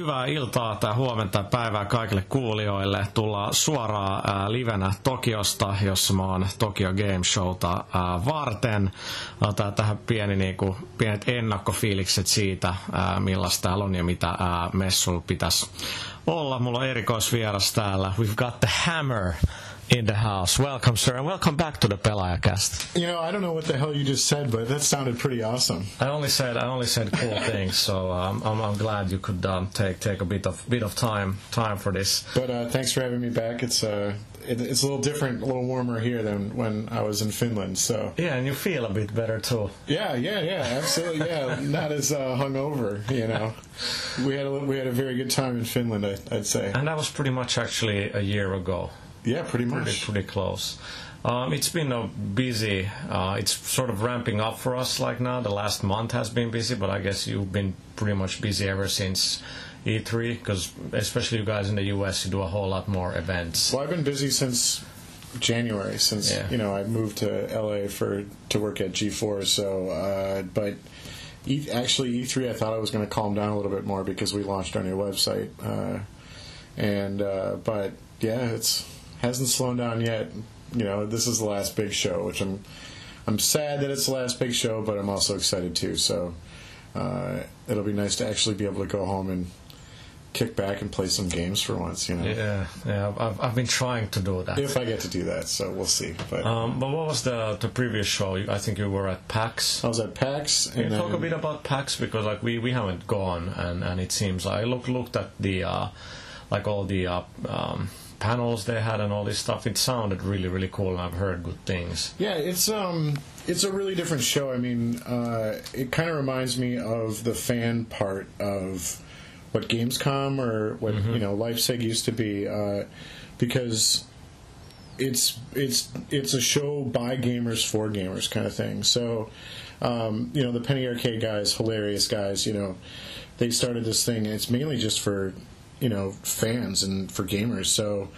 Hyvää iltaa tai huomenta päivää kaikille kuulijoille. Tullaan suoraan livenä Tokiosta, jossa mä oon Tokyo Game Showta varten. Otetaan tähän pieni, niinku, pienet ennakkofiilikset siitä, millaista täällä on ja mitä ää, messulla pitäisi olla. Mulla on erikoisvieras täällä. We've got the hammer in the house. Welcome, sir, and welcome back to the Pelaajakast. You know, I don't know what the hell you just said, but that sounded pretty awesome. I only said I only said cool things, so um, I'm, I'm glad you could um, take take a bit of bit of time time for this. But uh, thanks for having me back. It's uh, it, it's a little different, a little warmer here than when I was in Finland. So Yeah, and you feel a bit better too. yeah, yeah, yeah, absolutely, yeah. Not as uh, hungover, you know. We had a we had a very good time in Finland, I, I'd say. And that was pretty much actually a year ago. Yeah, pretty Pretty much. pretty close. Um, it's been a busy. Uh, it's sort of ramping up for us. Like now, the last month has been busy, but I guess you've been pretty much busy ever since E3, because especially you guys in the US, you do a whole lot more events. Well, I've been busy since January, since Yeah. you know I moved to LA for to work at G4. So, uh, but e, actually E3, I thought I was going to calm down a little bit more because we launched our new website, uh, and uh, but yeah, it's hasn't slowed down yet. You know, this is the last big show, which I'm I'm sad that it's the last big show, but I'm also excited too. So uh, it'll be nice to actually be able to go home and kick back and play some games for once. You know. Yeah, yeah. I've, I've been trying to do that. If I get to do that, so we'll see. But Um, but what was the the previous show? I think you were at PAX. I was at PAX, Can and you talk a bit about PAX because like we, we haven't gone and, and it seems I look looked at the uh, like all the uh, um, panels they had and all this stuff. It sounded really really cool and I've heard good things. yeah, it's um, it's a really different show. I mean, uh, it kind of reminds me of the fan part of what Gamescom or what you know Leipzig used to be, uh, because it's it's it's a show by gamers for gamers kind of thing. So, um, you know, the Penny Arcade guys, hilarious guys. You know, they started this thing. And it's mainly just for you know fans and for gamers. So,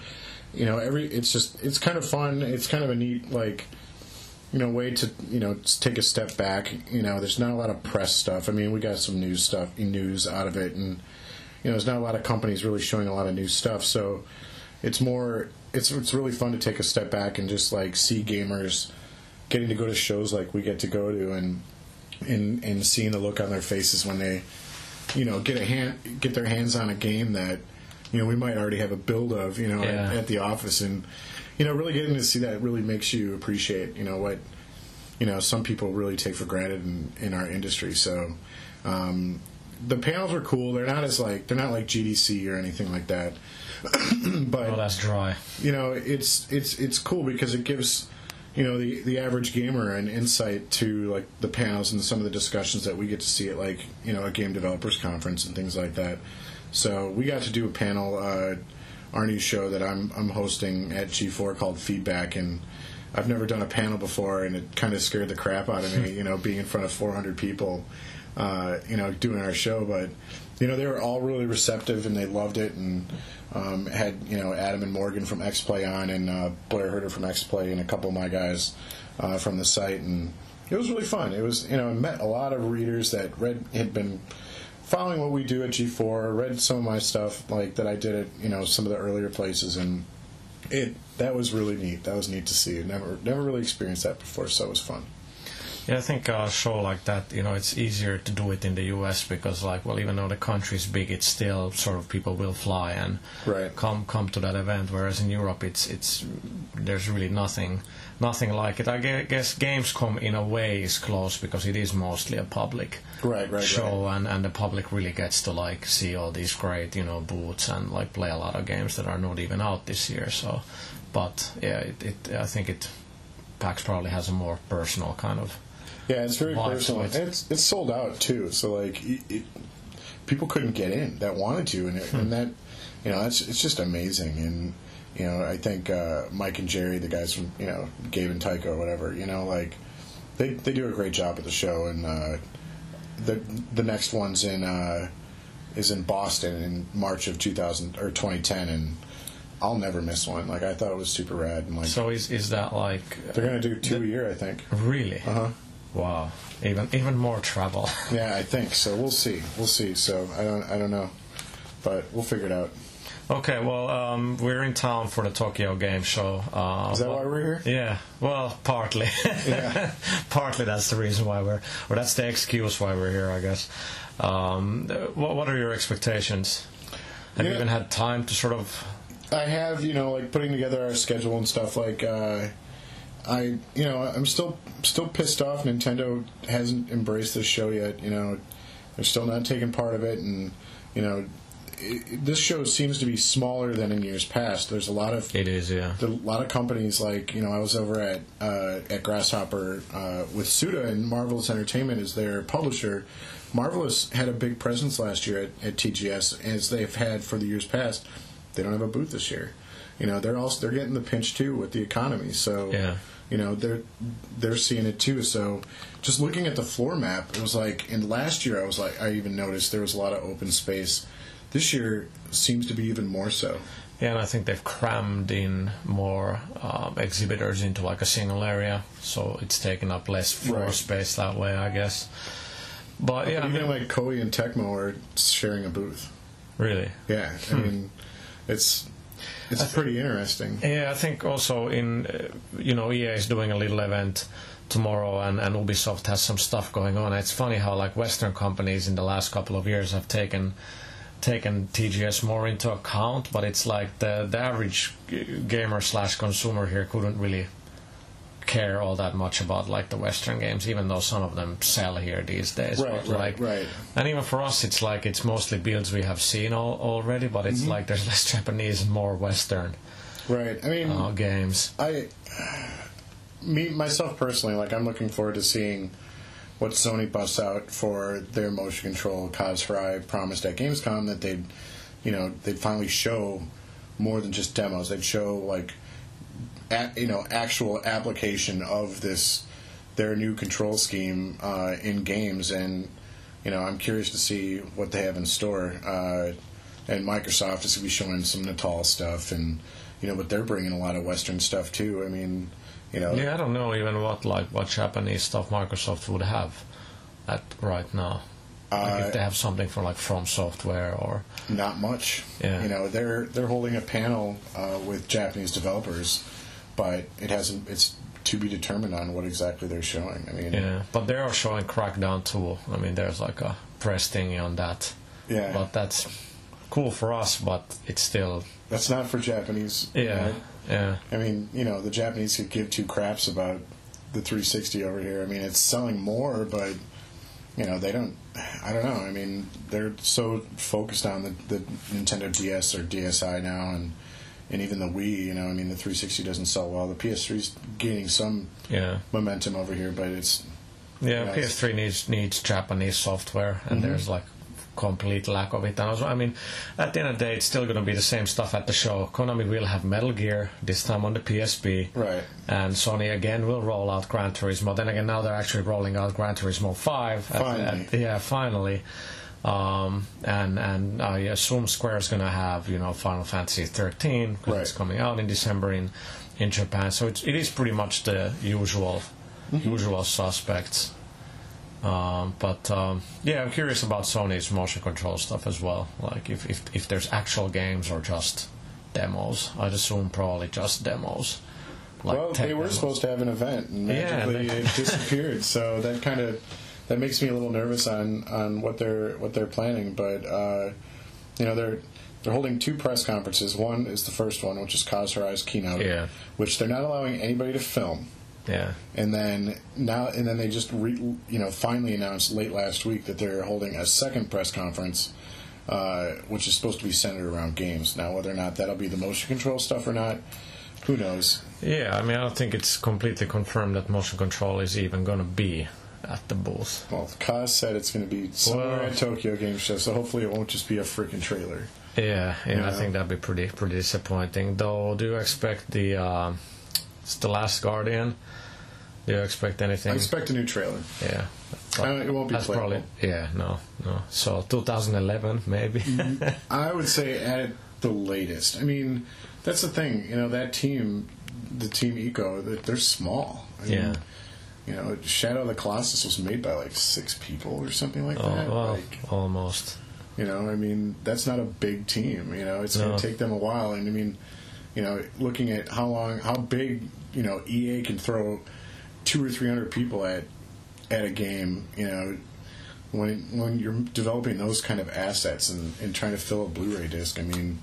you know, every it's just it's kind of fun. It's kind of a neat like you know way to you know take a step back. You know, there's not a lot of press stuff. I mean, we got some news stuff, news out of it, and you know, there's not a lot of companies really showing a lot of new stuff. So it's more it's it's really fun to take a step back and just like see gamers getting to go to shows like we get to go to and and and seeing the look on their faces when they you know get a hand get their hands on a game that you know we might already have a build of you know Yeah. at, at the office and you know really getting to see that really makes you appreciate you know what you know some people really take for granted in, in our industry so um, the panels are cool they're not as like they're not like GDC or anything like that but Oh, that's dry. you know it's it's it's cool because it gives you know the the average gamer an insight to like the panels and some of the discussions that we get to see at like you know a game developers conference and things like that. So we got to do a panel uh our new show that i'm i'm hosting at g4 called feedback and i've never done a panel before and it kind of scared the crap out of me you know being in front of 400 people uh you know doing our show but you know they were all really receptive and they loved it and um, had you know Adam and Morgan from X Play on and uh, Blair Herter from X Play and a couple of my guys uh, from the site and it was really fun. It was you know I met a lot of readers that read had been following what we do at G4, read some of my stuff like that I did at you know some of the earlier places and it that was really neat. That was neat to see. Never never really experienced that before, so it was fun. Yeah, I think a show like that, you know, it's easier to do it in the US because, like, well, even though the country is big, it's still sort of people will fly and Right. come come to that event. Whereas in Europe, it's it's there's really nothing nothing like it. I gue- guess Gamescom in a way is close because it is mostly a public Right, right, show, and and the public really gets to like see all these great you know booths and like play a lot of games that are not even out this year. So, but yeah, it, it I think it PAX probably has a more personal kind of Yeah, it's very Live, personal. so it's- It's it's sold out too. So like, it, it, people couldn't get in that wanted to, and, it, and that you know, it's it's just amazing. And you know, I think uh, Mike and Jerry, the guys from you know Gabe and Tycho, or whatever, you know, like they they do a great job at the show. And uh, the the next one's in uh, is in Boston in March of 2000 or 2010, and I'll never miss one. Like I thought it was super rad, and like So is is that like they're gonna do two a year, I think. really? Uh huh. Wow, even even more travel. Yeah, I think so. We'll see. We'll see. So I don't. I don't know. but we'll figure it out. Okay, well, um, we're in town for the Tokyo Game Show. Uh, Is that why we're here? Yeah, well, partly. Yeah. partly that's the reason why we're, or that's the excuse why we're here, I guess. Um, what, what are your expectations? Have you even had time to sort of? I have, you know, like putting together our schedule and stuff. Like, uh, I, you know, I'm still still pissed off. Nintendo hasn't embraced this show yet. You know, they're still not taking part of it, and you know, it, this show seems to be smaller than in years past. There's a lot of It is, yeah. a lot of companies like you know I was over at uh, at Grasshopper uh, with Suda and Marvelous Entertainment is their publisher. Marvelous had a big presence last year at, at TGS as they've had for the years past. They don't have a booth this year. You know they're also they're getting the pinch too with the economy. So Yeah. You know they're they're seeing it too. So just looking at the floor map, it was like in last year I was like I even noticed there was a lot of open space. This year seems to be even more so. Yeah, and I think they've crammed in more um, exhibitors into like a single area, so it's taken up less floor Right. space that way, I guess. But yeah, I Even mean, like Koei and Tecmo are sharing a booth. really. Yeah, I mean, it's it's pretty interesting. Yeah, I think also in uh, you know EA is doing a little event tomorrow, and, and Ubisoft has some stuff going on. It's funny how like Western companies in the last couple of years have taken taken TGS more into account, but it's like the the average gamer slash consumer here couldn't really care all that much about like the Western games, even though some of them sell here these days. Right, but, right, like, right. And even for us, it's like it's mostly builds we have seen all, already, but Mm-hmm. it's like there's less Japanese and more Western Right. I mean, uh, games. I, me myself personally, like I'm looking forward to seeing what Sony busts out for their motion control. Kaz Hirai promised at Gamescom that they'd, you know, they'd finally show more than just demos. They'd show like, you know, actual application of this their new control scheme uh, in games, and you know, I'm curious to see what they have in store. Uh, and Microsoft is going to be showing some Natal stuff, and you know, but they're bringing a lot of Western stuff too. I mean, you know, Yeah, I don't know even what like what Japanese stuff Microsoft would have at right now. Like Uh, if they have something for like From Software or not much. Yeah. You know, they're they're holding a panel uh, with Japanese developers, but it hasn't. It's to be determined on what exactly they're showing. I mean, yeah, but they are showing Crackdown 2. I mean, there's like a press thingy on that. yeah, But that's cool for us, but it's still that's not for Japanese. yeah, right? yeah. I mean, you know, the Japanese could give two craps about the 360 over here. I mean, it's selling more, but you know, they don't. I don't know. I mean, they're so focused on the, the Nintendo DS or DSi now, and and even the Wii. You know, I mean, the 360 doesn't sell well. The PS3's gaining some Yeah, momentum over here, but it's yeah. Yes. PS3 needs needs Japanese software, and Mm-hmm. there's like complete lack of it. And also, I mean, at the end of the day, it's still going to be the same stuff at the show. Konami will have Metal Gear this time on the PSP, right. and Sony again will roll out Gran Turismo. Then again, now they're actually rolling out Gran Turismo Five. at- Finally. at- yeah, finally. Um, and and I assume Square is going to have you know Final Fantasy 13 because it's coming out in December in in Japan. So it's, it is pretty much the usual Mm-hmm. usual suspects. Um, but um, yeah, I'm curious about Sony's motion control stuff as well. Like if, if if there's actual games or just demos. I'd assume probably just demos. Like well, they were demos. supposed to have an event, and Yeah, magically they- it disappeared. So that kind of that makes me a little nervous on on what they're what they're planning. But uh, you know, they're they're holding two press conferences. One is the first one, which is Kaz Hirai's keynote, Yeah. which they're not allowing anybody to film. Yeah, And then now, and then they just re, you know finally announced late last week that they're holding a second press conference, uh, which is supposed to be centered around games. Now, whether or not that'll be the motion control stuff or not, who knows? yeah. I mean, I don't think it's completely confirmed that motion control is even going to be at the booth. Well, Kaz said it's going to be somewhere Well- at Tokyo Game Show, so hopefully it won't just be a freaking trailer. Yeah, yeah, I think that'd be pretty pretty disappointing. Though, do you expect the uh, it's the Last Guardian? Do you expect anything? I expect a new trailer. yeah, Uh, it won't be that's playable. probably yeah. No, no. So 2011 maybe. Mm-hmm. I would say at the latest. I mean, that's the thing. You know, that team, the team Ico, that they're small. I mean, Yeah. You know, Shadow of the Colossus was made by like six people or something like oh, that. well, like, almost. You know, I mean, that's not a big team. You know, it's No. going to take them a while. And I mean, you know, looking at how long, how big, you know, EA can throw two or three hundred people at at a game. You know, when when you're developing those kind of assets and, and trying to fill a Blu-ray disc, I mean,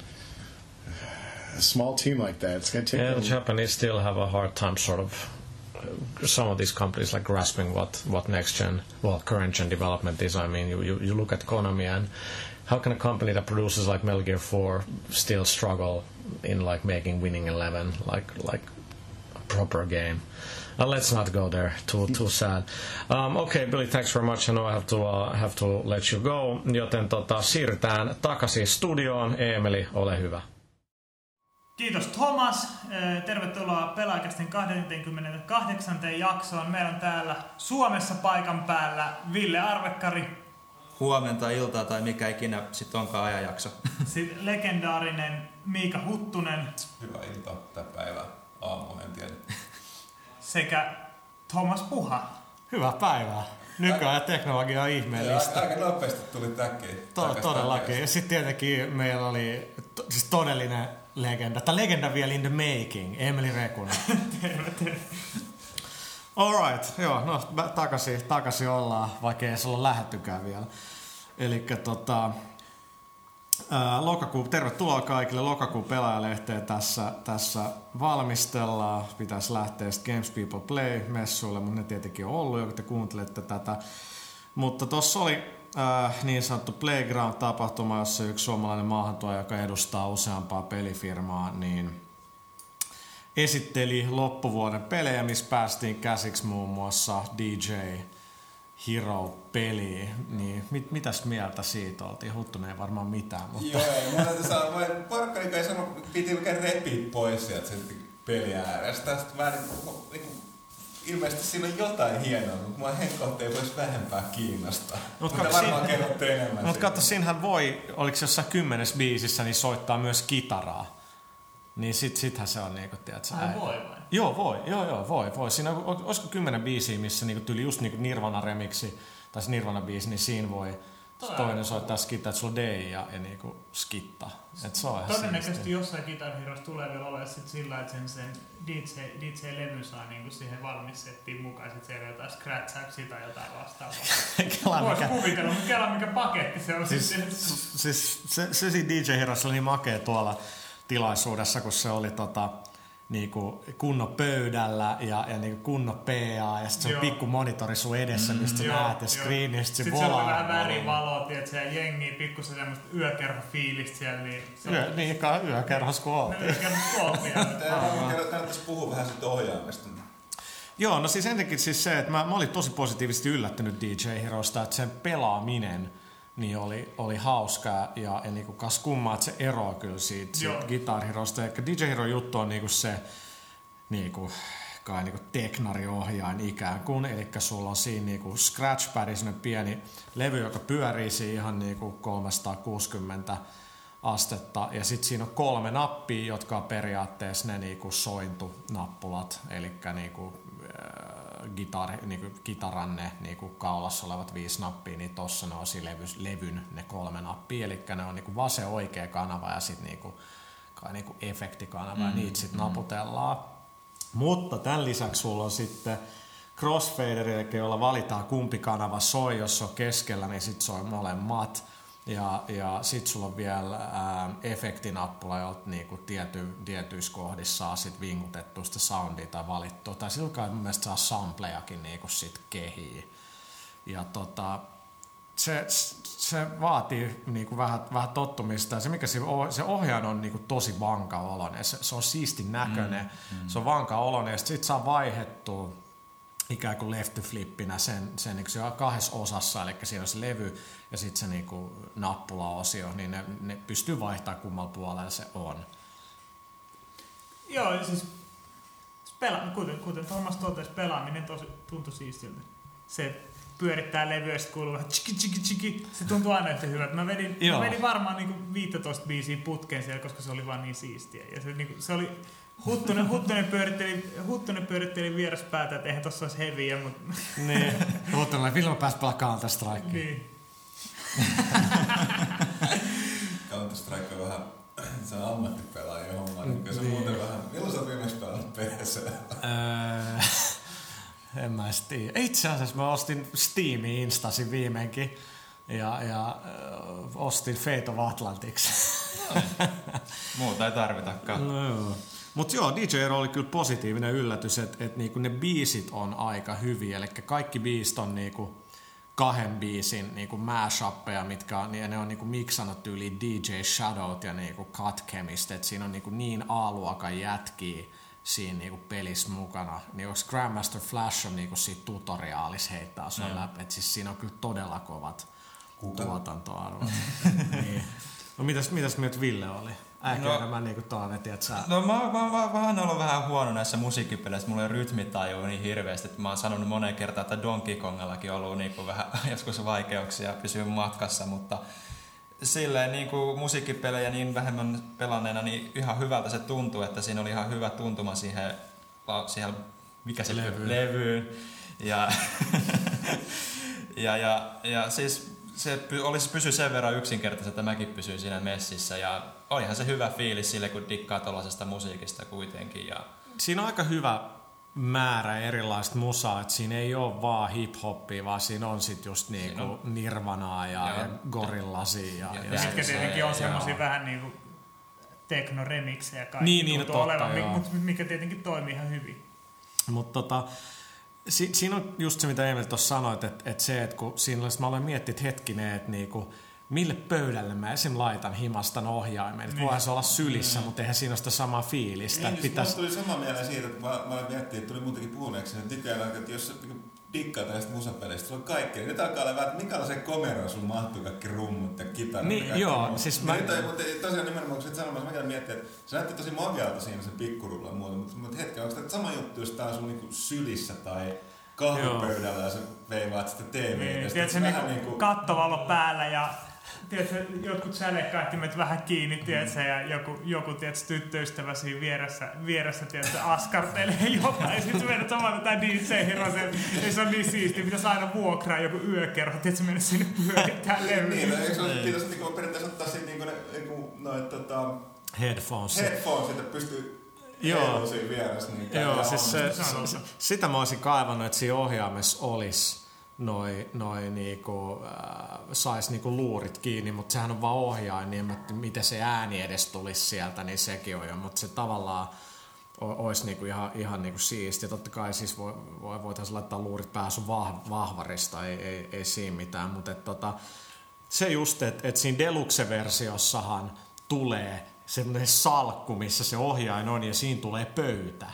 a small team like that, it's going to take. Yeah, the Japanese still have a hard time sort of some of these companies like grasping what, what next gen, well, current gen development is. I mean, you, you, you look at Konami and how can a company that produces like Metal Gear 4 still struggle in like making Winning Eleven like like a proper game? Uh, let's not go there. Too too sad. Um, okay, Billy, thanks very much. I know I have to uh, have to let you go, joten tota, siirrytään takaisin studioon. Eemeli, ole hyvä. Kiitos Thomas. Tervetuloa Pelaajakästin 28. jaksoon. Meillä on täällä Suomessa paikan päällä Ville Arvekkari, huomenta, iltaa tai mikä ikinä sitten onkaan ajanjakso. sitten legendaarinen Miika Huttunen Hyvää iltaa tai päivää, aamua, en tiedä. sekä Thomas Puha. Hyvää päivää. Nykyään teknologia on ihmeellistä. Aika, aika nopeasti tuli täkkiin. To- todellakin. Ja sitten tietenkin meillä oli to- siis todellinen legenda. Tai legenda vielä in the making. Emeli Rekunen. Alright, joo, no takaisin, takaisin ollaan, vaikka ei edes olla lähettykään vielä. Eli tota, ää, lokakuu, tervetuloa kaikille. Lokakuun pelaajalehteen tässä, tässä valmistellaan. Pitäisi lähteä sitten Games People Play-messuille, mutta ne tietenkin on ollut, kun te kuuntelette tätä. Mutta tuossa oli äh, niin sanottu Playground-tapahtuma, jossa yksi suomalainen maahantuoja, joka edustaa useampaa pelifirmaa, niin esitteli loppuvuoden pelejä, missä päästiin käsiksi muun muassa DJ Hero-peliin. Niin mit, mitäs mieltä siitä oltiin? Huttunen ei varmaan mitään, mutta Joo, ei, mä täytyy sanoa, mä porkkani kai sano, piti oikein repiä pois sieltä peli äärestä. Sitten mä niin, ilmeisesti siinä on jotain hienoa, mutta mua henkkohta ei voisi vähempää kiinnostaa. Mut Mutta kato, varmaan siinä- kerrotte enemmän. Mutta katso, siinähän voi, oliko se jossain kymmenes biisissä, niin soittaa myös kitaraa. Niin sit, sithän se on niinku, tiedätkö, Ai voi vai? Joo, voi, joo, joo, voi, voi. Siinä olisiko kymmenen biisiä, missä niinku tyyli just niinku Nirvana remiksi, tai se Nirvana biisi, niin siinä voi On toinen soittaa skittaa, että sulla on D ja, ja niinku skittaa. Et se on Todennäköisesti siistiä. jossain Guitar Heroes tulee vielä olemaan sit sillä, että sen, sen DJ, DJ-levy saa niinku siihen valmis settiin mukaan, sit siellä jotain scratchauksia tai jotain vastaavaa. Kela, Voisi mikä, kuvitella, mutta kela mikä paketti se on. siis, sitten. siis se, se siinä DJ Heroes oli niin makea tuolla tilaisuudessa, kun se oli tota, niinku kunnon pöydällä ja, ja niinku kunnon PA ja sitten se on pikku monitori sun edessä, mistä sä Joo, näet ja joo. screenistä se Sitten siellä oli vähän volaa. värivaloa, tiedätkö, ja jengi pikkusen semmoista yökerhofiilistä siellä, niin se Yö, niin, ka- yökerhos kun No, oltiin. varmaan kerro- Kannattaisi puhua vähän siitä ohjaamista. Joo, no siis ensinnäkin siis se, että mä, mä olin tosi positiivisesti yllättynyt DJ Herosta, että sen pelaaminen niin oli, oli hauskaa ja, ja niinku kas kummaa, että se eroaa kyllä siitä, siitä. Guitar Herosta. Eli DJ Hero juttu on niinku se niinku, kai niinku teknariohjain ikään kuin, eli sulla on siinä niinku scratchpad, semmoinen pieni levy, joka pyörii siinä ihan niinku 360 astetta, ja sitten siinä on kolme nappia, jotka on periaatteessa ne niinku sointunappulat, eli niinku, äh, gitar, niinku, kitaran ne niinku kaulassa olevat viisi nappia, niin tossa ne on siinä levy, levyn ne kolme nappia, eli ne on niinku vasen oikea kanava ja sitten niinku, kai niinku efektikanava, mm, ja niitä sitten naputellaan. Mutta tämän lisäksi sulla on sitten crossfader, eli jolla valitaan kumpi kanava soi, jos se on keskellä, niin sitten soi molemmat. Ja, ja sitten sulla on vielä ää, efektinappula, jolta niinku tiety, tietyissä kohdissa saa sit vingutettua sitä soundia tai valittua. Tai sillä kai mun mielestä saa samplejakin niinku sit kehiin. Ja tota, se, se vaatii niinku vähän, vähän tottumista. Ja se, mikä se, se ohjaaja on niinku tosi vanka oloinen. Se, se on siistin näköinen, mm, mm. se on vanka oloinen. Ja sitten saa vaihettua ikään kuin left flippinä sen, sen niin se kahdessa osassa, eli siinä on se levy ja sitten se niin kuin nappulaosio, niin ne, ne pystyy vaihtamaan kummalla puolella se on. Joo, siis pela, kuten, kuten Thomas totesi, pelaaminen tosi, tuntui siistiltä. Se pyörittää levyä sitten kuuluu vähän chiki chiki chiki. Se tuntuu aina yhtä hyvältä. Mä vedin, mä vedin varmaan niinku 15 biisiä putkeen siellä, koska se oli vaan niin siistiä. Ja se, niinku, se oli, Huttunen, Huttunen, pyöritteli, Huttunen pyöritteli vieraspäätä, että eihän tossa olisi heviä, mutta Niin. Mutta Vilma pääsi pelaamaan Counter Strike. niin. Counter Strike on vähän se on ammattipelaajien homma, niin se muuten vähän... Milloin sä oot viimeksi pelannut PC? Öö, en mä edes tiedä. Itse asiassa mä ostin Steamin Instasin viimeinkin ja, ja ö, ostin Fate of Atlantics. Muuta ei tarvitakaan. No joo. Mutta joo, DJ oli kyllä positiivinen yllätys, että et niinku ne biisit on aika hyviä. Eli kaikki biisit on niinku kahden biisin niinku mashuppeja, mitkä on, ja ne on niinku miksannut yli DJ Shadowt ja niinku Cut Chemist. Et siinä on niinku niin A-luokan jätkiä siinä niinku pelissä mukana. Niin onko Grandmaster Flash on niinku siitä tutoriaalis heittää sun läpi. Et siis siinä on kyllä todella kovat Kuka? tuotantoarvot. niin. No mitäs, mitäs mieltä Ville oli? Äkkiä No- mä niinku tuon, että et sä... No mä, mä, mä, mä oon ollut vähän huono näissä musiikkipeleissä. Mulla ei rytmitaju niin hirveästi, että mä oon sanonut moneen kertaan, että Donkey Kongallakin on ollut niinku vähän joskus vaikeuksia pysyä matkassa, mutta silleen niin kuin musiikkipelejä niin vähemmän pelanneena, niin ihan hyvältä se tuntuu, että siinä oli ihan hyvä tuntuma siihen, siihen mikä se Levyyn. levyyn. Ja, ja, ja, ja siis se py- olisi pysy sen verran yksinkertaisesti, että mäkin pysyin siinä messissä. Ja olihan se hyvä fiilis sille, kun dikkaa tuollaisesta musiikista kuitenkin. Ja Siinä on aika hyvä määrä erilaista musaa, että siinä ei ole vaan hip-hoppia, vaan siinä on sit just niinku on- Nirvanaa ja, ja Gorillasia. Ja, Ja ja, Mitkä se- tietenkin on joo. semmosia vähän niinku teknoremiksejä kaikki Niin, niin, tuntuu totta, olevan, mi- joo. mut mikä tietenkin toimii ihan hyvin. Mutta tota, si, siinä on just se, mitä Emil tuossa sanoit, että, että se, että kun siinä olisi, mä aloin miettiä, että hetkinen, että niinku, mille pöydälle mä esim. laitan himastan ohjaimen. Niin. voihan se olla sylissä, mutta eihän siinä ole sitä samaa fiilistä. Niin, siis mulla tuli sama mieleen siitä, että mä, mä miettinyt, että tuli muutenkin puhuneeksi, että nykyään, että jos niinku dikkaat näistä musapeleistä, sulla on kaikkea. Nyt alkaa olla että minkälaiseen komeroon sun mahtuu kaikki rummut ja kitarat Niin, ja kaikki joo, muut. siis mä... Nyt, mutta tosiaan nimenomaan, kun sä sanomassa, mä käyn miettimään, että se näytti tosi makealta siinä se pikkurulla ja muuta, mutta, mutta hetken, onko tämä sama juttu, jos tää on sun niinku sylissä tai kahvipöydällä ja sä veivaat sitä TVtä. Niin, ja tiedätkö, vähän niinku kattovalo päällä ja tiedätkö, jotkut sälekaihtimet vähän kiinni, tiedätkö, ja joku, joku tiedätkö, tyttöystävä siinä vieressä, vieressä tiedätkö, askartelee jotain, ja sitten menet samalla tätä DJ Hirosen, ja se on niin siisti, pitäisi aina vuokraa joku yökerho, tiedätkö, mennä sinne pyörittää levyä. Niin, no, eikö se ole, pitäisi niinku periaatteessa ottaa siitä niinku ne, niinku, noit tota, headphones. headphones, että pystyy Joo. siinä vieressä. Niin Joo, siis se, Se se, sitä mä olisin kaivannut, että siinä ohjaamessa olisi noi, noi niinku, äh, sais niinku luurit kiinni, mutta sehän on vaan ohjain, niin tiedä, miten se ääni edes tulisi sieltä, niin sekin on jo, mutta se tavallaan olisi niinku ihan, ihan niinku siistiä. Totta kai siis voi, voi, voitaisiin laittaa luurit sun vah, vahvarista, ei, ei, ei siinä mitään, mutta tota, se just, että et siinä Deluxe-versiossahan tulee semmoinen salkku, missä se ohjain on ja siinä tulee pöytä.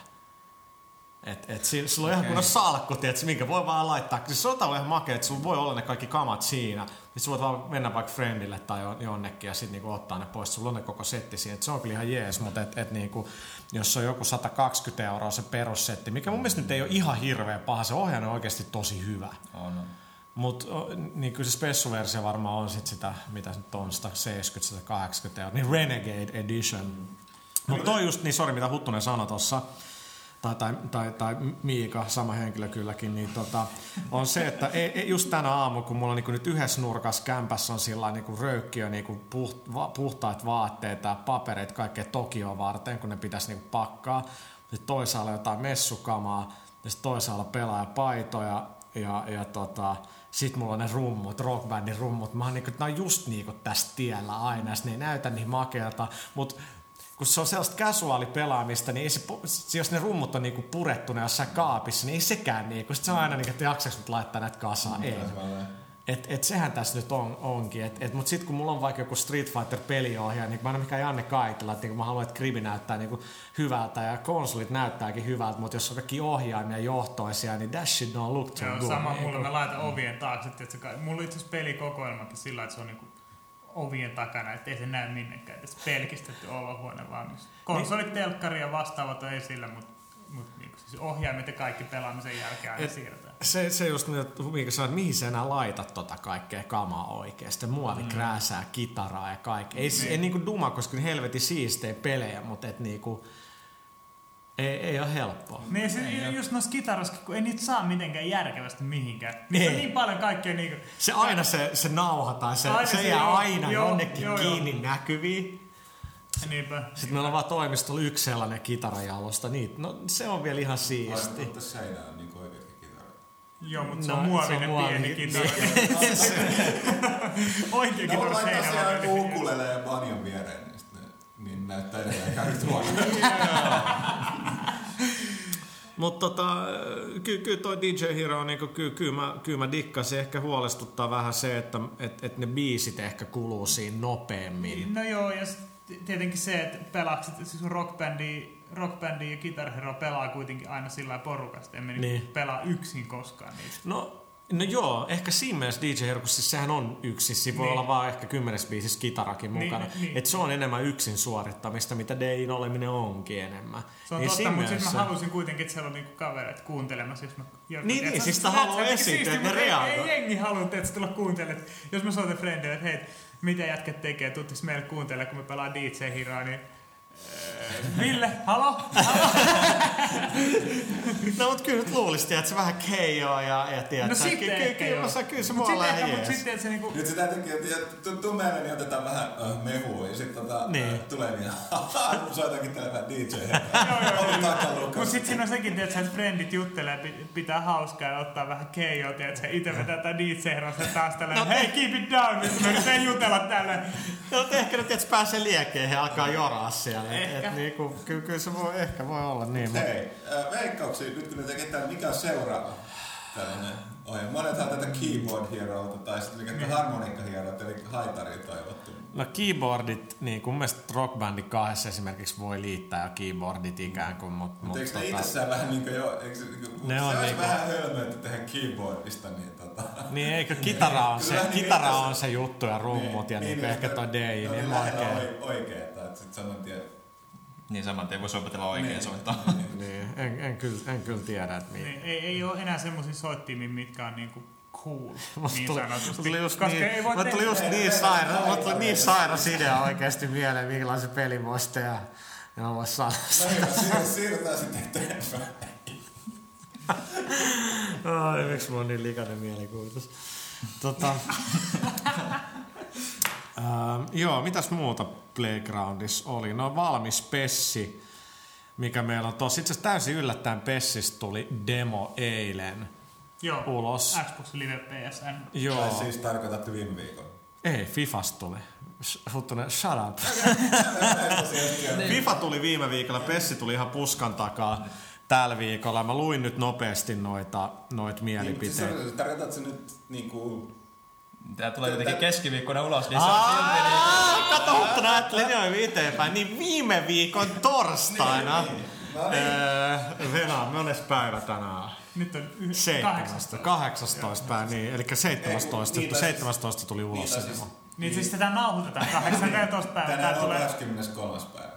Et, et si- sulla on ihan kunnon salkku, tiedätkö, minkä voi vaan laittaa. Siis se on tavallaan ihan makea, että sulla voi olla ne kaikki kamat siinä. Niin sä voit vaan mennä vaikka friendille tai jo- jonnekin ja sitten niinku ottaa ne pois. Sulla on ne koko setti siinä. Et se on kyllä ihan jees, mutta et, et niinku, jos on joku 120 euroa se perussetti, mikä mun mielestä nyt ei ole ihan hirveän paha. Se ohjaan on oikeasti tosi hyvä. on, on. Mutta niin kyllä se spessuversio varmaan on sit sitä, mitä nyt on, 170-180 euroa, niin Renegade Edition. Mutta toi just, niin sori mitä Huttunen sanoi tuossa, tai, tai, tai, tai Miika, sama henkilö kylläkin, niin tota, on se, että ei, just tänä aamu, kun mulla niin nyt yhdessä nurkassa kämpässä on sillä niin röykkiö, niin puht, va, puhtaat vaatteet ja papereita kaikkea Tokioa varten, kun ne pitäisi niin pakkaa. Sitten toisaalla jotain messukamaa, ja sitten toisaalla pelaajapaitoja, ja, ja tota, sit mulla on ne rummut, rockbandin rummut. Mä oon niinku, nää on just niinku tästä tiellä aina, ne ei näytä niin makealta, mutta kun se on sellaista casuaalipelaamista, niin ei se, jos ne rummut on niinku purettuna jossain kaapissa, niin ei sekään niinku. Sitten se on aina niinku, että jaksaks nyt laittaa näitä kasaan. Ei. Et, et sehän tässä nyt on, onkin. Et, et, mutta sitten kun mulla on vaikka joku Street Fighter peliohjaaja, niin mä en ole mikään Janne Kaitila, että niin mä haluan, että Gribi näyttää niin hyvältä ja konsolit näyttääkin hyvältä, mutta jos on kaikki ohjaimia johtoisia, niin that shit don't look too Se on good. sama Niin kun- mä laitan ovien taakse. Kai- mulla on itse asiassa pelikokoelmakin sillä, että se on niinku ovien takana, ettei se näy minnekään. Se pelkistetty olohuone vaan. missä- Konsolit, telkkari ja vastaavat on esillä, mutta mut niinku, siis ohjaimet ja kaikki pelaamisen jälkeen aina siirretään. Se, se just niin, että mikä sanoo, että mihin sä enää laitat tota kaikkea kamaa oikeesti. Muovikrääsää, kitaraa ja kaikkea. Ei, Niin. ei niinku duma, koska helvetin siistejä pelejä, mutta et niinku, Ei, ei ole helppoa. Niin se, just noissa kitarassa, kun ei niitä saa mitenkään järkevästi mihinkään. Niissä on Ei. niin paljon kaikkea niinku... Se aina se, se nauha tai se, Aina se, se, jää joo, aina joo, jonnekin joo, joo. kiinni näkyviin. Niinpä. Sitten meillä on vaan toimistolla yksi sellainen kitarajalosta. Niin, no se on vielä ihan siisti. Mutta seinä on niinku oikeakin kitara. Joo, mutta se No, on muovinen se on muovinen, pieni niin. kitara. Oikea No kitara laittaa seinällä. on joku pieni. ukulele ja banjon viereen, niin, sitten niin näyttää edelleen ihan yhtä huonolta. Mutta tota, kyllä ky toi DJ Hero, niin kyllä ky, mä, ky mä dikkasin. Ehkä huolestuttaa vähän se, että et, et ne biisit ehkä kuluu siinä nopeammin. No joo, ja tietenkin se, että pelaakset, siis rockbändi, rockbändi ja Guitar Hero pelaa kuitenkin aina sillä porukasta. Emme Niin. niin. pelaa yksin koskaan niitä. No, no joo, ehkä siinä mielessä DJ Hero, kun siis sehän on yksi, siinä voi Niin. olla vaan ehkä kymmenes biisissä kitarakin Niin, mukana. niin, niin. Et se on enemmän yksin suorittamista, mitä Dein oleminen onkin enemmän. Se on Niin totta, mutta siis mä halusin kuitenkin, että siellä on niinku kavereita kuuntelemassa. Jos mä, joku- Niin, niin, siis sitä haluaa esittää, että ne ei- reagoi. Ei jengi halua, että tulla kuuntelemaan. Jos mä soitan frendille, että hei, mitä jätket tekee, tuuttis meille kuuntelemaan, kun me pelaa DJ Hiraa, niin Ville, halo? No mut kyllä nyt luulisit, että se vähän keijoo ja, ja tiedät, No sitten kyllä, joo. se- kyllä se Mut mua ehkä, mut jees. sitten, että se niinku... Nyt se täytyykin, että meille, niin otetaan vähän äh, mehua ja sitten tota, Niin. äh, tulee niin, haha, soitankin tällä vähän DJ. Ollut Mut takalukas. sit siinä on sekin, että frendit juttelee, pi- pitää hauskaa ja ottaa vähän keijoa, tiedätkö, itse vetää tää DJ-herrassa taas tälleen, hei, keep it down, nyt me yritetään jutella tälleen. No, ehkä nyt että pääsee liekkeen ja alkaa joraa siellä. Ehkä. Et, niinku, kyllä, kyllä se voi, ehkä voi olla niin. Mutta Hei, äh, veikkauksia, nyt kun ne tekee tämän, mikä on seuraava tällainen ohjelma. Monethan tätä Keyboard Heroa tai sitten mikä mm. Harmonica Hero, eli haitari toivottu. No keyboardit, niin kuin mun mielestä Rock Bandin kahdessa esimerkiksi voi liittää jo keyboardit ikään kuin, mutta mut, Mutta eikö ne tota, itsessään vähän niinku jo, eikö se, niinku, Ne se on olisi niinku- vähän hölmöä, että tehdään keyboardista, niin tota... niin eikö kitara on se, niin kitara on se juttu ja rummut ja niin, niin ehkä toi DJ, no, niin niin mä lähellä oikein. oi- oikeeta, että sit saman tien... Niin saman tien voisi opetella oikein Niin, soittaa. niin. Niin, en, en, kyllä, en kyllä tiedä, että Niin, niin. ei, ei ole enää semmoisia soittimia, mitkä on niinku cool, niin tuli, sanotusti. musta tuli just Koska niin, ei voi musta tuli just niin sairas, musta tuli niin sairas idea oikeasti mieleen, minkälaisen pelin voisi tehdä. Ja mä vois sanoa No siir- siirrytään sitten eteenpäin. Ai, miksi mulla on niin likainen mielikuvitus? Tota, ähm, joo, mitäs muuta Playgroundissa oli? No valmis Pessi, mikä meillä on tossa. Itse asiassa täysin yllättäen Pessistä tuli demo eilen Joo, ulos. Xbox Live PSN. Tai Joo, siis tarkoitatte viime viikon. ei, Fifasta tuli. Huttunen, shut up. FIFA tuli viime viikolla, Pessi tuli ihan puskan takaa tällä viikolla. Mä luin nyt nopeasti noita, noita Niin, siis mielipiteitä. tarkoitatko se nyt niinku... Tää tulee jotenkin keskiviikkona ulos, niin se on silti niin... Kato, mutta nää linjoimme eteenpäin. Niin viime viikon torstaina. No niin. Öö, Venä, mones päivä tänään? Nyt on yh- 17. 18 päivä, niin, eli 17. Niin, tai siis- 17 tuli ulos Niin, siis-. Niin siis tätä nauhoitetaan 18 päivää. Tää Tänään on tulee... 23. päivä.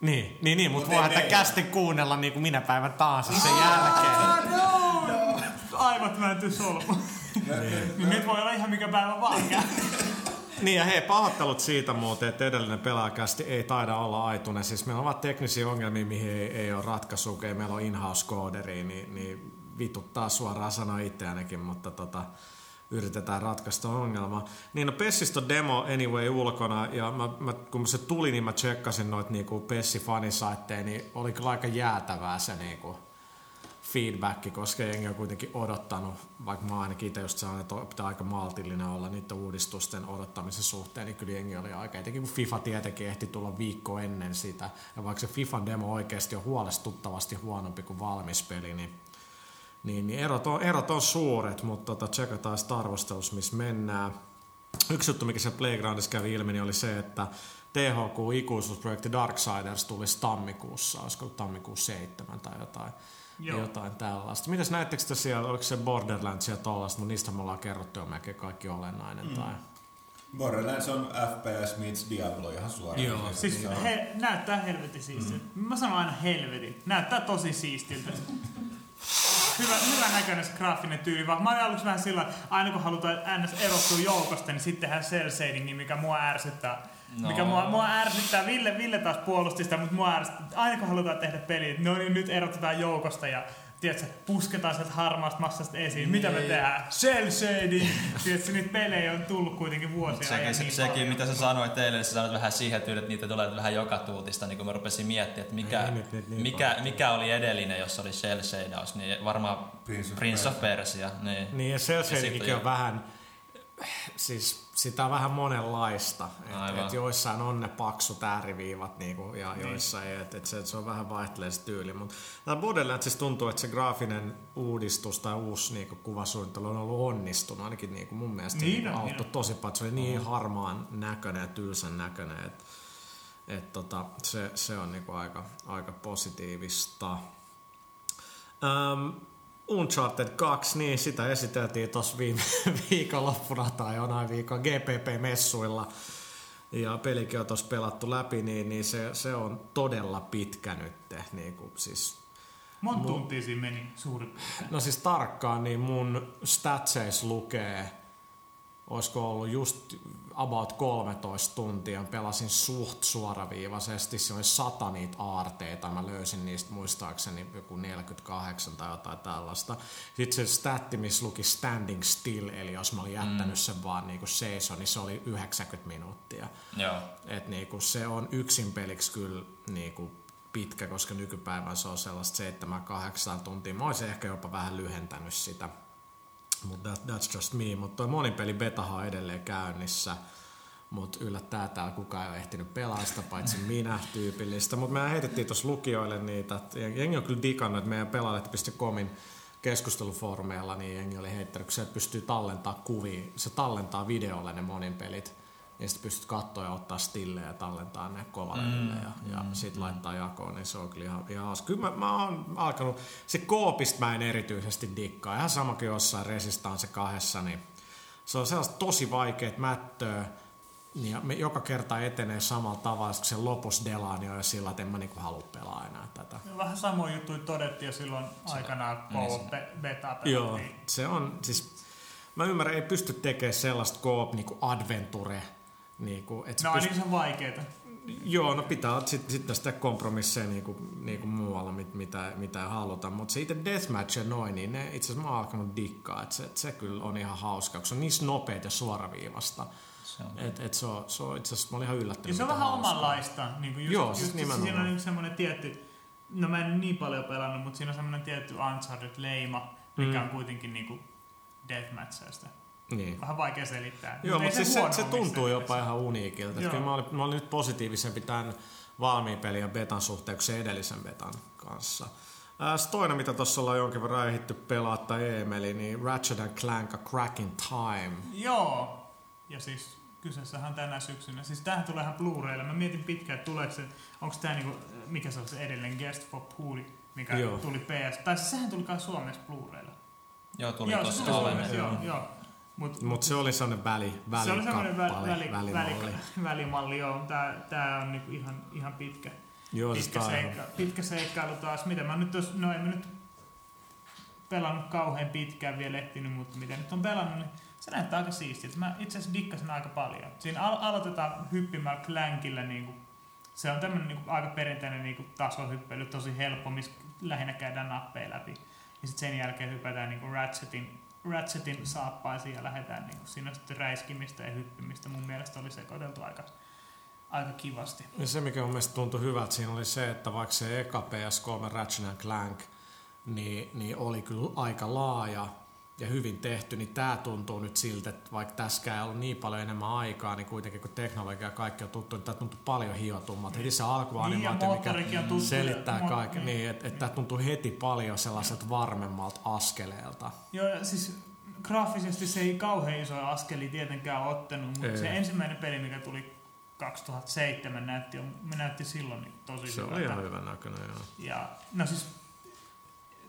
Niin, niin, niin mutta Mut voihan tätä meillä. kästin kuunnella niin kuin minä päivän taas sen jälkeen. Ah, no! Aivot vääntyy solmu. Niin nyt voi olla ihan mikä päivä vaan. Niin ja hei, pahoittelut siitä muuten, että edellinen pelaajakästi ei taida olla aituinen. Siis meillä on vaan teknisiä ongelmia, mihin ei, ei ole ratkaisua, ei meillä ole in-house kooderi, niin, niin vituttaa suoraan sanoa itseäänkin, mutta tota, yritetään ratkaista ongelmaa. Niin no Pessistä on demo anyway ulkona, ja mä, mä, kun se tuli, niin mä tsekkasin noita niinku Pessi-fanisaitteja, niin oli kyllä aika jäätävää se niinku, feedback, koska jengi on kuitenkin odottanut, vaikka mä ainakin itse just sanon, että pitää aika maltillinen olla niiden uudistusten odottamisen suhteen, niin kyllä jengi oli aika, etenkin kun FIFA tietenkin ehti tulla viikko ennen sitä, ja vaikka se FIFAn demo oikeasti on huolestuttavasti huonompi kuin valmis peli, niin niin, niin erot, on, erot on suuret, mutta tota, tsekataan sitten arvostelussa, missä mennään. Yksi juttu, mikä se Playgroundissa kävi ilmi, niin oli se, että THQ-ikuisuusprojekti Darksiders tulisi tammikuussa, olisiko tammikuussa 7 tai jotain, Joo. jotain tällaista. Mitäs näettekö te siellä, oliko se Borderlands ja tollaista, mutta niistä me ollaan kerrottu jo melkein kaikki olennainen. Mm. Tai... Borderlands on FPS meets Diablo ihan suoraan. Joo. Siis he, näyttää helvetin siistiltä. Mm. Mä sanon aina helvetin. Näyttää tosi siistiltä. Hyvä, hyvä näköinen se graafinen tyyli, vaan mä olin aluksi vähän sillä, että aina kun halutaan ns. erottua joukosta, niin sitten tehdään cell shadingi, mikä mua ärsyttää. No. Mikä mua, mua ärsyttää, Ville, Ville taas puolusti sitä, mutta mua ärsyttää, aina kun halutaan tehdä peli, no niin nyt erotetaan joukosta ja tiedätkö, pusketaan sieltä harmaasta massasta esiin. Mitä me niin. tehdään? Cell shading! tiedätkö, niitä pelejä on tullut kuitenkin vuosia. Sekin, se, niin sekin paljon. mitä sä sanoit teille, sä sanoit vähän siihen tyyliin, että niitä tulee vähän joka tuutista, niin kun mä rupesin miettimään, että mikä, ei, nyt, nyt, niin mikä, mikä oli edellinen, jos oli cell shadaus, niin varmaan Prince of, Prince of Persia. Niin, niin ja cell shadingkin on vähän, siis sitä on vähän monenlaista. Et, et joissain on ne paksut ääriviivat niinku, ja niin. joissain ei. Et, et se, se, on vähän vaihtelee se tyyli. Mutta Borderlands siis tuntuu, että se graafinen uudistus tai uusi niinku, kuvasuunnittelu on ollut onnistunut. Ainakin niinku, mun mielestä niin, niin, auttoi tosi paljon. Se oli niin oh. harmaan näköinen ja tylsän näköinen. Että et, tota, se, se on niinku aika, aika positiivista. Um, Uncharted 2, niin sitä esiteltiin tuossa viime viikonloppuna tai jonain viikon GPP-messuilla. Ja pelikin on tuossa pelattu läpi, niin, niin se, se on todella pitkä nyt. Niin kuin, siis, Monta mun, tuntia siinä meni suurin No siis tarkkaan, niin mun statseis lukee, olisiko ollut just about 13 tuntia. Pelasin suht suoraviivaisesti. Se oli sata niitä aarteita. Mä löysin niistä muistaakseni joku 48 tai jotain tällaista. Sitten se statti, missä luki standing still, eli jos mä olin jättänyt mm. sen vaan niinku seison, niin se oli 90 minuuttia. Joo. Et niinku se on yksin peliksi kyllä niinku pitkä, koska nykypäivän se on sellaista 7-8 tuntia. Mä olisin ehkä jopa vähän lyhentänyt sitä mutta that, that's just me. Mutta toi monin peli betahan on edelleen käynnissä. Mutta yllättää täällä kukaan ei ole ehtinyt pelaista, paitsi minä tyypillistä. Mutta me heitettiin tuossa lukijoille niitä. Jengi on kyllä digannut, että meidän pelaajalehti.comin keskustelufoorumeilla, niin jengi oli heittänyt, se pystyy tallentaa kuvia. Se tallentaa videolle ne monin pelit ja sitten pystyt katsoa ja ottaa stille ja tallentaa ne kovaleville mm, ja, ja mm, sitten mm. laittaa jakoon, niin se on kyllä ihan, ihan hauska. Kyllä mä, mä oon alkanut, se koopista mä en erityisesti dikkaa, ihan sama kuin jossain Resistance kahdessa, niin se on sellaista tosi vaikeet mättöä, niin ja me joka kerta etenee samalla tavalla, kun se lopussa delaani on jo sillä, että en mä niinku halua pelaa enää tätä. Vähän samoin juttuja todettiin jo silloin se, aikanaan, kun niin beta Joo, se on siis, mä ymmärrän, ei pysty tekemään sellaista koop niinku adventure Niinku, et no pyst- niin se on vaikeeta. Joo, no pitää sitten sit sitä kompromisseja niinku, niinku muualla, mit, mitä, mitä ei haluta. Mutta se itse deathmatch ja noin, niin ne itse asiassa mä oon alkanut dikkaa. Että se, et se kyllä on ihan hauska, kun se on niin nopeet ja suoraviivasta. Se on. Et, et se on, se on itse asiassa, mä olin ihan yllättynyt. Ja se on vähän omanlaista. Niin kuin just, Joo, siis just, Siinä on niin semmoinen tietty, no mä en niin paljon pelannut, mutta siinä on semmoinen tietty Uncharted-leima, mikä mm. on kuitenkin niin kuin deathmatcheista. Niin. Vähän vaikea selittää. Joo, mutta siis se, se tuntuu jopa ihan uniikilta. Kyllä mä olin, mä olin nyt positiivisempi tämän valmiin pelin ja betan suhteen kuin se edellisen betan kanssa. Sitten toinen, mitä tuossa ollaan jonkin verran ehditty pelaa tai Emeli, niin Ratchet and Clank A Crack in Time. Joo, ja siis kyseessähän tänä syksynä. Siis tämähän tulee ihan Blu-raylla. Mä mietin pitkään, että tuleeko se, onko tämä niinku, mikä se on se edellinen Guest for Pool, mikä joo. tuli PS. Tai siis sehän tuli myös Suomessa Blu-raylla. Joo, tuli joo, tossa Suomessa. Joo, joo. Mutta mut se oli sellainen väli, väli Se oli sellainen väli, väli, välimalli. Väli, välimalli, joo. Tää, tää on niinku ihan, ihan pitkä, joo, pitkä, seikka, pitkä seikkailu taas. Mitä mä nyt tos, no en mä nyt pelannut kauhean pitkään vielä ehtinyt, mutta mitä nyt on pelannut, niin se näyttää aika siistiä. Mä itse asiassa dikkasin aika paljon. Siinä al- aloitetaan hyppimällä Clankillä, niinku, se on tämmönen niinku, aika perinteinen niinku, tasohyppely, tosi helppo, missä lähinnä käydään nappeja läpi. Ja sitten sen jälkeen hypätään niinku Ratchetin Ratchetin saappaisiin ja lähdetään niin siinä sitten räiskimistä ja hyppimistä. Mun mielestä oli sekoiteltu aika, aika kivasti. Ja se, mikä mun mielestä tuntui hyvältä siinä oli se, että vaikka se eka PS3 Ratchet Clank niin, niin oli kyllä aika laaja ja hyvin tehty, niin tämä tuntuu nyt siltä, että vaikka tässä ei ollut niin paljon enemmän aikaa, niin kuitenkin kun teknologia ja kaikki on tuttu, niin tämä tuntuu paljon hiotummalta. Heti se alkuanimaatio, mikä tuttu, selittää kaiken, niin, niin että, että tämä tuntuu heti paljon sellaiselta varmemmalta askeleelta. Joo, siis graafisesti se ei kauhean iso askeli tietenkään ottanut, mutta ei. se ensimmäinen peli, mikä tuli 2007 näytti, näytti silloin niin tosi Se oli ihan hyvä näköinen, joo. Ja, no siis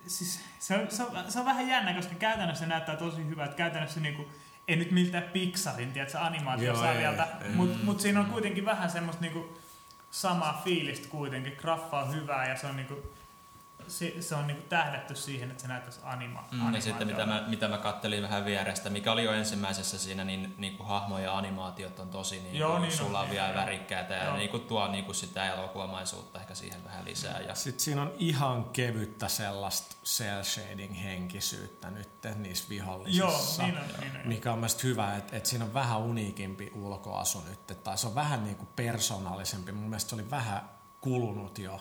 siis se, on, se, on, se on vähän jännä, koska käytännössä se näyttää tosi hyvältä. Käytännössä niinku, ei nyt miltään Pixarin, tiedätkö, animaatiosarjalta, mutta mut siinä on kuitenkin vähän semmoista niinku samaa fiilistä kuitenkin. Graffa on hyvää ja se on niinku, se, se on niinku tähdätty siihen, että se näyttäisi anima, Mm, ja sitten mitä mä, mitä mä kattelin vähän vierestä, mikä oli jo ensimmäisessä siinä, niin, niin kuin hahmo ja animaatiot on tosi niin Joo, niin on. sulavia ja Joo. värikkäitä ja Joo. niin kuin tuo niin kuin sitä elokuvamaisuutta ehkä siihen vähän lisää. Ja Sitten siinä on ihan kevyttä sellaista cell shading henkisyyttä nyt niissä vihollisissa. Joo, niin on, niin on. Mikä on mielestäni hyvä, että, että siinä on vähän uniikimpi ulkoasu nyt, tai se on vähän niin kuin persoonallisempi. Mun mielestä se oli vähän kulunut jo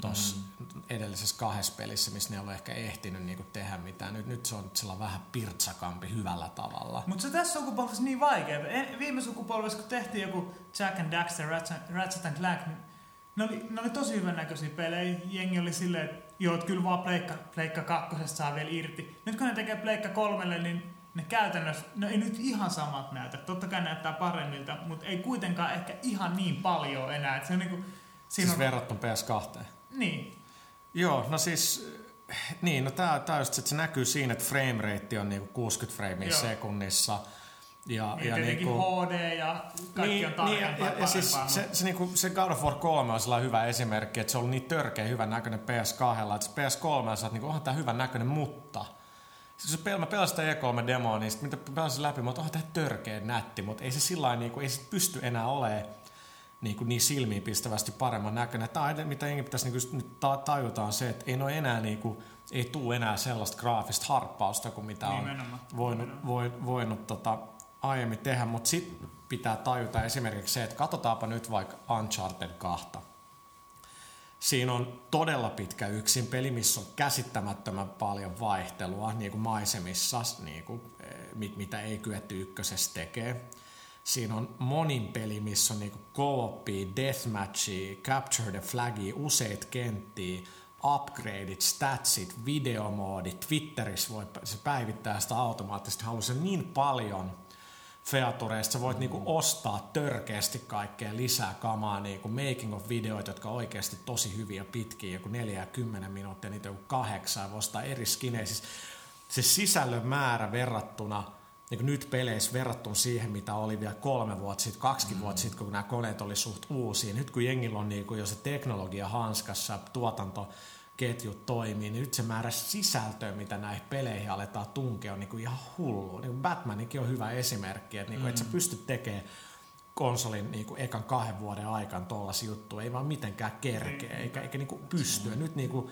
tuossa mm. edellisessä kahdessa pelissä, missä ne on ehkä ehtinyt niin kuin tehdä mitään. Nyt, nyt se on sillä vähän pirtsakampi hyvällä tavalla. Mutta se tässä sukupolvessa niin vaikea. En- Viime sukupolvessa, kun tehtiin joku Jack and Daxter, Ratchet, and Clank, niin ne oli, ne oli tosi hyvän näköisiä pelejä. Jengi oli silleen, että joo, että kyllä vaan Pleikka, Pleikka kakkosesta saa vielä irti. Nyt kun ne tekee Pleikka kolmelle, niin ne käytännössä, no ei nyt ihan samat näytä. Totta kai näyttää paremmilta, mutta ei kuitenkaan ehkä ihan niin paljon enää. Et se on niinku, siinä Siis on, verrattuna PS2. Niin, Joo, no siis, niin, no tää, tää just, että se näkyy siinä, että frame rate on niinku 60 framea sekunnissa. Ja, niin ja tietenkin niinku, HD ja kaikki on tarkempaa ja, ja, ja siis se, se, niinku, se God of War 3 on sellainen hyvä esimerkki, että se on ollut niin törkeä hyvän näköinen PS2, että se PS3 sä oot niinku, onhan tää hyvän näköinen, mutta. Siis pel- mä pelasin sitä E3-demoa, niin sit mitä pelasin läpi, mutta onhan tää törkeä nätti, mutta ei se sillä niinku, ei se pysty enää olemaan niin, kuin niin silmiin pistävästi paremman näköinen. Tämä mitä jengi pitäisi niin nyt ta- tajuta on se, että ei ole enää niin kuin, ei tule enää sellaista graafista harppausta kuin mitä on Nimenomaan. voinut, voinut, voinut tota, aiemmin tehdä, mutta sitten pitää tajuta esimerkiksi se, että katsotaanpa nyt vaikka Uncharted 2. Siinä on todella pitkä yksin peli, missä on käsittämättömän paljon vaihtelua niin kuin maisemissa, niin kuin, eh, mit- mitä ei kyetty ykkösessä tekemään. Siinä on monin peli, missä on niinku co-opia, deathmatchia, capture the flagia, useita kenttiä, upgradeit, statsit, videomoodit, Twitterissä voi se päivittää sitä automaattisesti. Haluaisin niin paljon featureista, sä voit niinku ostaa törkeästi kaikkea lisää kamaa, niinku making of videoita, jotka on oikeasti tosi hyviä pitkiä, joku 4 ja 10 minuuttia, niitä joku kahdeksan, voi ostaa eri skinejä. Siis se sisällön määrä verrattuna niin nyt peleissä verrattuna siihen, mitä oli vielä kolme vuotta sitten, kaksi mm. vuotta sitten, kun nämä koneet oli suht uusia. Nyt kun jengillä on niin jo se teknologia hanskassa, tuotantoketjut toimii, niin nyt se määrä sisältöä, mitä näihin peleihin aletaan tunkea, on niin kuin ihan hullu. Niin kuin Batmanikin on hyvä esimerkki, että, niin kuin, mm. että sä pystyt tekemään konsolin niin kuin ekan kahden vuoden aikana tuollaisia juttuja, ei vaan mitenkään kerkeä, eikä, eikä niin kuin pysty. Nyt niin kuin,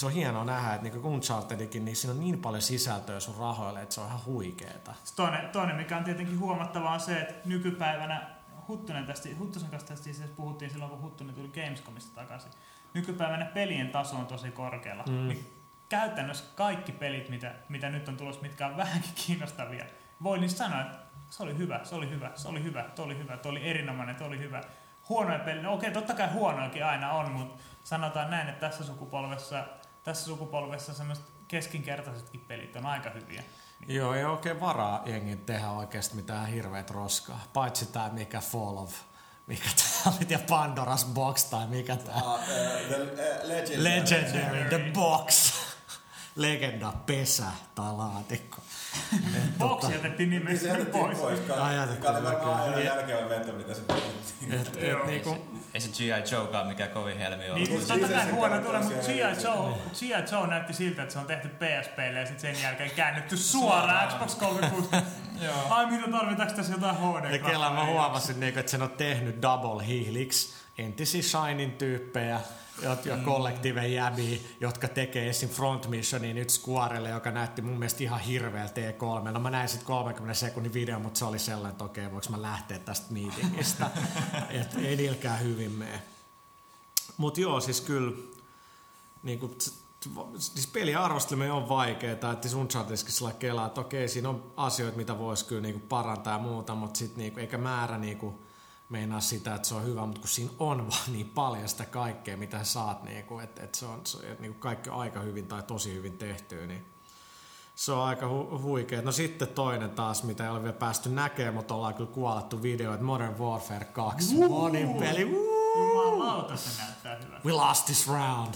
se on hienoa nähdä, että niin Unchartedikin, niin siinä on niin paljon sisältöä sun rahoille, että se on ihan huikeeta. Toinen, toinen, mikä on tietenkin huomattavaa, on se, että nykypäivänä Huttunen tästä, Huttusen kanssa tästä siis puhuttiin silloin, kun Huttunen tuli Gamescomista takaisin. Nykypäivänä pelien taso on tosi korkealla. Mm. Niin käytännössä kaikki pelit, mitä, mitä nyt on tulossa, mitkä on vähänkin kiinnostavia, voi niistä sanoa, että se oli hyvä, se oli hyvä, se oli hyvä, se oli hyvä, se oli erinomainen, se oli hyvä. Huonoja pelejä, no okei, totta kai huonoakin aina on, mutta sanotaan näin, että tässä sukupolvessa, tässä sukupolvessa semmoiset keskinkertaisetkin pelit on aika hyviä. Joo, ei oikein varaa jengin tehdä oikeasti mitään hirveät roskaa. Paitsi tämä mikä Fall of, mikä tää oli, ja Pandoras Box tai mikä tää. Uh, uh, the uh, legend. Legendary, The Box. Legenda, pesä tai laatikko. Tota, jätettiin Niin nimestä jätettiin pois. pois. Jätettiin oli varmaan aina järkevä veto, mitä se puhuttiin. niinku, Ei se G.I. Joekaan mikä kovin helmi on. Niin, siis totta siis kai huono tulee, mutta siellä G.I. Joe, G.I. Joe näytti siltä, että se on tehty PSPlle ja sitten sen jälkeen käännetty suoraan Xbox 360. Ai mitä tarvitaanko tässä jotain HD? Ja Kela mä huomasin, niinku, että sen on tehnyt Double Helix, entisiä Shinin tyyppejä, ja mm. kollektiiven jäbiä, jotka tekee esim. Front Missionia nyt Squarelle, joka näytti mun mielestä ihan hirveältä T3. No mä näin sitten 30 sekunnin video, mutta se oli sellainen, että okei, voiko mä lähteä tästä meetingistä. että ei niilläkään hyvin mene. Mutta joo, siis kyllä, niin kuin, siis peliarvosteleminen on vaikeaa, että sun chatiskin sillä kelaa, että okei, siinä on asioita, mitä voisi kyllä niinku parantaa ja muuta, mutta sit niinku, eikä määrä niinku meinaa sitä, että se on hyvä, mutta kun siinä on vaan niin paljon sitä kaikkea, mitä saat, niinku, että et se on, se, et niinku kaikki on aika hyvin tai tosi hyvin tehtyä, niin se on aika hu- huikea. No sitten toinen taas, mitä ei ole vielä päästy näkemään, mutta ollaan kyllä kuolettu video, että Modern Warfare 2, monin peli, Woo! Jumalauta, se näyttää hyvältä. we lost this round.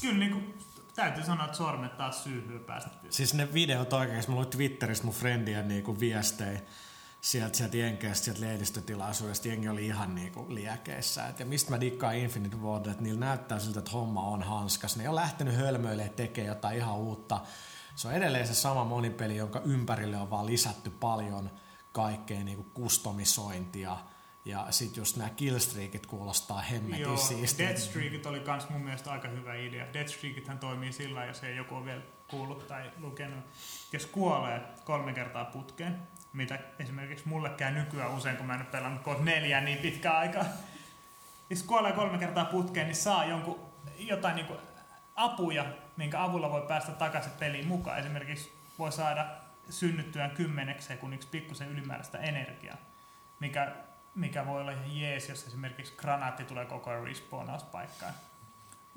Kyllä niinku, täytyy sanoa, että sormet taas syyhyy päästä. Siis ne videot oikeesti, mä luin Twitteristä mun friendien niinku viestejä sieltä, sieltä Jenkeistä, sieltä lehdistötilaisuudesta, jengi oli ihan niinku liekeissä. Et, ja mistä mä dikkaan Infinite Ward, että niillä näyttää siltä, että homma on hanskas. Ne on lähtenyt hölmöille tekemään jotain ihan uutta. Se on edelleen se sama monipeli, jonka ympärille on vaan lisätty paljon kaikkea niinku kustomisointia. Ja sit just nämä killstreakit kuulostaa hemmetin Joo, siistiltä. Deathstreakit oli kans mun mielestä aika hyvä idea. Deathstreakithän toimii sillä, jos ei joku ole vielä kuullut tai lukenut. Jos kuolee kolme kertaa putkeen, mitä esimerkiksi mulle käy nykyään usein, kun mä en ole pelannut kod neljää niin pitkään aikaa. Jos kuolee kolme kertaa putkeen, niin saa jonkun, jotain niinku apuja, minkä avulla voi päästä takaisin peliin mukaan. Esimerkiksi voi saada synnyttyään kymmeneksi sekunniksi pikkusen ylimääräistä energiaa, mikä, mikä voi olla ihan jees, jos esimerkiksi granaatti tulee koko ajan respawnauspaikkaan.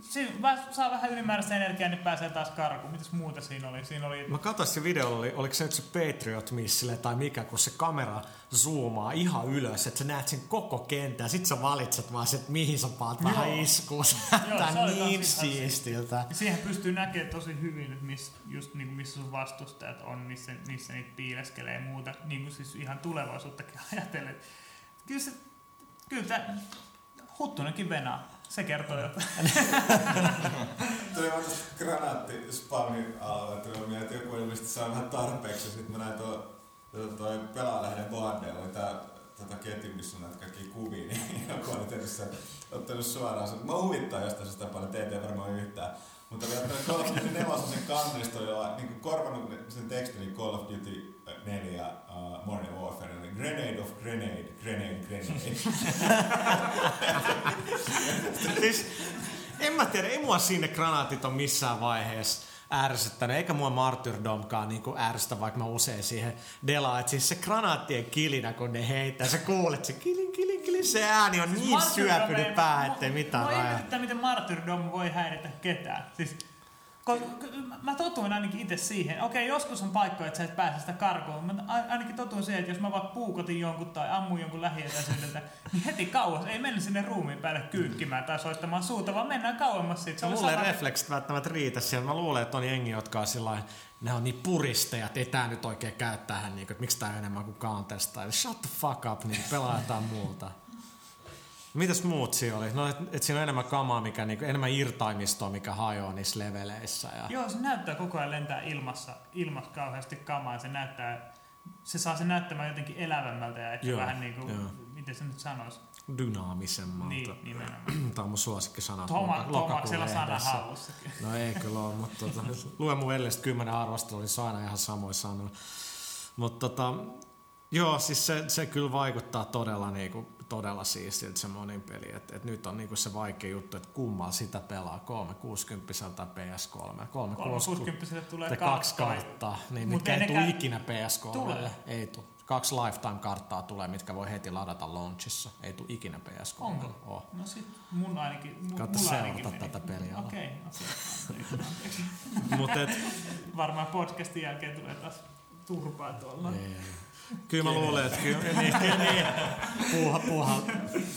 Siinä saa vähän ylimääräistä energiaa, niin pääsee taas karkuun. Mitäs muuta siinä oli? Siinä oli Mä katsoin se video, oli, oliko se nyt se Patriot missille tai mikä, kun se kamera zoomaa ihan ylös, että sä näet sen koko kentän, sit sä valitset vaan se, että mihin sä paat vähän se oli niin ihan- siistiltä. Siihen pystyy näkemään tosi hyvin, että miss, just niin kuin missä sun vastustajat on, missä, missä niitä piileskelee ja muuta. Niin kuin siis ihan tulevaisuuttakin ajatellen. Kyllä se, kyllä tämä Huttunenkin venaa. Se kertoo jotain. Tuli vaan granaattispawnin alla, tuli mieleen, että joku ilmeisesti saa vähän tarpeeksi. Sitten mä näin tuo, tuo, toi pelaajalehden Boardel, oli tää tota ketju, missä on näitä kaikkia kuvia, niin joku oli tehnyt sen, ottanut suoraan sen. Mä huvittaa jostain sitä paljon, te ette varmaan yhtään. Mutta oli ottanut Call of Duty 4 sen kannisto, jolla niin korvannut sen tekstin niin Call of Duty 4 uh, Modern Warfare, Grenade of Grenade, Grenade, Grenade. siis, en mä tiedä, ei mua sinne granaatit on missään vaiheessa ärsyttänyt, eikä mua Martyrdomkaan niinku ärsytä, vaikka mä usein siihen delaan. Et siis se granaattien kilinä, kun ne heittää, sä kuulet se kilin, kilin, kilin, se ääni on niin Martyrdom syöpynyt ei- päähän, ettei mitään rajaa. ihmetyttää, miten Martyrdom voi häiritä ketään. Siis, mä- totuin ainakin itse siihen. Okei, joskus on paikkoja, että sä et pääse sitä karkuun. Mä ainakin totuin siihen, että jos mä vaan puukotin jonkun tai ammun jonkun lähietäisyydeltä, niin heti kauas ei mennä sinne ruumiin päälle kyykkimään tai soittamaan suuta, vaan mennään kauemmas siitä. Se Mulle sama- refleksit välttämättä riitä siellä. Mä luulen, että on jengi, jotka on sillä ne on niin puristeja, että ei tää nyt oikein käy tähän, niin kuin, että miksi tää on enemmän kuin Counter Strike. Shut the fuck up, niin pelaa jotain muuta. Mitäs muut siinä oli? No, et, et siinä on enemmän kamaa, mikä, niinku, enemmän irtaimistoa, mikä hajoaa niissä leveleissä. Ja... Joo, se näyttää koko ajan lentää ilmassa, ilmassa kauheasti kamaa. Se näyttää, se saa sen näyttämään jotenkin elävämmältä ja ehkä Joo, vähän niin kuin, miten se nyt sanoisi. dynaamisemmalta. Niin, nimenomaan. Tämä on mun suosikkisana. Toma, Tomaksella sana hallussakin. No ei kyllä ole, mutta tota, luen mun veljestä kymmenen arvostelua, niin se aina ihan samoin sanoa. Mutta tota, joo, siis se, se kyllä vaikuttaa todella, niinku, todella siistiltä se monin peli. Et, et nyt on niinku se vaikea juttu, että kummalla sitä pelaa, 360 tai PS3. 360 tulee kaksi karttaa, niin Mut mitkä ei tule ikinä PS3. Tulee. Ei tule. Kaksi Lifetime-karttaa tulee, mitkä voi heti ladata launchissa. Ei tule ikinä PS3. Onko? Oh. No sit mun ainakin, mu, Kautta mulla seurata meni. tätä peliä. Okei, okay, anteeksi. Mut et, Varmaan podcastin jälkeen tulee taas turpaa tuolla. Ei. Kyllä mä luulen, että kyllä, niin, niin, puuha, puuha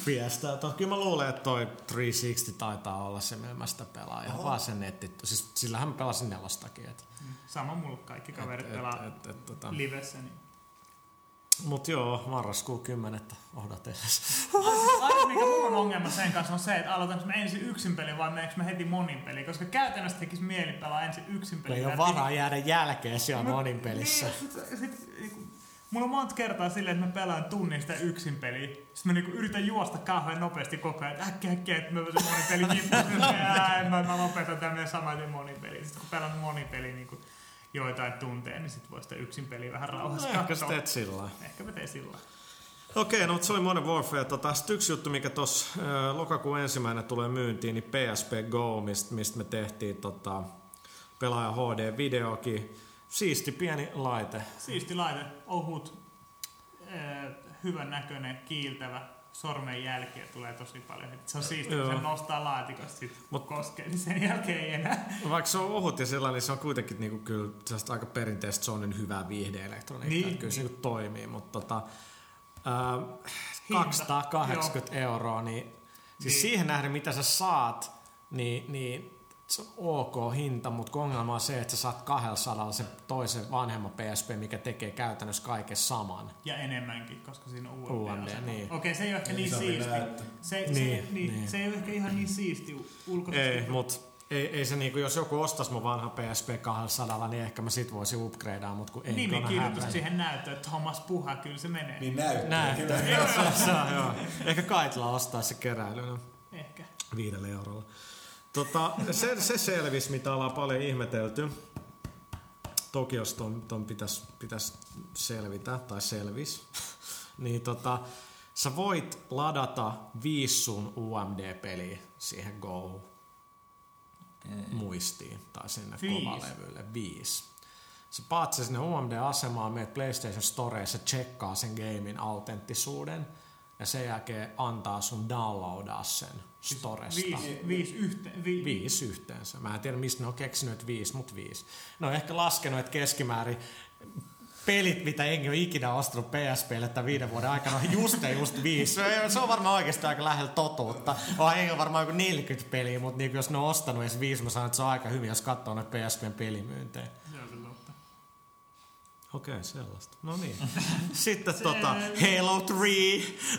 fiesta. Kyllä mä luulen, että toi 360 taitaa olla se, millä mä sitä pelaan. Ihan vaan se netti. Siis sillähän mä pelasin nelostakin. Et, Sama mulla kaikki kaverit et, pelaa et, et, tota. livessä. Niin. Mut joo, marraskuu 10. odotellessa. Aina mikä mulla on ongelma sen kanssa on se, että aloitanko me ensin yksin peli vai meneekö me heti monin peli, koska käytännössä tekisi mieli pelaa ensin yksin peli. Ei ole varaa jäädä jälkeen siellä monin pelissä. Niin, sit, sit, niinku, mulla on monta kertaa silleen, että mä pelaan tunnin sitä yksin peliä. Sitten mä niinku yritän juosta kauhean nopeasti koko ajan, äkkiä äkkiä, että mä se monin peli nippuun. mä, mä lopetan tämmöinen samaten monin peli. Sitten kun pelaan monin peli niinku joitain tunteja, niin sit voi sitä yksin peliä vähän rauhassa No, ehkä sä teet sillä. Ehkä mä teen sillä. Okei, no mutta se oli Modern Warfare. Tota, sit yksi juttu, mikä tuossa lokakuun ensimmäinen tulee myyntiin, niin PSP Go, mistä mist me tehtiin tota, pelaaja HD-videokin. Siisti pieni laite. Siisti laite, ohut, äh, hyvän näköinen, kiiltävä, sormenjälkiä tulee tosi paljon. Se on siisti, kun se nostaa laatikosta, sit Mut- koskee, niin sen jälkeen ei enää. Vaikka se on ohut ja sellainen, niin se on kuitenkin niinku kyllä aika perinteistä Sonin hyvää viihdeelektroniikkaa. Niin. Niin, kyllä se niinku toimii, mutta tota, Hinta. 280 euroa, niin siis Niin. siihen nähden mitä sä saat, niin, niin se on ok hinta, mutta kun ongelma on se, että sä saat 200 sen toisen vanhemman PSP, mikä tekee käytännössä kaiken saman. Ja enemmänkin, koska siinä on UMD. UMD, niin. Okei, se ei ole ehkä niin Isompi siisti. näyttö. Se, Niin, se, niin, niin. se ei ole ehkä ihan niin siisti ulkoisesti. Ei, mutta ei, ei se niinku, jos joku ostaisi mun vanha PSP 200, niin ehkä mä sit voisin upgradea, mutta kun ei Nimikirjoitus häpeä. siihen näyttöön, että Thomas Puha, kyllä se menee. Niin näyttää. Näin, Kyllä. joo, se, se, on, joo. Ehkä Kaitla ostaa se keräilynä Ehkä. viidellä eurolla. Tota, se, se selvisi, mitä ollaan paljon ihmetelty. Tokiosta ton, ton pitäisi pitäis selvitä, tai selvis. niin tota, sä voit ladata viisi sun UMD-peliä siihen Go muistiin tai sinne Viisi. kovalevylle. Viisi. Sä paat se sinne UMD-asemaan, meet PlayStation Storeen, se tsekkaa sen gamein autenttisuuden ja sen jälkeen antaa sun downloadaa sen Storesta. Viisi, viisi yhteen. Vi, Viisi yhteensä. Mä en tiedä, mistä ne on keksinyt, viisi, mutta viisi. Ne on ehkä laskenut, että keskimäärin pelit, mitä enkin ole ikinä ostanut PSPlle tämän viiden vuoden aikana, on just ja just viisi. Se- on varmaan oikeasti aika lähellä totuutta. On ei ole varmaan joku 40 peliä, mutta niin jos ne on ostanut edes viisi, mä sanon, että se on aika hyvin, jos katsoo noita PSPn pelimyyntejä. Okei, sellaista. No niin. Sitten tota, Halo 3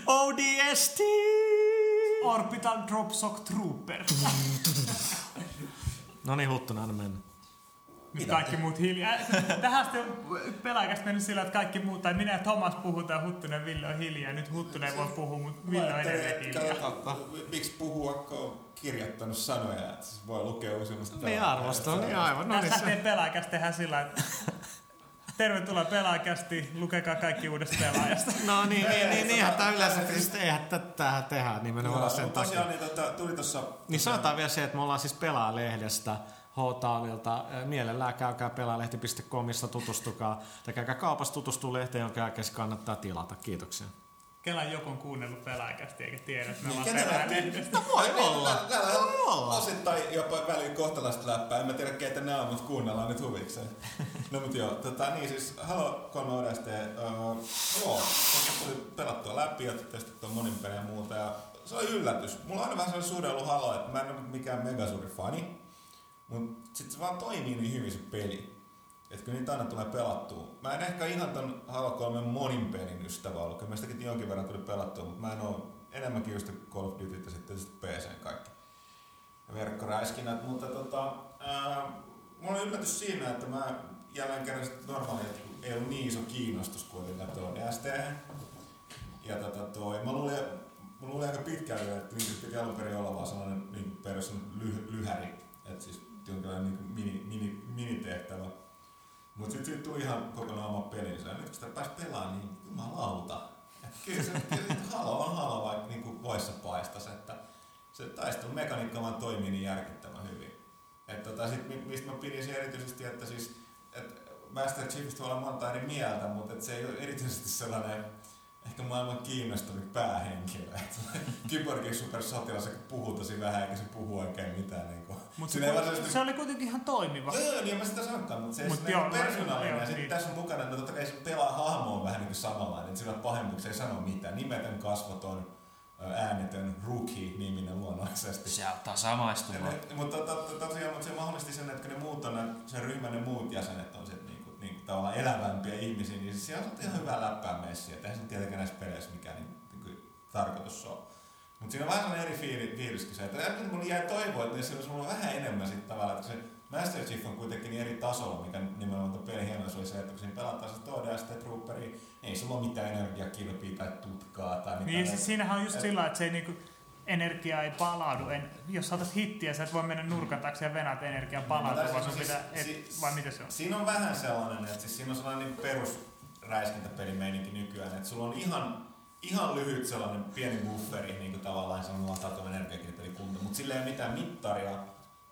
ODST! Orbital Drop Shock Trooper. No niin, Huttunen, anna mennä. Nyt kaikki muut hiljaa. Tähän asti on pelaajakas mennyt sillä, että kaikki muut, tai minä ja Thomas puhutaan, Huttunen Ville on hiljaa. Nyt Huttunen ei voi puhua, mutta Ville on edelleen hiljaa. Miksi puhua, kun on kirjoittanut sanoja, että siis voi lukea uusimmasta Niin arvostan, niin aivan. No niin, Tässä se, lähtee pelaajakas tehdään sillä, että Tervetuloa pelaajakästi, lukekaa kaikki uudesta pelaajasta. no niin, niin, niin, niinhän tämä yleensä, siis eihän tätä tehdä nimenomaan sen takia. Tosiaan niin, tota, tuli tuossa... Niin sanotaan vielä se, että me ollaan siis pelaalehdestä H-Taunilta. Mielellään käykää pelaalehti.comissa, tutustukaa. Tai käykää kaupassa tutustuu lehteen, jonka jälkeen kannattaa tilata. Kiitoksia. Kelan joku on kuunnellut pelaajakästi eikä tiedä, että me ollaan ketä pelaajalehdestä. Voi olla. Täällä Voi on olla. osittain jopa väliin kohtalaista läppää. En mä tiedä keitä nämä on, mutta kuunnellaan nyt huvikseen. no mut joo, tota, niin siis Halo 3 ODST, uh, joo, tuli pelattua läpi ja testattua monin pelejä ja muuta. Ja se oli yllätys. Mulla on aina vähän sellainen suhde ollut Halo, että mä en ole mikään megasuuri fani. Mut sit se vaan toimii niin hyvin se peli. Että kyllä niitä aina tulee pelattua. Mä en ehkä ihan ton Halo 3 monin pelin ystävä ollut. Kyllä mä sitäkin jonkin verran tuli pelattua, mutta mä en oo enemmänkin just Call of Duty ja sitten sit PC kaikki. Verkkoräiskinät, mutta tota, ää, mulla oli yllätys siinä, että mä jälleen kerran sit normaali, että ei ollut niin iso kiinnostus kuitenkaan tuo DST. Ja tota toi, mä luulin, mä luulin aika pitkään, vielä, että niin piti alun perin olla vaan sellainen niin perus lyh, lyhäri, että siis jonkinlainen niin mini, mini, minitehtävä. Mutta sitten siitä tuli ihan kokonaan oma pelinsä. Ja nyt kun sitä pääsi pelaamaan, niin jumalauta. Kyllä se, on halo, vaikka niin voissa paistaisi. Että se taistelumekaniikka vaan toimii niin järkyttävän hyvin. Et tota, sit, mi- mistä mä pidin se erityisesti, että siis, et Master Chiefistä voi olla monta eri mieltä, mutta se ei ole erityisesti sellainen ehkä maailman kiinnostavin päähenkilö. Kyborgin supersotilas, joka puhuu tosi vähän, eikä se puhu oikein mitään. Niin kuin. Ei se, varsinaisesti se oli kuitenkin ihan toimiva. Joo, joo, niin en mä sitä sanokaan, mutta se ei Mut Mut joo, joo, persoonallinen. joo, Ja sitten niin. tässä on mukana, että totta kai se pelaa hahmo on vähän niin kuin samanlainen, että sillä pahemmuksi ei sano mitään. Nimetön, kasvoton, ää, äänetön, rookie-niminen luonnollisesti. Se auttaa samaistumaan. Ja, mutta to, to, tosiaan mutta se mahdollisti sen, että kun ne muut on, ne- sen ryhmän ne muut jäsenet on sit niinku, niinku tavallaan elävämpiä ihmisiä, niin siis siellä on ihan hyvää läppää messiä. Eihän se tietenkään näissä peleissä mikään niin, niin tarkoitus ole. Mutta siinä on vähän sellainen eri fiili, fiiliskin se, että äkkiä mulla jäi toivoa, että niissä olisi mulla vähän enemmän sitten tavallaan, että se Master Chief on kuitenkin niin eri tasolla, mikä nimenomaan tuon pelin hienous oli se, että kun siinä pelataan se ODST Trooperi, niin ei sulla ole mitään energiakilpiä tai tutkaa tai mitään. Niin siis siinähän on just sillä, että se ei niinku, energia ei palaudu. En, jos sä otat hittiä, sä et voi mennä nurkan taakse ja venää, että energia palautuu, No, vaan sun siis- pitää, et, si- vai mitä se on? Siinä on vähän sellainen, että siis siinä on sellainen niin perus räiskintäpelimeininki nykyään, että sulla on ihan, ihan lyhyt sellainen pieni bufferi, niin kuin tavallaan on lataatu energiakilpelikunta, mutta sillä ei ole mitään mittaria,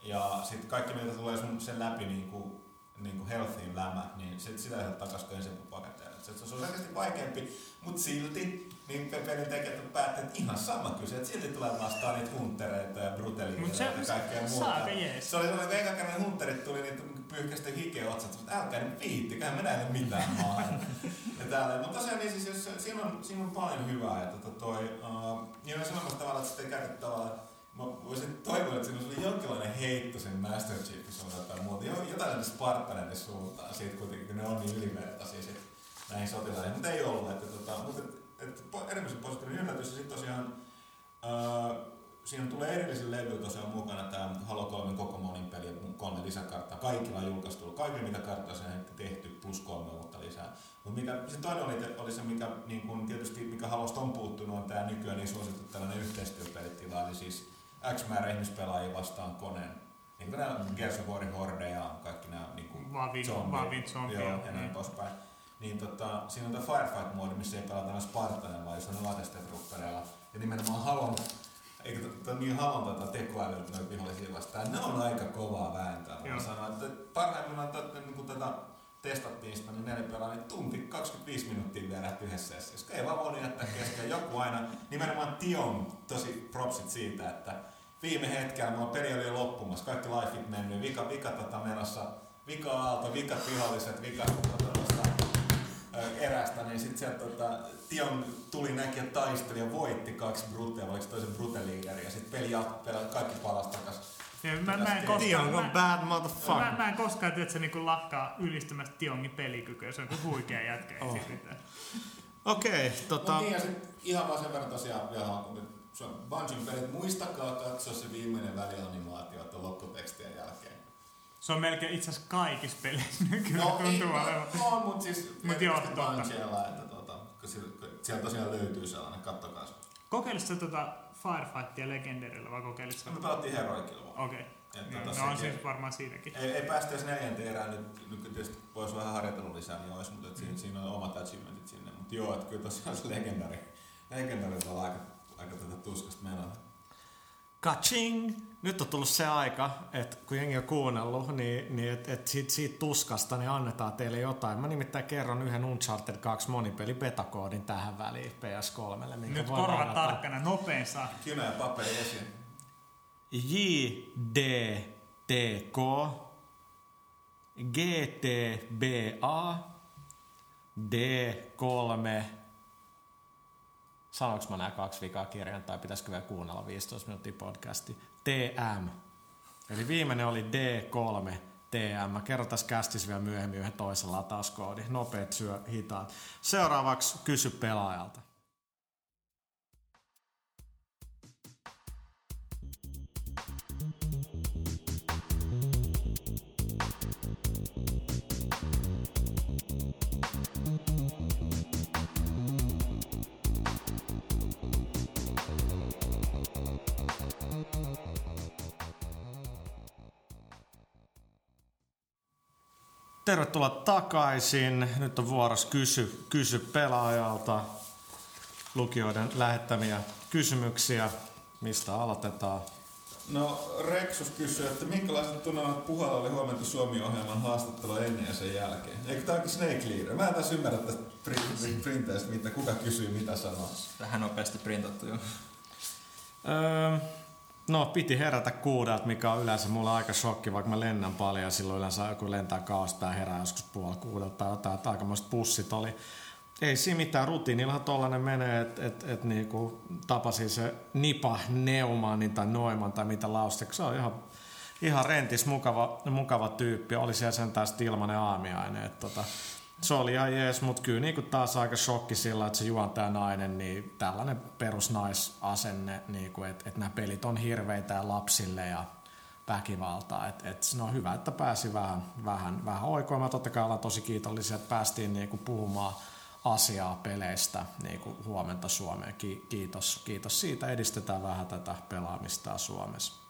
ja sitten kaikki mitä tulee sun sen läpi niin kuin, niin kuin healthyin lämä, niin sit sitä ei saa takaisin kuin ensin paketeilla. Se, se on selkeästi vaikeampi, mutta silti niin pe- pelin tekijät on päättänyt, että ihan sama kyse, että silti tulee vastaan niitä huntereita ja bruteliita ja kaikkea muuta. saaka jees. Se oli sellainen, että kerran hunterit tuli, niin pyyhkästi hikeä otsat, että älkää nyt viittikään, me näille mitään maahan. ja täällä. Mutta tosiaan niin siis, jos, siinä, on, siinä on paljon hyvää, että tota toi, uh, niin on sanomassa tavalla, että sitä ei käytetä tavallaan mä voisin toivoa, että siinä olisi jonkinlainen heitto sen Master Chiefin suuntaan tai muuta. Jotain näitä Spartaneiden suuntaan siitä kuitenkin, kun ne on niin ylivertaisia näihin sotilaihin. Mutta ei ollut. Että, tota, mutta et, et, erityisen positiivinen yllätys. Ja sitten tosiaan ää, siinä tulee erillisen levy tosiaan mukana tämä Halo 3 koko monin peli ja kolme lisäkarttaa. Kaikilla on julkaistu, kaikilla mitä karttaa sen tehty plus kolme uutta lisää. Mutta mikä, se toinen oli, oli se, mikä niin kun tietysti mikä Halosta on puuttunut, on tämä nykyään niin suosittu tällainen yhteistyöpelitila, eli siis X määrä ihmispelaajia vastaan koneen. Niin kuin nämä mm. Gears of War Horde ja kaikki nämä niin kuin Vavin, zombi, vavin zombia. joo, ja näin niin. poispäin. Niin tota, siinä on tämä Firefight-moodi, missä ei pelata Spartanen, vaan jos on latestetruppereilla. Ja nimenomaan Halon, eikö to, to, niin Halon tota tekoäly noin vihollisia vastaan. Ne on aika kovaa vääntöä. Mä sanoin, että parhaimmillaan että niin kun tätä testattiin sitä, niin neljä pelaa, niin tunti 25 minuuttia vielä yhdessä sessiossa. Ei vaan voinut jättää kesken. Joku aina, nimenomaan Tion tosi propsit siitä, että viime hetkellä mulla peli oli loppumassa, kaikki lifeit mennyt, vika, vika tota menossa, vika aalto, vikat viholliset, vikat tota, erästä, niin sitten sieltä tota, Tion tuli näki ja taisteli ja voitti kaksi brutteja, oliko se toisen brute-liideri, ja sitten peli jatkui, kaikki palasi takas. Ja mä, mä en Tion koskaan, on mä, bad mä, motherfucker. mä en koskaan tiedä, että se niinku lakkaa ylistämästä Tiongin pelikykyä. Se on kuin huikea jätkä. Oh. Okei, tota... Mutta niin, ja sit ihan vaan sen verran tosiaan, jaha, kun se on Bungeon pelit, muistakaa katsoa se viimeinen välianimaatio, että lopputekstien jälkeen. Se on melkein itse asiassa kaikissa peleissä nykyään No, ei, tuntuu olevan. no, on, mutta siis Mut joo, totta. Bungiella, että tota, kun siellä, siellä tosiaan löytyy sellainen, kattokaa se. Kokeilitko sä tota Firefightia Legendarilla vai kokeilitko Me sä? pelattiin Heroikilla vaan. Okei. Okay. tota No on sekin- siis varmaan siinäkin. Ei, ei päästä edes neljänteen erään nyt, nyt kun tietysti voisi vähän harjoitella lisää, niin olisi, mutta et siinä, siinä on omat achievementit sinne. Mutta joo, että kyllä tosiaan se legendari, legendari on aika, aika tätä tuskasta menoa. Kaching! Nyt on tullut se aika, että kun jengi on kuunnellut, niin, niin että et siitä, siitä tuskasta niin annetaan teille jotain. Mä nimittäin kerron yhden Uncharted 2 monipeli betakoodin tähän väliin PS3. Minkä Nyt ladata. tarkkana, nopein saa. Kynä ja paperi esiin. JDTK GTBA D3 Sanoinko mä nämä kaksi vikaa kirjan tai pitäisikö vielä kuunnella 15 minuuttia podcasti? TM. Eli viimeinen oli D3 TM. Mä tässä kästis vielä myöhemmin yhden toisen latauskoodin. Nopeet syö hitaat. Seuraavaksi kysy pelaajalta. Tervetuloa takaisin. Nyt on vuorossa kysy, kysy pelaajalta lukijoiden lähettämiä kysymyksiä. Mistä aloitetaan? No Rexus kysyy, että minkälaiset tunnelmat puhalla oli huomenta Suomi-ohjelman haastattelu ennen ja sen jälkeen? Eikö tämä Snake Leader? Mä en taas ymmärrä tästä print- printeistä, mitä, kuka kysyy mitä sanoo. Vähän nopeasti printattu jo. Öö, no, piti herätä kuudelta, mikä on yleensä mulle aika shokki, vaikka mä lennän paljon ja silloin yleensä joku lentää kaosta ja herää joskus puoli kuudelta tai jotain, että aikamoiset pussit oli. Ei siinä mitään, rutiinillahan tollanen menee, että et, et niinku tapasin se Nipa Neumannin tai Noiman tai mitä lauste, se on ihan, ihan rentis, mukava, mukava tyyppi. Oli siellä sentään sit ilmanen aamiainen. Et tota, se oli ihan jees, mutta kyllä niinku taas aika shokki sillä, että se juontaja nainen, niin tällainen perusnaisasenne, niinku, että et nämä pelit on hirveitä ja lapsille ja väkivaltaa. Et, et, no hyvä, että pääsi vähän, vähän, vähän oikoimaan. Totta kai ollaan tosi kiitollisia, että päästiin niinku puhumaan asiaa peleistä niin kuin huomenta Suomeen. Ki- kiitos, kiitos siitä. Edistetään vähän tätä pelaamista Suomessa.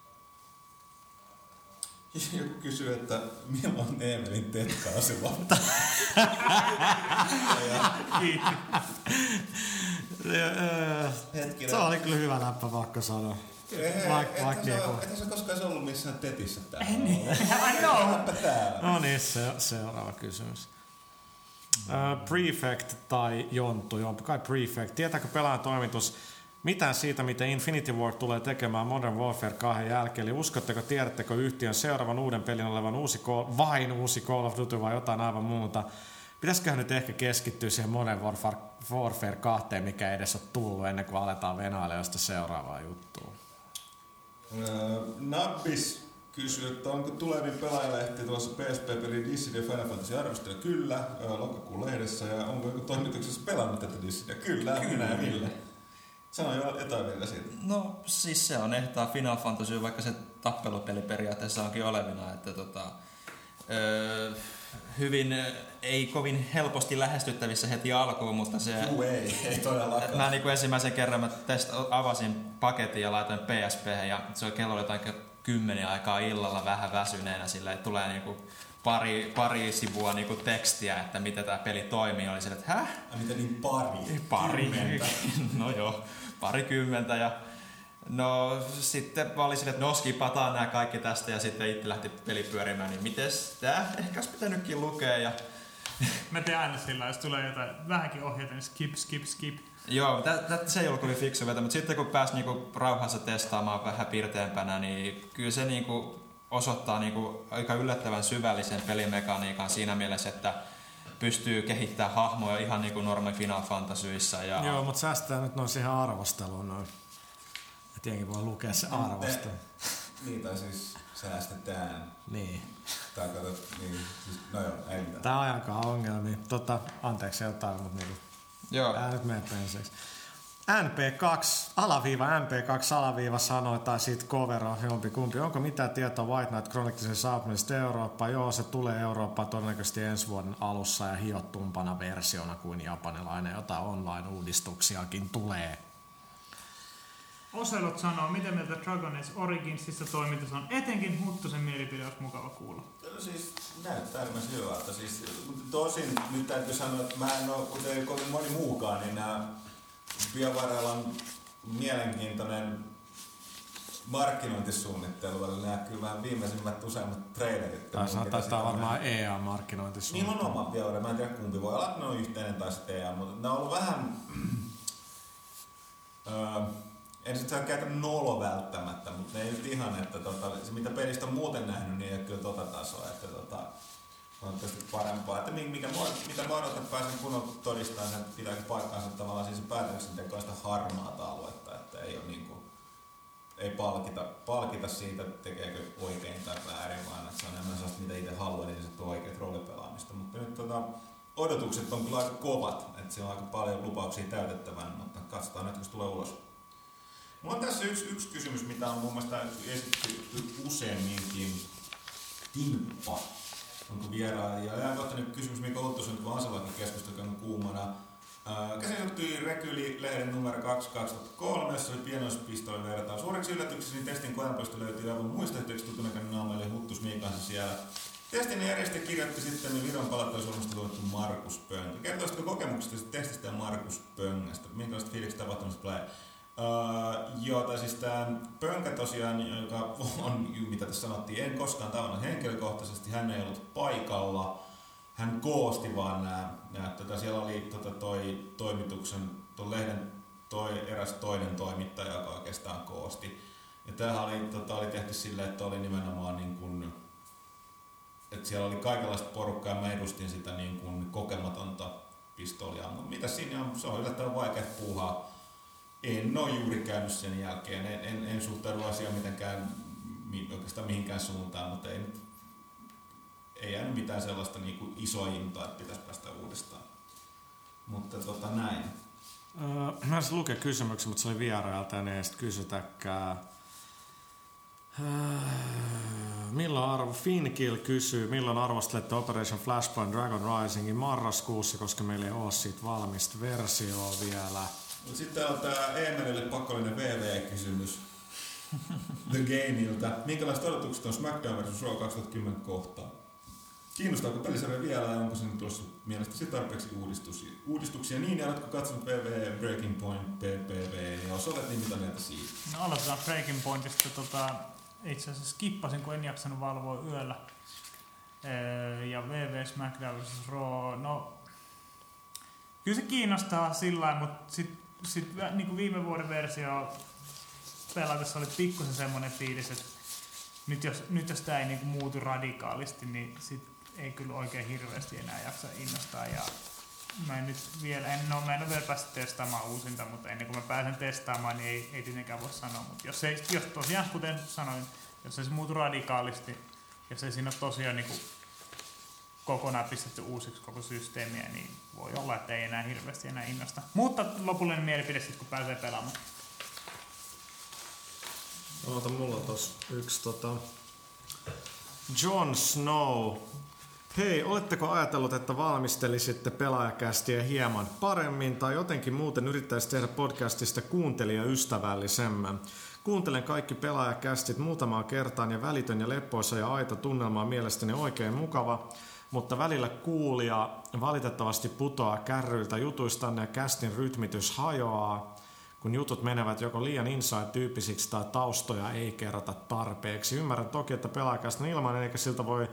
Joku kysyy, että milloin Eemelin tetkausi loppu? Kiitti. Hetkinen. Se oli kyllä hyvä läppä, pakko sanoa. Vaik- vaik Ethän sä koskaan se ollut missään tetissä täällä. I know. No niin, se, seuraava kysymys. Uh, prefect tai Jonttu, Jonttu, kai Prefect. Tietääkö pelaajan toimitus mitään siitä, miten Infinity Ward tulee tekemään Modern Warfare 2 jälkeen? Eli uskotteko, tiedättekö yhtiön seuraavan uuden pelin olevan uusi Call, vain uusi Call of Duty vai jotain aivan muuta? Pitäisiköhän nyt ehkä keskittyä siihen Modern Warfare, Warfare 2, mikä ei edes ole tullut ennen kuin aletaan venailemaan sitä seuraavaa juttua? Öö, Nabbis kysyy, että onko tulevin pelaajalehti tuossa PSP-peli Dissidia Final Fantasy arvostelu? Kyllä, öö, lokakuun lehdessä. Ja onko joku toimituksessa pelannut tätä Dissidia? Kyllä, Kyllä. minä ja Ville. Sano jo jotain vielä siitä. No siis se on ehtaa Final Fantasy, vaikka se tappelupeli periaatteessa onkin olevina. Että tota, öö, hyvin, ei kovin helposti lähestyttävissä heti alkuun, mutta se... Juu, ei, ei todellakaan. Mä niin ensimmäisen kerran mä test, avasin paketin ja laitoin PSP ja se oli kello jotain kymmenen aikaa illalla vähän väsyneenä sillä että tulee niinku pari, pari sivua niinku tekstiä, että miten tämä peli toimii. Oli sille, että häh? Ja mitä niin pari? Pari. no joo, parikymmentä ja No sitten mä olin että no skipataan nämä kaikki tästä ja sitten itse lähti peli pyörimään, niin mites tää ehkä olisi pitänytkin lukea ja... Mä teen aina sillä, jos tulee jotain vähänkin ohjeita, niin skip, skip, skip. Joo, tä, tä, se ei ollut kovin fiksu vetä, mutta sitten kun pääsi niinku rauhassa testaamaan vähän pirteämpänä, niin kyllä se niinku osoittaa niinku aika yllättävän syvällisen pelimekaniikan siinä mielessä, että pystyy kehittämään hahmoja ihan niin kuin normi Final Fantasyissa. Ja... Joo, mutta säästää nyt noin siihen arvosteluun noin. Tietenkin voi lukea se arvostelu. Niin, tai siis säästetään. Niin. Tai katsot, niin, siis, no joo, ei mitään. Tää on aika ongelmia. Tota, anteeksi jotain, mutta niinku, Joo. ää nyt menee penseeksi. NP2, alaviiva MP2, alaviiva sanoi, tai siitä covero, jompi kumpi. Onko mitään tietoa White Knight Chroniclesin saapumisesta Eurooppaan? Joo, se tulee Eurooppaan todennäköisesti ensi vuoden alussa ja hiottumpana versiona kuin japanilainen, jota online-uudistuksiakin tulee. Oselot sanoo, miten mieltä Dragon Age Originsissa toiminta on. Etenkin Huttusen mielipide olisi mukava kuulla. No, siis näyttää äärimmäisen hyvältä. Siis, tosin nyt täytyy sanoa, että mä en ole, kuten kovin moni muukaan, niin nämä BioWarella on mielenkiintoinen markkinointisuunnittelu, eli näkyy vähän viimeisimmät useimmat trailerit. Taitaa varmaan EA-markkinointisuunnittelu. Niin on oma BioWare, mä en tiedä kumpi voi olla, ne on yhteinen tai sitten EA, mutta ne on ollut vähän... öö, en sit saa käytä nolo välttämättä, mutta ne ei nyt ihan, että tota, se mitä pelistä on muuten nähnyt, niin ei ole kyllä tota tasoa, että tota, on tietysti parempaa. Että mikä, mitä mä odotan, pääsen kunnon todistamaan, että pitääkö paikkaansa tavallaan siis päätöksenteko sitä harmaata aluetta, että ei ole niin kuin, ei palkita, palkita siitä, tekeekö oikein tai väärin, vaan että se on enemmän sellaista, mitä itse haluaa, niin se tuo oikeat roolipelaamista. Mutta nyt tota, odotukset on kyllä aika kovat, että siellä on aika paljon lupauksia täytettävän, mutta katsotaan nyt, kun tulee ulos. Mulla on tässä yksi, yksi kysymys, mitä on mun mielestä esitetty useamminkin. Timppa. Onko vieraan? Ja ajankohtainen kysymys, mikä Otto on kun Aselakin keskustelu kuumana. Käsin johtui Rekyli-lehden numero 2 2003, jossa oli pienoispistoli vertaa. Suureksi yllätyksesi niin testin kojanpoisto löytyi aivan muista yhteyksistä tutunekan naama, eli Huttus Miikansa siellä. Testin järjestä kirjoitti sitten Viron palautuisuudesta tuotettu Markus Pönkä. Kertoisitko kokemuksesta testistä ja Markus Pöngästä? Minkälaiset fiilikset tapahtumista tulee? Uh, joo, tai siis tämä Pönkä tosiaan, joka on, mitä tässä sanottiin, en koskaan tavannut henkilökohtaisesti, hän ei ollut paikalla. Hän koosti vaan nämä, nämä tota, siellä oli tota, toi toimituksen, tuon lehden toi, eräs toinen toimittaja, joka oikeastaan koosti. Ja tämähän oli, tota, oli tehty silleen, että oli nimenomaan niin kuin, että siellä oli kaikenlaista porukkaa ja mä edustin sitä niin kuin kokematonta pistolia. Mutta mitä siinä on, se on yllättävän vaikea puuhaa en ole juuri käynyt sen jälkeen. En, en, en suhtaudu asiaan mitenkään oikeastaan mihinkään suuntaan, mutta ei, ei jäänyt mitään sellaista niin kuin isointa, että pitäisi päästä uudestaan. Mutta tota näin. Öö, mä olisin lukea kysymyksen, mutta se oli vierailta ne ei kysytäkään. Öö, milloin arvo, Finkill kysyy, milloin arvostelette Operation Flashpoint Dragon Risingin marraskuussa, koska meillä ei ole siitä valmista versioa vielä. Sitten on tämä Eemelille pakollinen VV-kysymys The Gameilta. Minkälaiset odotukset on SmackDown vs. Raw 2010 kohtaan? Kiinnostaako pelisarja vielä ja onko se nyt tuossa mielestäsi tarpeeksi uudistuksia? uudistuksia? Niin, ja oletko katsonut VV Breaking Point PPV, niin jos olet, niin mitä mieltä siitä? No aloitetaan Breaking Pointista. Tota, itse asiassa skippasin, kun en jaksanut valvoa yöllä. Ee, ja VV SmackDown vs. Raw, no kyllä se kiinnostaa sillä mutta sitten sitten niin kuin viime vuoden versio pelatessa oli pikkusen semmoinen fiilis, että nyt jos, nyt jos tämä ei niin kuin muutu radikaalisti, niin sit ei kyllä oikein hirveästi enää jaksa innostaa. Ja mä en nyt vielä, en ole, mä en ole vielä päässyt testaamaan uusinta, mutta ennen kuin mä pääsen testaamaan, niin ei, ei tietenkään voi sanoa. Mutta jos, ei, jos tosiaan, kuten sanoin, jos ei se muutu radikaalisti, jos ei siinä ole tosiaan niin kuin kokonaan pistetty uusiksi koko systeemiä, niin voi olla, että ei enää hirveästi enää innosta. Mutta lopullinen mielipide sitten, kun pääsee pelaamaan. Oota, mulla on tos yksi tota... Jon Snow. Hei, oletteko ajatellut, että valmistelisitte pelaajakästiä hieman paremmin tai jotenkin muuten yrittäisi tehdä podcastista kuuntelijaystävällisemmän? Kuuntelen kaikki pelaajakästit muutamaa kertaan ja välitön ja leppoisa ja aito tunnelma on mielestäni oikein mukava, mutta välillä kuulija valitettavasti putoaa kärryiltä jutuistanne ja kästin rytmitys hajoaa, kun jutut menevät joko liian inside-tyyppisiksi tai taustoja ei kerrota tarpeeksi. Ymmärrän toki, että pelaajakästä on ilmainen eikä siltä voi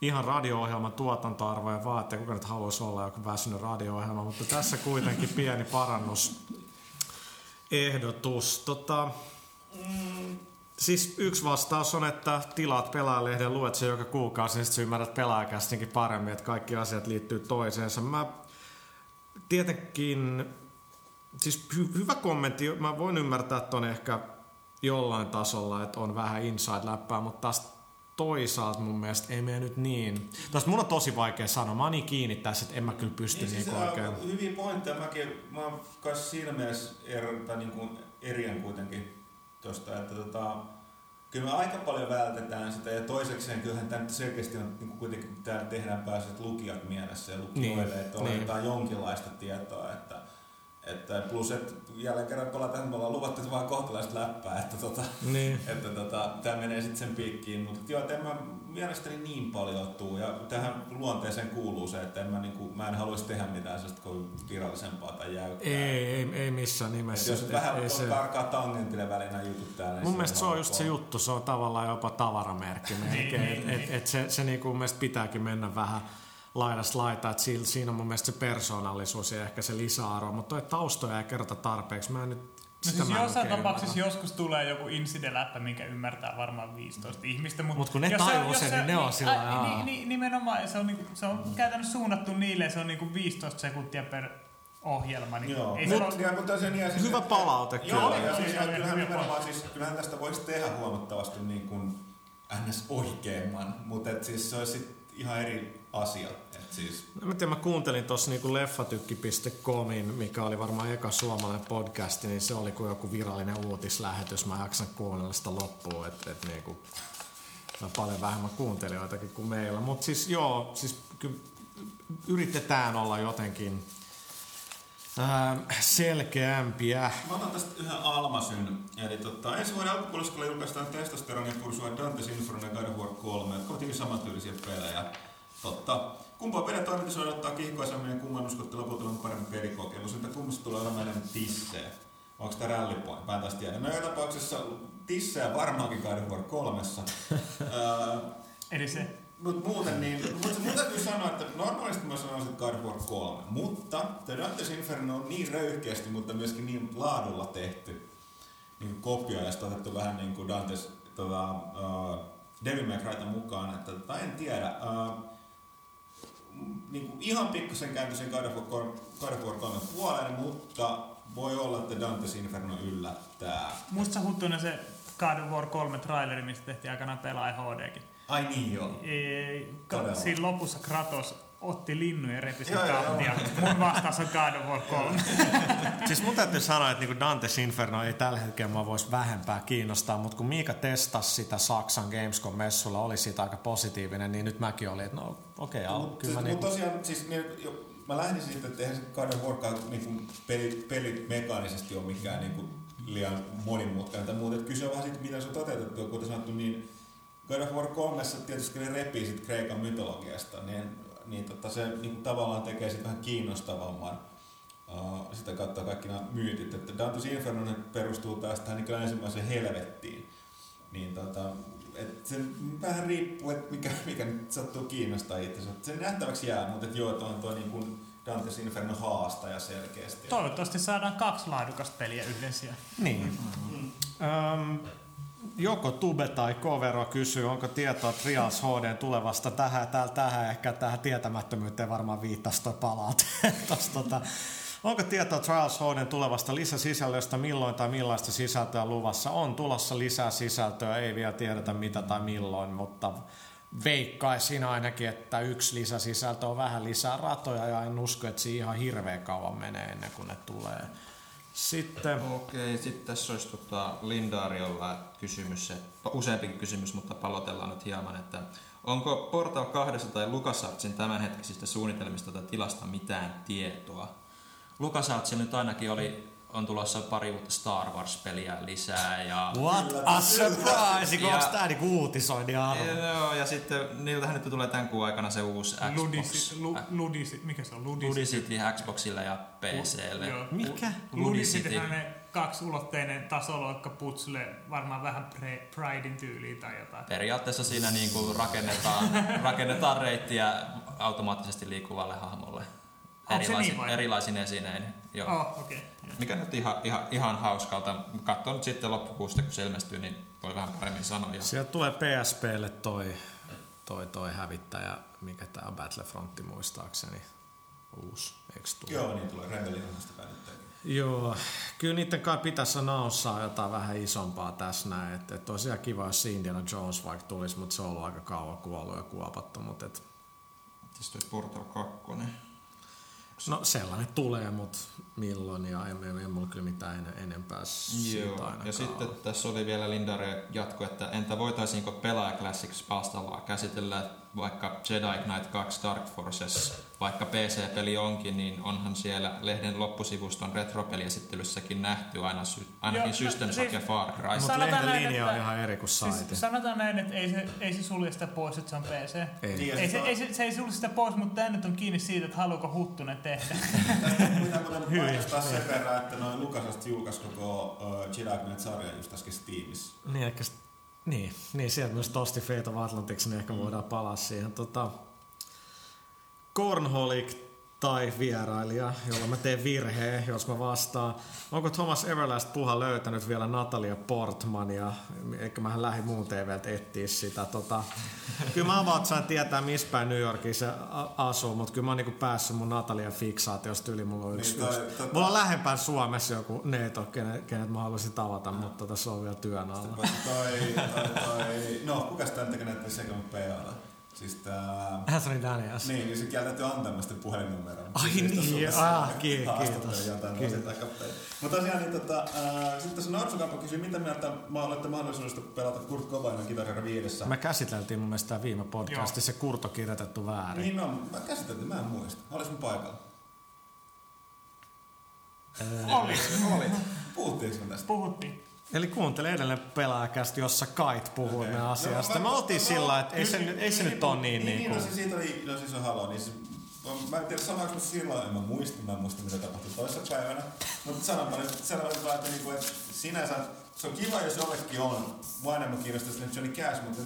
ihan radio-ohjelman tuotantoarvoja vaatia, kuka nyt haluaisi olla joku väsynyt radio-ohjelma, mutta tässä kuitenkin pieni parannus ehdotus. Tota, mm, siis yksi vastaus on, että tilaat pelaajalehden, luet se joka kuukausi, niin sitten ymmärrät pelaajakästinkin paremmin, että kaikki asiat liittyy toiseensa. Mä tietenkin, siis hy- hyvä kommentti, mä voin ymmärtää ton ehkä jollain tasolla, että on vähän inside-läppää, mutta taas toisaalta mun mielestä ei mene nyt niin. Tästä mun on tosi vaikea sanoa. Mä oon niin kiinni tässä, että en mä kyllä pysty niin, niin oikein. Hyviä pointteja. Mäkin, mä oon kanssa siinä mielessä er, tai niin kuin erien kuitenkin tosta, että tota, kyllä me aika paljon vältetään sitä ja toisekseen kyllähän tämä selkeästi on niin kuitenkin täällä tehdään pääset lukijat mielessä ja lukijoille, niin, että oletetaan niin. jonkinlaista tietoa, että että plus, että jälleen kerran palataan, me ollaan luvattu että vaan kohtalaista läppää, että, tota, niin. että tota, tämä menee sitten sen piikkiin. Mutta joo, että en mä mielestäni niin paljon tuu. Ja tähän luonteeseen kuuluu se, että en mä, niinku, mä en haluaisi tehdä mitään sellaista kuin virallisempaa tai jäykkää. Ei, ei, ei missään nimessä. Et jos et, vähän ei se... karkaa tangentille välillä jutut täällä. Mun mielestä se on just se juttu, se on tavallaan jopa tavaramerkki. niin, et, et, et se, se niinku mun mielestä pitääkin mennä vähän laidasta laita, että siinä on mun mielestä se persoonallisuus ja ehkä se lisäarvo, mutta toi taustoja ei kerrota tarpeeksi. Mä en nyt No siis jossain tapauksessa joskus tulee joku inside-läppä, minkä ymmärtää varmaan 15 ihmistä. Mutta Mut kun ne tajuu sen, niin ne on sillä ää, ni, ni, Nimenomaan, se on, niinku, se on mm. käytännössä suunnattu niille, se on niinku 15 sekuntia per ohjelma. Niin Joo. Ei Mut, se ja, mutta sen, ja siis, hyvä palaute kyllä. Joo, ja siis, ja kyllähän, nimenomaan, siis, kyllähän tästä voisi tehdä huomattavasti niin kuin ns. oikeamman, mutta et siis se olisi ihan eri asia. Siis... No, mä, tiedän, mä kuuntelin tuossa niinku leffatykki.comin, mikä oli varmaan eka suomalainen podcast, niin se oli kuin joku virallinen uutislähetys. Mä jaksan kuunnella sitä loppuun, että et niinku, on paljon vähemmän kuuntelijoitakin kuin meillä. Mutta siis joo, siis kyllä yritetään olla jotenkin äh, selkeämpiä. Mä otan tästä yhden Almasyn. Eli tota, ensi vuoden alkupuoliskolla julkaistaan testosteronin kursua Dante's Inferno ja God of War 3, jotka ovat hyvin samantyylisiä pelejä. Totta. Kumpaa pelin toimitus ottaa kiihkoisemmin ja kumman uskotte lopulta on parempi pelikokemus, että kummasta tulee olemaan enemmän tissejä? Onko tämä rallipoint? Mä en taas tiedä. No joka tapauksessa tissejä varmaankin God of War 3. Eli se mutta muuten niin, mutta mun täytyy sanoa, että normaalisti mä sanoisin, että God of War 3, mutta The Dante's Inferno on niin röyhkeästi, mutta myöskin niin laadulla tehty niin kopio ja otettu vähän niin kuin Dantes tota, uh, Devil May Cryta mukaan, että tota, en tiedä. Uh, niin kuin ihan pikkusen God of War, God of War 3 puoleen, mutta voi olla, että Dante's Inferno yllättää. Musta huttunen se God of War 3 traileri, mistä tehtiin aikanaan pelaaja HDkin. Ai niin joo. Ei, siinä lopussa Kratos otti linnun ja repi sen kahtia. Mun vastaus on God of War 3. siis mun täytyy sanoa, että niinku Dante's Inferno ei tällä hetkellä mua voisi vähempää kiinnostaa, mutta kun Miika testasi sitä Saksan Gamescom-messulla, oli siitä aika positiivinen, niin nyt mäkin olin, että no okei, okay, mut, kyllä siis, niinku... tosiaan, siis niin, jo, mä lähdin siitä, että eihän se God of War niin peli, peli mekaanisesti ole mikään niin kuin, liian monimutkainen tai muuta. Kyse on vähän siitä, miten se on toteutettu, kuten sanottu, niin God of War 3 tietysti ne repii sit Kreikan mytologiasta, niin, niin tota se niin tavallaan tekee sit vähän kiinnostavamman uh, sitä kautta kaikki nämä myytit. Että Dante's Inferno perustuu taas tähän niin ensimmäiseen helvettiin. Niin tota, et se vähän riippuu, että mikä, mikä nyt sattuu kiinnostaa itse. Se nähtäväksi jää, mutta et joo, tuo on tuo niin kuin Dante's Inferno haastaja selkeästi. Toivottavasti saadaan kaksi laadukasta peliä yhdessä. Niin. Mm-hmm. Um, joko Tube tai Kovero kysyy, onko tietoa Trials HD tulevasta tähän, tähän, tähän ehkä tähän tietämättömyyteen varmaan viittasi toi. Tos, tota, onko tietoa Trials HD tulevasta lisäsisällöstä, milloin tai millaista sisältöä luvassa? On tulossa lisää sisältöä, ei vielä tiedetä mitä tai milloin, mutta veikkaisin ainakin, että yksi lisäsisältö on vähän lisää ratoja ja en usko, että siinä ihan hirveän kauan menee ennen kuin ne tulee. Sitten Okei, sitten tässä olisi tota Lindariolla kysymys, se, useampikin kysymys, mutta palotellaan nyt hieman, että onko Portal 2 tai LucasArtsin tämänhetkisistä suunnitelmista tai tilasta mitään tietoa? LucasArtsin nyt ainakin oli, on tulossa pari uutta Star Wars-peliä lisää ja... What a surprise! Kun onko tää niinku uutisoinnin arvo? Joo, ja sitten niiltähän nyt tulee tämän kuun aikana se uusi Xbox. Ludisit, lu, ludisit, mikä se on? Ludisit. Ludicity Xboxille ja PClle. Joo. Mikä? Ludicity Ludicity. on ne kaksulotteinen tasoloikka putsle, varmaan vähän pre, Pridein tyyliin tai jotain. Periaatteessa siinä niinku rakennetaan, rakennetaan reittiä automaattisesti liikkuvalle hahmolle. Onko Erilaisin, niin vai? erilaisin esinein. Joo. Oh, okei. Okay. Mikä nyt ihan, ihan, ihan hauskalta. Katson nyt sitten loppukuusta, kun se ilmestyy, niin voi vähän paremmin sanoa. Sieltä tulee PSPlle toi, toi, toi hävittäjä, mikä on Battlefrontti muistaakseni. Uusi, eiks tule? Joo, niin tulee Rebellionista päivittäinkin. Joo, kyllä niiden kai pitäisi naussaa jotain vähän isompaa tässä näin. Että et tosiaan kiva, jos Indiana Jones vaikka tulisi, mutta se on ollut aika kauan kuollut ja kuopattu. Mutta et, Tässä toi Portal 2. no sellainen tulee, mutta milloin ja ei, ei, ei mulla kyllä mitään en, enempää Joo, ja sitten tässä oli vielä Lindare jatko, että entä voitaisiinko pelaaja Classics palstavaa käsitellä vaikka Jedi Knight 2 Dark Forces, vaikka PC-peli onkin, niin onhan siellä lehden loppusivuston retropeliesittelyssäkin nähty aina sy- ainakin Joo, System Shock siis- ja Far Cry. Mutta Sanotaan lehden näin, linja että- on ihan eri kuin. Siis sanotaan näin, että ei se, ei se sulje sitä pois, että se on PC. Ei. Niin, Ei sit se, ei se, se ei sulje sitä pois, mutta tämä nyt on kiinni siitä, että haluuko Huttunen tehdä. Mitä muuten mainostaa sen verran, että noin Lukasasta julkaisi koko uh, Jedi Knight-sarja just äsken Steamissa. Niin, ehkä, niin, niin, sieltä myös tosti Fate of Atlantics, niin ehkä voidaan palaa siihen. Tota, Cornholic tai vierailija, jolla mä teen virheen, jos mä vastaan. Onko Thomas Everlast puha löytänyt vielä Natalia Portmania? Eikä mä lähdin muun TVltä etsiä sitä. Tota, kyllä mä about sain tietää, missä päin New Yorkissa asuu, mutta kyllä mä oon niinku päässyt mun Natalia fiksaatiosta yli. Mulla on, yksi, Niin, toi- tota- mulla on lähempään Suomessa joku neito, kenet, kenet mä haluaisin tavata, mutta tota, se on vielä työn alla. Paitsi toi, toi, toi, no, kukas tämän tekee näitä Second PAlla? Siis tää... Anthony Daniels. Niin, niin se kieltäytyy antamasta puhelinnumeron. Ai Siis niin, ah, ki- haastatteli kiitos. jotain Kiitos. Mutta tosiaan, niin tota, äh, sitten tässä Norsukampa kysyi, mitä mieltä mä olette mahdollisuudesta pelata Kurt Cobainin kitarilla viidessä. Me käsiteltiin mun mielestä tää viime podcastissa se kurto kirjoitettu väärin. Niin on, mä käsiteltiin, mä en muista. Olis mun paikalla. Oli, Oli. Puhuttiinko me tästä? puhuttiin. Eli kuuntele edelleen pelaajakästi, jossa Kait puhuu okay. No, asiasta. mä- Me oltiin no, sillä että ei se, nyt- ei se kyllä- nyt ole niin, niin, niin, no kuin... se siitä oli, no siis on niin mä en tiedä sanoinko mä silloin, en mä muista, mä en muista mitä tapahtui toisessa päivänä. Mutta sanonpa nyt sellainen vaan, että, niinku, että sinänsä se on kiva, jos jollekin on. Mua enemmän kiinnostaa sitten Johnny Cash, mutta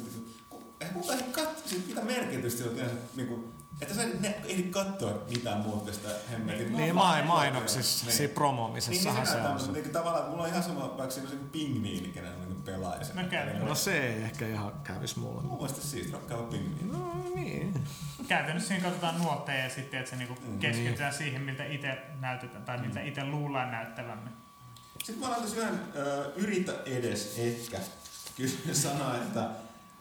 eihän kuka ehdi katsoa, siitä mitä merkitystä sillä on yleensä, niinku, että sä ne- ehdi katsoa mitään muuta tästä hemmetin. Niin mai, mainoksissa, Niin. siinä Niin, promomisessahan niin se se on. se. Niin, tavallaan, että mulla on ihan sama, vaikka siinä on se pingviini, kenen on niin pelaaja. sen. No käy. No se ei ehkä ihan kävis mulle. Mun mielestä siis rakkaava pingviini. No niin. Käytännössä siinä katsotaan nuotteja ja sitten, että se niinku Mm. keskitytään siihen, miltä itse näytetään tai miltä itse luullaan näyttävämme. Sitten mä laitan yhden yritä edes ehkä kysy sanoa, että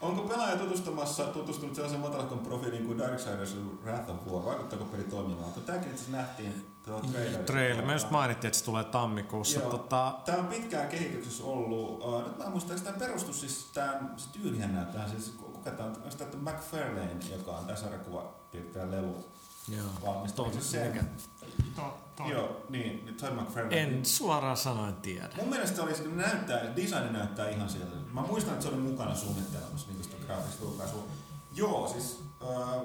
onko pelaaja tutustumassa, tutustunut sellaisen matalakon profiiliin kuin Darksiders Wrath of War? Vaikuttaako peli toimivalta? Tämäkin itse nähtiin tuolla trailerissa. Trailer. Me just mainittiin, että se tulee tammikuussa. Joo. Tota, Tämä on pitkään kehityksessä ollut. Uh, nyt mä en muista, tämä perustus siis tämän, se tyylihän näyttää, siis kuka tämä on, onko tämä McFarlane, joka on tämä sarjakuva piirtäjä lelu joo. valmistunut. Siis se, mikä? To, to. joo, niin, niin Todd McFarlane. En suoraan sanoen tiedä. Mun mielestä oli, se näyttää, design näyttää ihan sieltä. Mä muistan, että se oli mukana suunnittelemassa niin sitä graafista julkaisua. Joo, siis... Äh,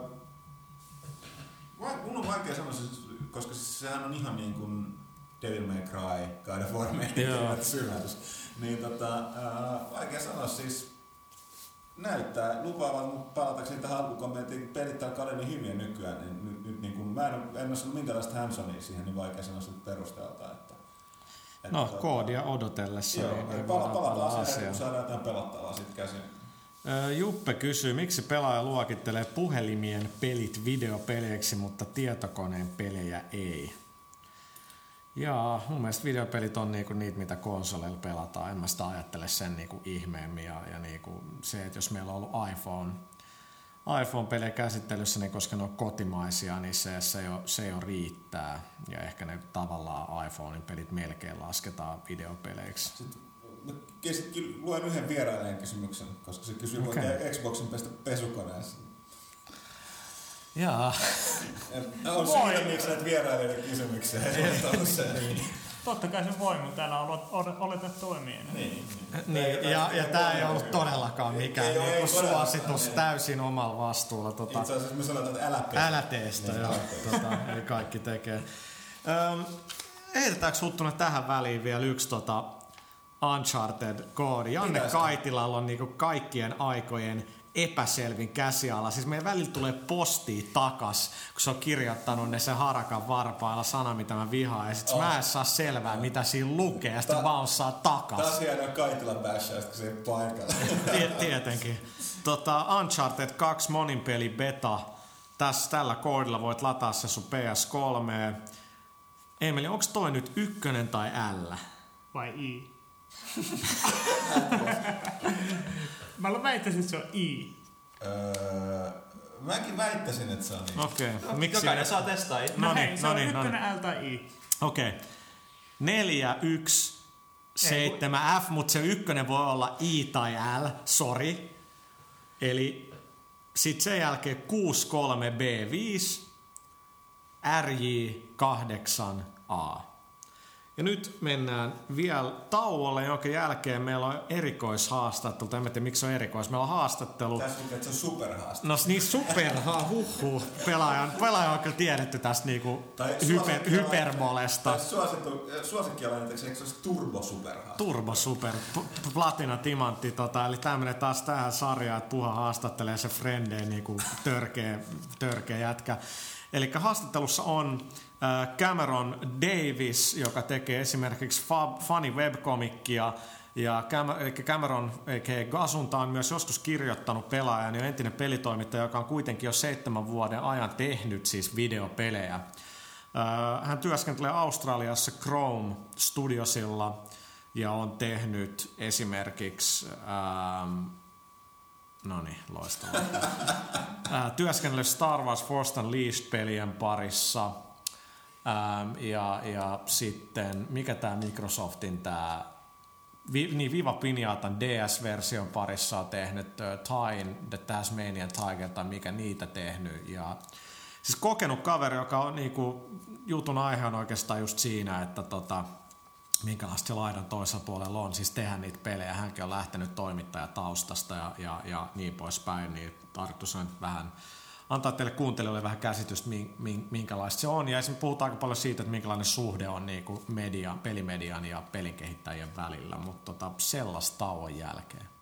mun on vaikea sanoa, siis, koska siis sehän on ihan niin kuin Devil May Cry, God of War Joo. symätys. Niin tota, äh, vaikea sanoa siis näyttää lupaavan, mutta palatakseni tähän alkukommenttiin, kun pelit täällä niin hyviä nykyään, niin nyt, nyt niin kuin, mä en, en ole saanut minkälaista Hansonia siihen, niin vaikea sanoa sitä perusteelta, että No, tota- koodia odotellessa, Joo, niin, niin pala- palataan asiaan. kun saadaan jotain pelattavaa sitten käsin. Juppe kysyy, miksi pelaaja luokittelee puhelimien pelit videopeleiksi, mutta tietokoneen pelejä ei? Ja mun mielestä videopelit on niinku niitä, mitä konsoleilla pelataan. En mä sitä ajattele sen niinku ihmeemmin. Ja, ja niinku se, että jos meillä on ollut iPhone, iPhone-pelejä käsittelyssä, niin koska ne on kotimaisia, niin se, se, jo, se jo riittää. Ja ehkä ne tavallaan iPhonein pelit melkein lasketaan videopeleiksi. Sitten mä ky- luen yhden vierailijan kysymyksen, koska se kysyy, okay. Xboxin pestä pesukoneessa. Jaa. Ja On siinä, miksi näitä vierailijoiden kysymyksiä ei se. Totta kai se voi, mutta täällä olet, olet, oleta toimien. Niin, Niin, ja, ja tämä ei ollut todellakaan mikään Ei oo, ei todellakaan, suositus ei. täysin omalla vastuulla. Tota, Itse asiassa me sanotaan, että älä pestä. älä teistä, Niin, joo. Tota, eli kaikki tekee. Öm, heitetäänkö Huttunen tähän väliin vielä yksi tota Uncharted-koodi? Janne Pitäisikö? Kaitilalla on niinku kaikkien aikojen epäselvin käsiala. Siis meidän välillä tulee postia takas, kun se on kirjoittanut ne sen harakan varpailla sana, mitä mä vihaan. Ja sit Oh. mä en saa selvää, mitä siinä lukee. Ja sitten Ta- vaan saa takas. Taas hienoa Kaitila bashausta, kun se ei paikalla. Tie- Tietenkin. Tota, Uncharted 2 monin peli beta. Tässä tällä koodilla voit lataa se sun PS3. Emeli, onko toi nyt ykkönen tai L? Vai I? Mä väittäisin, että se on I. Öö, mäkin väittäisin, että se on niin. Okei. Okay. Miksi? Jokainen saa testaa itse. No, No hei, niin, se no on niin, no ykkönen L tai I. Okei. Okay. 4, 1, 7 F, mutta se ykkönen voi olla I tai L, sorry. Eli sitten sen jälkeen 6, 3, B, 5, RJ, 8, A. Ja nyt mennään vielä tauolle, jonka jälkeen meillä on erikoishaastattelu. En tiedä, miksi on erikois. Meillä on haastattelu. Tässä lukee, että se on superhaaste. No niin superha, huhhuh. Pelaaja, pelaaja on kyllä tiedetty tästä niinku Tai hyper, hyperbolesta. Tai suosittu, suosikkialainen, eikö se olisi turbo superhaaste? Turbo Super, p- Platina Timantti, tota, eli tämä menee taas tähän sarjaan, että Puha haastattelee se Frendeen niinku törkeä, törkeä jätkä. Eli haastattelussa on äh, Cameron Davis, joka tekee esimerkiksi funny webkomikkia, ja Cameron. Gasunta, on myös joskus kirjoittanut pelaajan ja entinen pelitoimittaja, joka on kuitenkin jo seitsemän vuoden ajan tehnyt siis videopelejä. Äh, Hän työskentelee Australiassa Chrome Studiosilla ja on tehnyt esimerkiksi, ähm, no niin, loistavaa. äh, työskennellyt Star Wars Force Unleashed-pelien parissa. Ähm, ja, ja sitten, mikä tämä Microsoftin tämä Vi, niin Viva Pinjatan DS-version parissa on tehnyt uh, Tain, The Tasmanian Tiger tai mikä niitä tehnyt. Ja, siis kokenut kaveri, joka on niinku, jutun aihe on oikeastaan just siinä, että tota, minkälaista se laidan toisella puolella on, siis tehdä niitä pelejä. Hänkin on lähtenyt toimittajataustasta ja, ja, ja niin poispäin, niin tarkoitus on vähän antaa teille kuuntelijoille vähän käsitystä, min- min- minkälaista se on. Ja esimerkiksi puhutaan aika paljon siitä, että minkälainen suhde on niin kuin media, pelimedian ja pelinkehittäjien välillä, mutta tota, sellaista tauon jälkeen.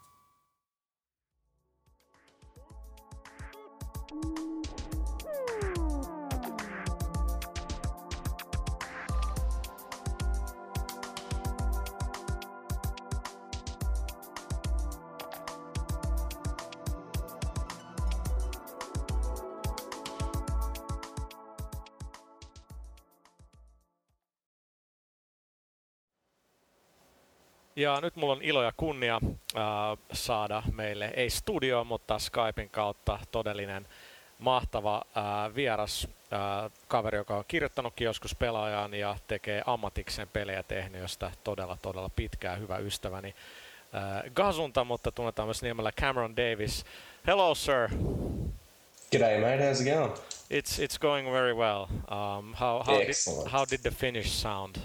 Ja nyt mulla on ilo ja kunnia äh, saada meille, ei studio, mutta Skypein kautta todellinen mahtava äh, vieras äh, kaveri, joka on kirjoittanutkin joskus pelaajan ja tekee ammatikseen pelejä tehnyt, josta todella todella pitkää hyvä ystäväni äh, Gazunta, mutta tunnetaan myös nimellä Cameron Davis. Hello sir, G'day, mate. How's it going? it's it's going very well. Um, how how did, how did the finish sound?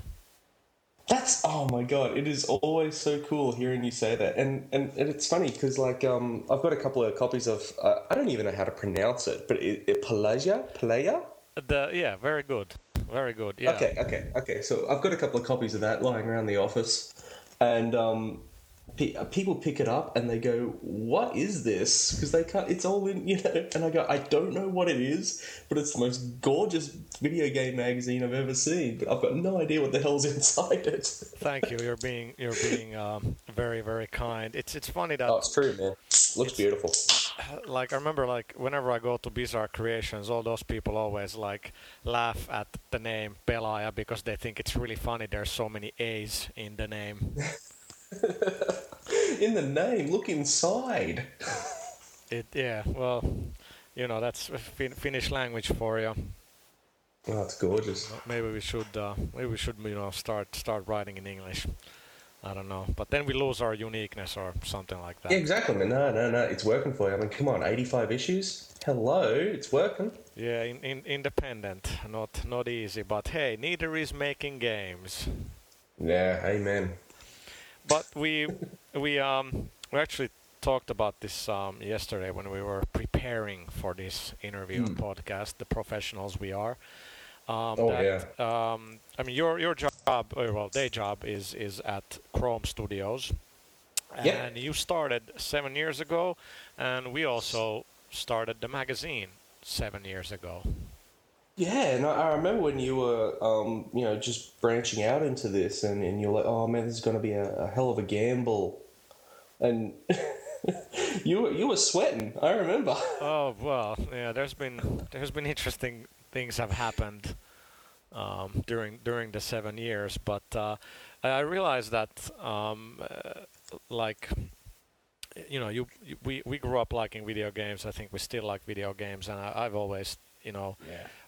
That's oh my god! It is always so cool hearing you say that, and and, and it's funny because like um I've got a couple of copies of uh, I don't even know how to pronounce it, but it, it Pelagia, Pelea. The yeah, very good, very good. Yeah. Okay, okay, okay. So I've got a couple of copies of that lying around the office, and um, people pick it up and they go, "What is this?" Because they can't. It's all in, you know. And I go, "I don't know what it is, but it's the most gorgeous video game magazine I've ever seen. But I've got no idea what the hell's inside it." Thank you. You're being you're being um, very very kind. It's it's funny that Oh, it's true, man. Looks beautiful. like I remember like whenever I go to Bizarre Creations, all those people always like laugh at the name Pelaaja because they think it's really funny. There's so many A's in the name. In the name, look inside. It yeah. Well, you know that's fin- Finnish language for you. Oh, it's gorgeous. Maybe we should uh, maybe we should you know start start writing in English. I don't know, but then we lose our uniqueness or something like that. Yeah, exactly. No, no, no. It's working for you. I mean, come on, 85 issues. Hello, it's working. Yeah, in, in, independent, not not easy, but hey, neither is making games. Yeah, amen. But we we um we actually talked about this um, yesterday when we were preparing for this interview and podcast. The professionals we are. Um, Oh, that, yeah. Um, I mean, your your job, well, day job is is at Krome Studios, and Yeah. you started seven years ago, and we also started the magazine seven years ago. Yeah, and I, remember when you were, um, you know, just branching out into this, and, and you're like, oh man, this is going to be a, a hell of a gamble, and you were you were sweating. I remember. Oh well, yeah. There's been there's been interesting things have happened um, during during the seven years, but uh, I I realized that um, uh, like you know you, you we we grew up liking video games. I think we still like video games, and I, I've always you know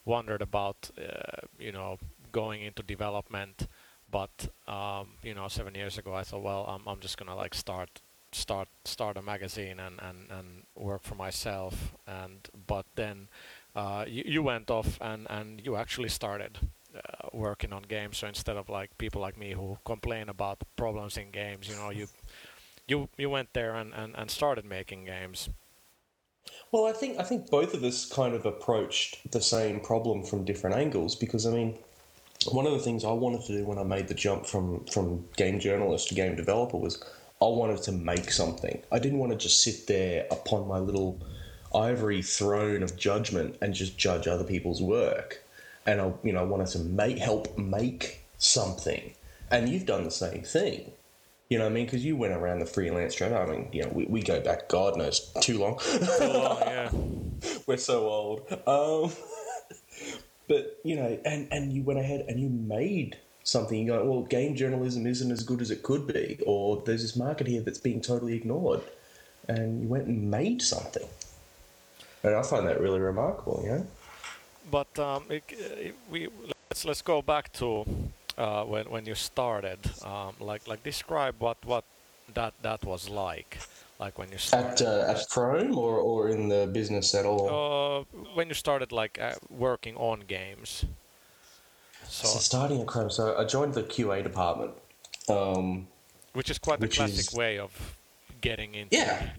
wondered about uh, you know going into development. But um, you know, seven years ago, I thought, well, I'm I'm just gonna like start start start a magazine and, and, and work for myself. And but then uh, you, you went off and, and you actually started uh, working on games. So instead of like people like me who complain about problems in games you know you you you went there and, and, and started making games Well, I think I think both of us kind of approached the same problem from different angles because I mean, one of the things I wanted to do when I made the jump from from game journalist to game developer was I wanted to make something. I didn't want to just sit there upon my little ivory throne of judgment and just judge other people's work. And I, you know, wanted to make help make something. And you've done the same thing. You know what I mean? Because you went around the freelance trade. I mean, you know, we, we go back, God knows, too long. Oh yeah We're so old. Um, but you know, and and you went ahead and you made something. You go, well, game journalism isn't as good as it could be, or there's this market here that's being totally ignored, and you went and made something. And I find that really remarkable. You know. but um, it, it, we let's let's go back to uh, when when you started um, like like describe what what that that was like like when you started At uh, at Krome or, or in the business at all. uh, when you started like uh, working on games. So, So starting at Krome, so I joined the QA department. Um, which is quite the classic is- way of getting into. Yeah,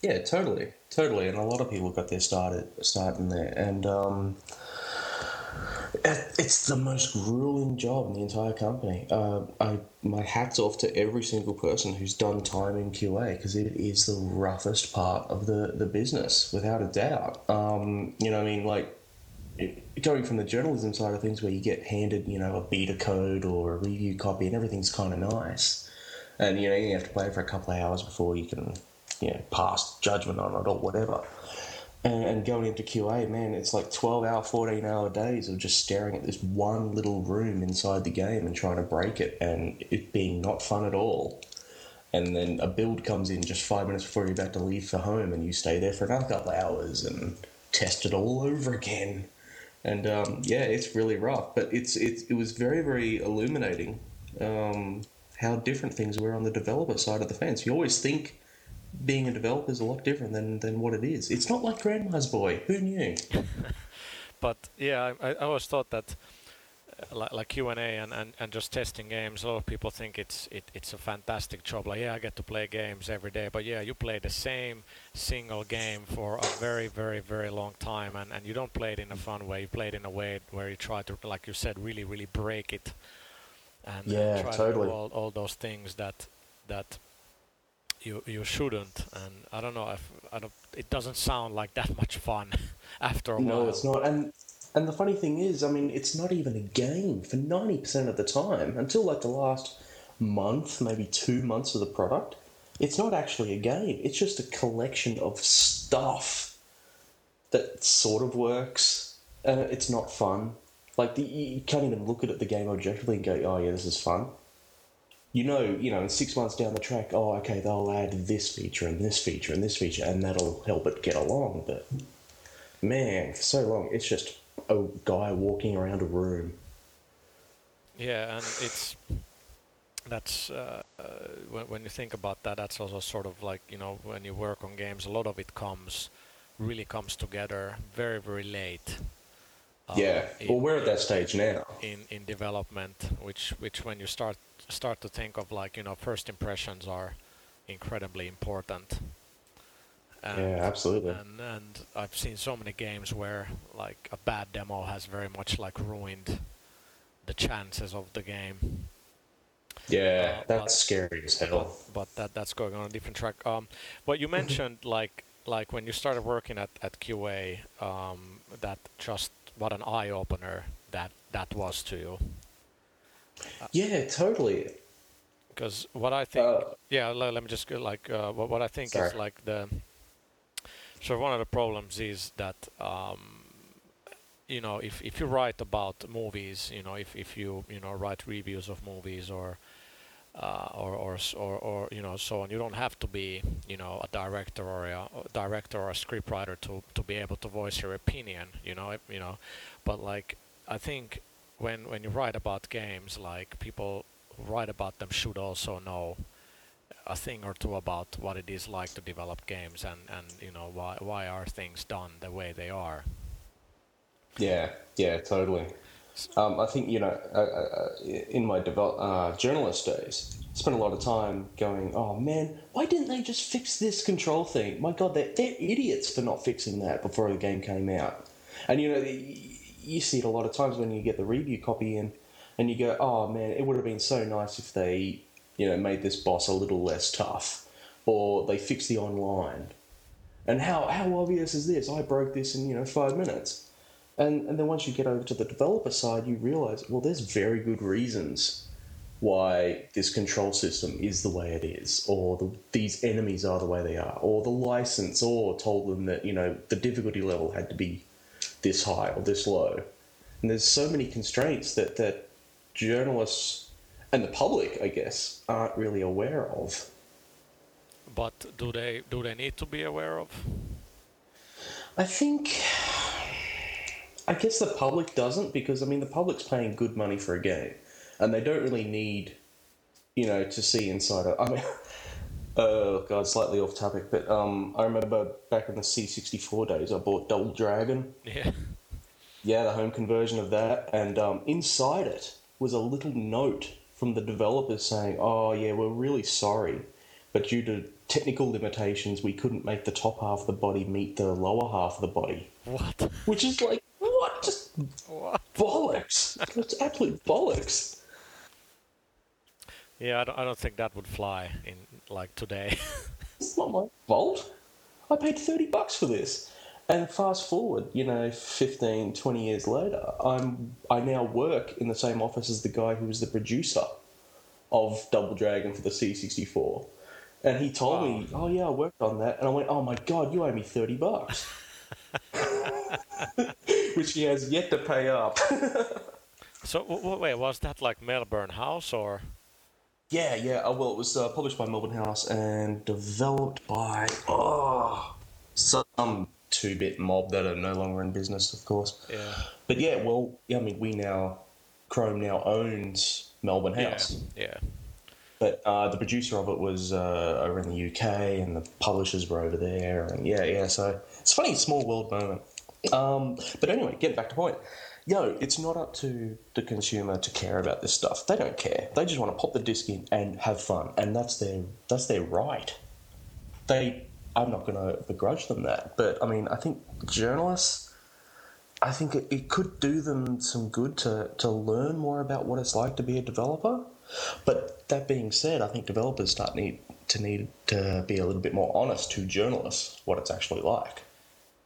yeah, totally, totally, and a lot of people got their start at, start in there, and um, it's the most grueling job in the entire company. Uh, I my hats off to every single person who's done time in QA because it is the roughest part of the the business, without a doubt. Um, you know, I mean, like going from the journalism side of things where you get handed, you know, a beta code or a review copy and everything's kind of nice. And, you know, you have to play for a couple of hours before you can, you know, pass judgment on it or whatever. And, and going into QA, man, it's like 12 hour, 14 hour days of just staring at this one little room inside the game and trying to break it and it being not fun at all. And then a build comes in just five minutes before you're about to leave for home and you stay there for another couple hours and test it all over again and um, yeah, it's really rough. But it's, it's it was very very illuminating um, how different things were on the developer side of the fence. You always think being a developer is a lot different than, than what it is. It's not like Grandma's Boy. Who knew? But yeah, I, I always thought that uh, like, like Q and A and, and just testing games. A lot of people think it's it, it's a fantastic job. Like yeah, I get to play games every day. But yeah, you play the same single game for a very very very long time, and and you don't play it in a fun way. You play it in a way where you try to, like you said, really really break it. And, Yeah, try to do all, all those things that that you you shouldn't. And I don't know if I don't. It doesn't sound like that much fun after a No, while. No, it's not. And and the funny thing is, I mean, it's not even a game for ninety percent of the time until like the last month, maybe two months of the product. It's not actually a game. It's just a collection of stuff that sort of works. Uh, it's not fun. Like the, you can't even look at it, the game objectively and go, "Oh yeah, this is fun." You know, you know, six months down the track, oh okay, they'll add this feature and this feature and this feature, and that'll help it get along. But man, for so long, it's just a guy walking around a room. Yeah, and it's that's uh, uh, when when you think about that, that's also sort of like you know when you work on games, a lot of it comes really comes together very very late. Uh, yeah, in- well, we're at that stage now. in in development, which which when you start start to think of like you know first impressions are incredibly important. And, Yeah, absolutely. And and I've seen so many games where like a bad demo has very much like ruined the chances of the game. Yeah, Uh, that's but- scary as But, hell. but that that's going on a different track. Um, but you mentioned like like when you started working at at QA, um, that just what an eye opener that that was to you. Yeah, totally. Because what I think, Uh, yeah, let, let me just go, like uh, what, what I think is like the so one of the problems is that um, you know if if you write about movies, you know if if you you know write reviews of movies or uh, or, or or or you know so on, you don't have to be you know a director or a, director or a scriptwriter to to be able to voice your opinion, you know you know, but like I think when when you write about games, like people who write about them should also know a thing or two about what it is like to develop games and, and you know why why are things done the way they are. Yeah, yeah, totally. Um, I think you know, uh, uh, in my uh, journalist days, I spent a lot of time going, "Oh man, why didn't they just fix this control thing? My God, they're, they're idiots for not fixing that before the game came out." And you know, you see it a lot of times when you get the review copy in, and you go, "Oh man, it would have been so nice if they, you know, made this boss a little less tough, or they fixed the online." And how how obvious is this? I broke this in you know five minutes. And, and then once you get over to the developer side, you realize, well, there's very good reasons why this control system is the way it is, or the, these enemies are the way they are, or the license, or told them that, you know, the difficulty level had to be this high or this low. And there's so many constraints that, that journalists and the public, I guess, aren't really aware of. But do they do they need to be aware of? I think. I guess the public doesn't because I mean the public's paying good money for a game, and they don't really need, you know, to see inside. A, I mean, oh god, slightly off topic, but um, I remember back in the C64 days, I bought Double Dragon. Yeah. Yeah, the home conversion of that, and um, inside it was a little note from the developers saying, "Oh yeah, we're really sorry, but due to technical limitations, we couldn't make the top half of the body meet the lower half of the body." What? Which is like, what? Bollocks. It's absolute bollocks. Yeah, I don't, I don't think that would fly in like today. It's not my fault. I paid 30 bucks for this. And fast forward, you know, 15, 20 years later, I'm I now work in the same office as the guy who was the producer of Double Dragon for the C64. And he told me, "Oh yeah, I worked on that." And I went, "Oh my god, you owe me 30 bucks." Which he has yet to pay up. so w- w- wait, was that like Melbourne House or? Yeah, yeah. Uh, well, it was uh, published by Melbourne House and developed by oh some two-bit mob that are no longer in business, of course. Yeah. But yeah, well, yeah, I mean, we now Krome now owns Melbourne House, Yeah. but uh, the producer of it was uh, over in the UK, and the publishers were over there, and yeah, yeah. So it's a funny, small world moment. Um, but anyway, getting back to point. Yo, it's not up to the consumer to care about this stuff. They don't care. They just want to pop the disc in and have fun, and that's their that's their right. They, I'm not going to begrudge them that, but I mean, I think journalists, I think it, it could do them some good to to learn more about what it's like to be a developer. But that being said, I think developers start need to need to be a little bit more honest to journalists what it's actually like.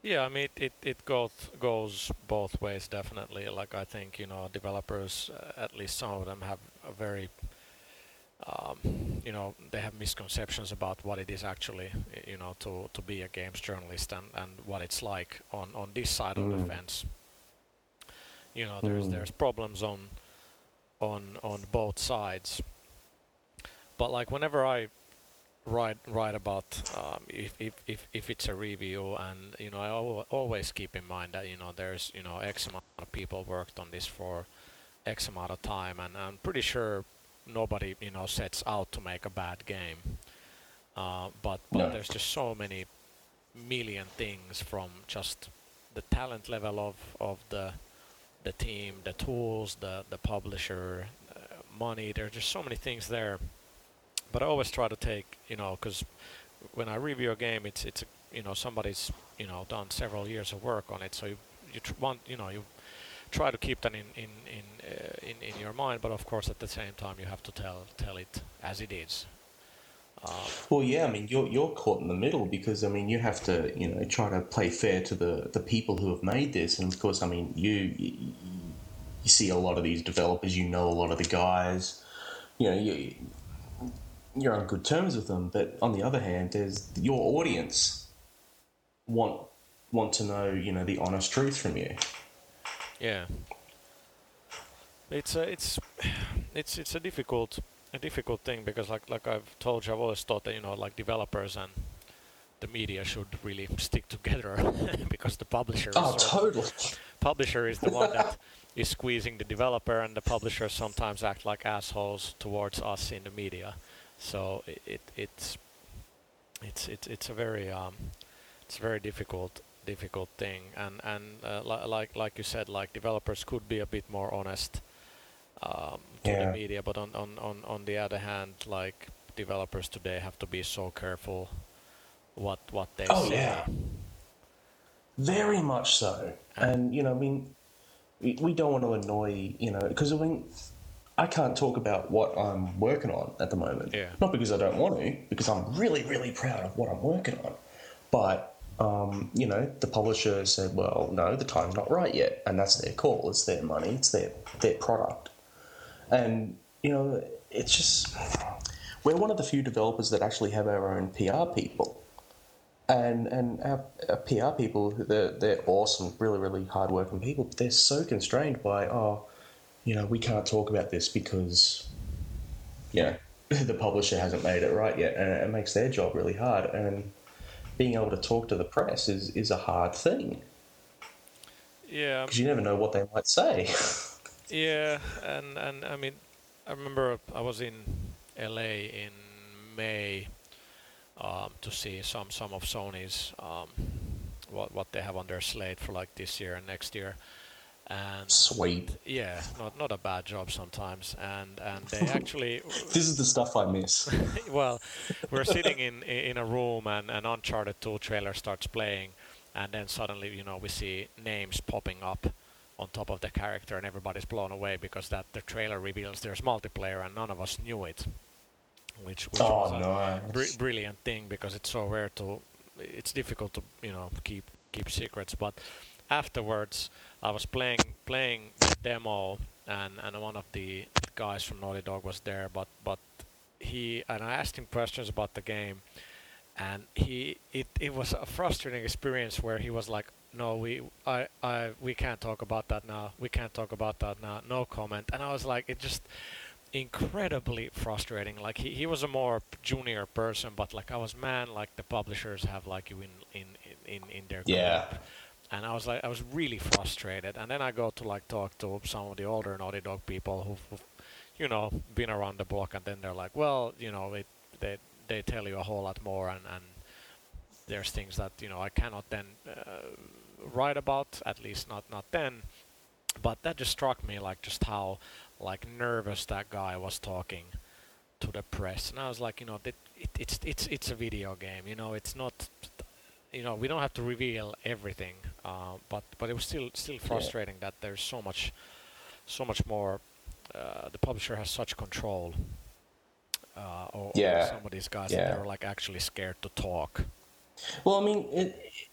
Yeah, I mean it, it, it goes goes both ways definitely. Like I think you know developers, uh, at least some of them have a very um, you know they have misconceptions about what it is actually you know to, to be a games journalist and, and what it's like on, on this side mm. of the mm. fence. You know there's mm. there's problems on on on both sides. But like whenever I write write about um, if, if if if it's a review and you know I al- always keep in mind that you know there's you know X amount of people worked on this for X amount of time and I'm pretty sure nobody you know sets out to make a bad game. Uh, but but no. there's just so many million things from just the talent level of of the the team, the tools, the the publisher, uh, money. There's just so many things there. But I always try to take you know because when I review a game, it's it's you know somebody's you know done several years of work on it, so you you tr- want you know you try to keep that in in in, uh, in in your mind, but of course at the same time you have to tell tell it as it is. Um, well, yeah, I mean you're you're caught in the middle because I mean you have to you know try to play fair to the the people who have made this, and of course I mean you you, you see a lot of these developers, you know a lot of the guys, you know you you're on good terms with them, but on the other hand, there's your audience want want to know you know the honest truth from you. Yeah. It's a, it's it's it's a difficult a difficult thing because like like I've told you I've always thought that you know like developers and the media should really stick together because the publisher oh totally publisher is the one that is squeezing the developer and the publisher sometimes act like assholes towards us in the media so it, it it's it's it's it's a very um it's a very difficult difficult thing and and uh, li- like like you said like developers could be a bit more honest um, to yeah. the media but on, on on on the other hand like developers today have to be so careful what what they oh, say yeah. very much so and, and you know i mean we, we don't want to annoy you know because i mean I can't talk about what I'm working on at the moment. Yeah. Not because I don't want to, because I'm really, really proud of what I'm working on. But um, you know, the publisher said, well, no, the time's not right yet. And that's their call. It's their money. It's their, their product. And, you know, it's just, we're one of the few developers that actually have our own PR people. And, and our, our PR people, they're, they're awesome, really, really hardworking people, but they're so constrained by, oh, you know, we can't talk about this because, you know, the publisher hasn't made it right yet. And it makes their job really hard. And, being able to talk to the press is, is a hard thing. Yeah. Because you never know what they might say. yeah, and, and I mean, I remember I was in LA in May um, to see some, some of Sony's um, what what they have on their slate for like this year and next year and sweet. Yeah, not not a bad job sometimes, and and they actually. this is the stuff I miss. well, we're sitting in in a room, and an Uncharted 2 trailer starts playing, and then suddenly you know we see names popping up on top of the character, and everybody's blown away because that the trailer reveals there's multiplayer, and none of us knew it. Which, which oh, was a br- brilliant thing because it's so rare to, it's difficult to you know keep keep secrets, but afterwards I was playing playing demo and and one of the guys from Naughty Dog was there, but but he and I asked him questions about the game, and he it it was a frustrating experience where he was like, no, we I I we can't talk about that now. We can't talk about that now. No comment. And I was like, it just incredibly frustrating. Like he, he was a more junior person, but like I was man, like the publishers have like you in in in in their yeah. Group and I was like, I was really frustrated. And then I go to like talk to some of the older Naughty Dog people who've, who've you know, been around the block, and then they're like, well, you know, it, they they tell you a whole lot more, and and there's things that you know I cannot then uh, write about, at least not not then. But that just struck me like just how like nervous that guy was talking to the press, and I was like, you know, it, it, it's it's it's a video game, you know, it's not you know we don't have to reveal everything uh, but but it was still still frustrating yeah. that there's so much so much more uh, the publisher has such control uh, over Yeah. some of these guys Yeah. that they're like actually scared to talk. Well, I mean, it,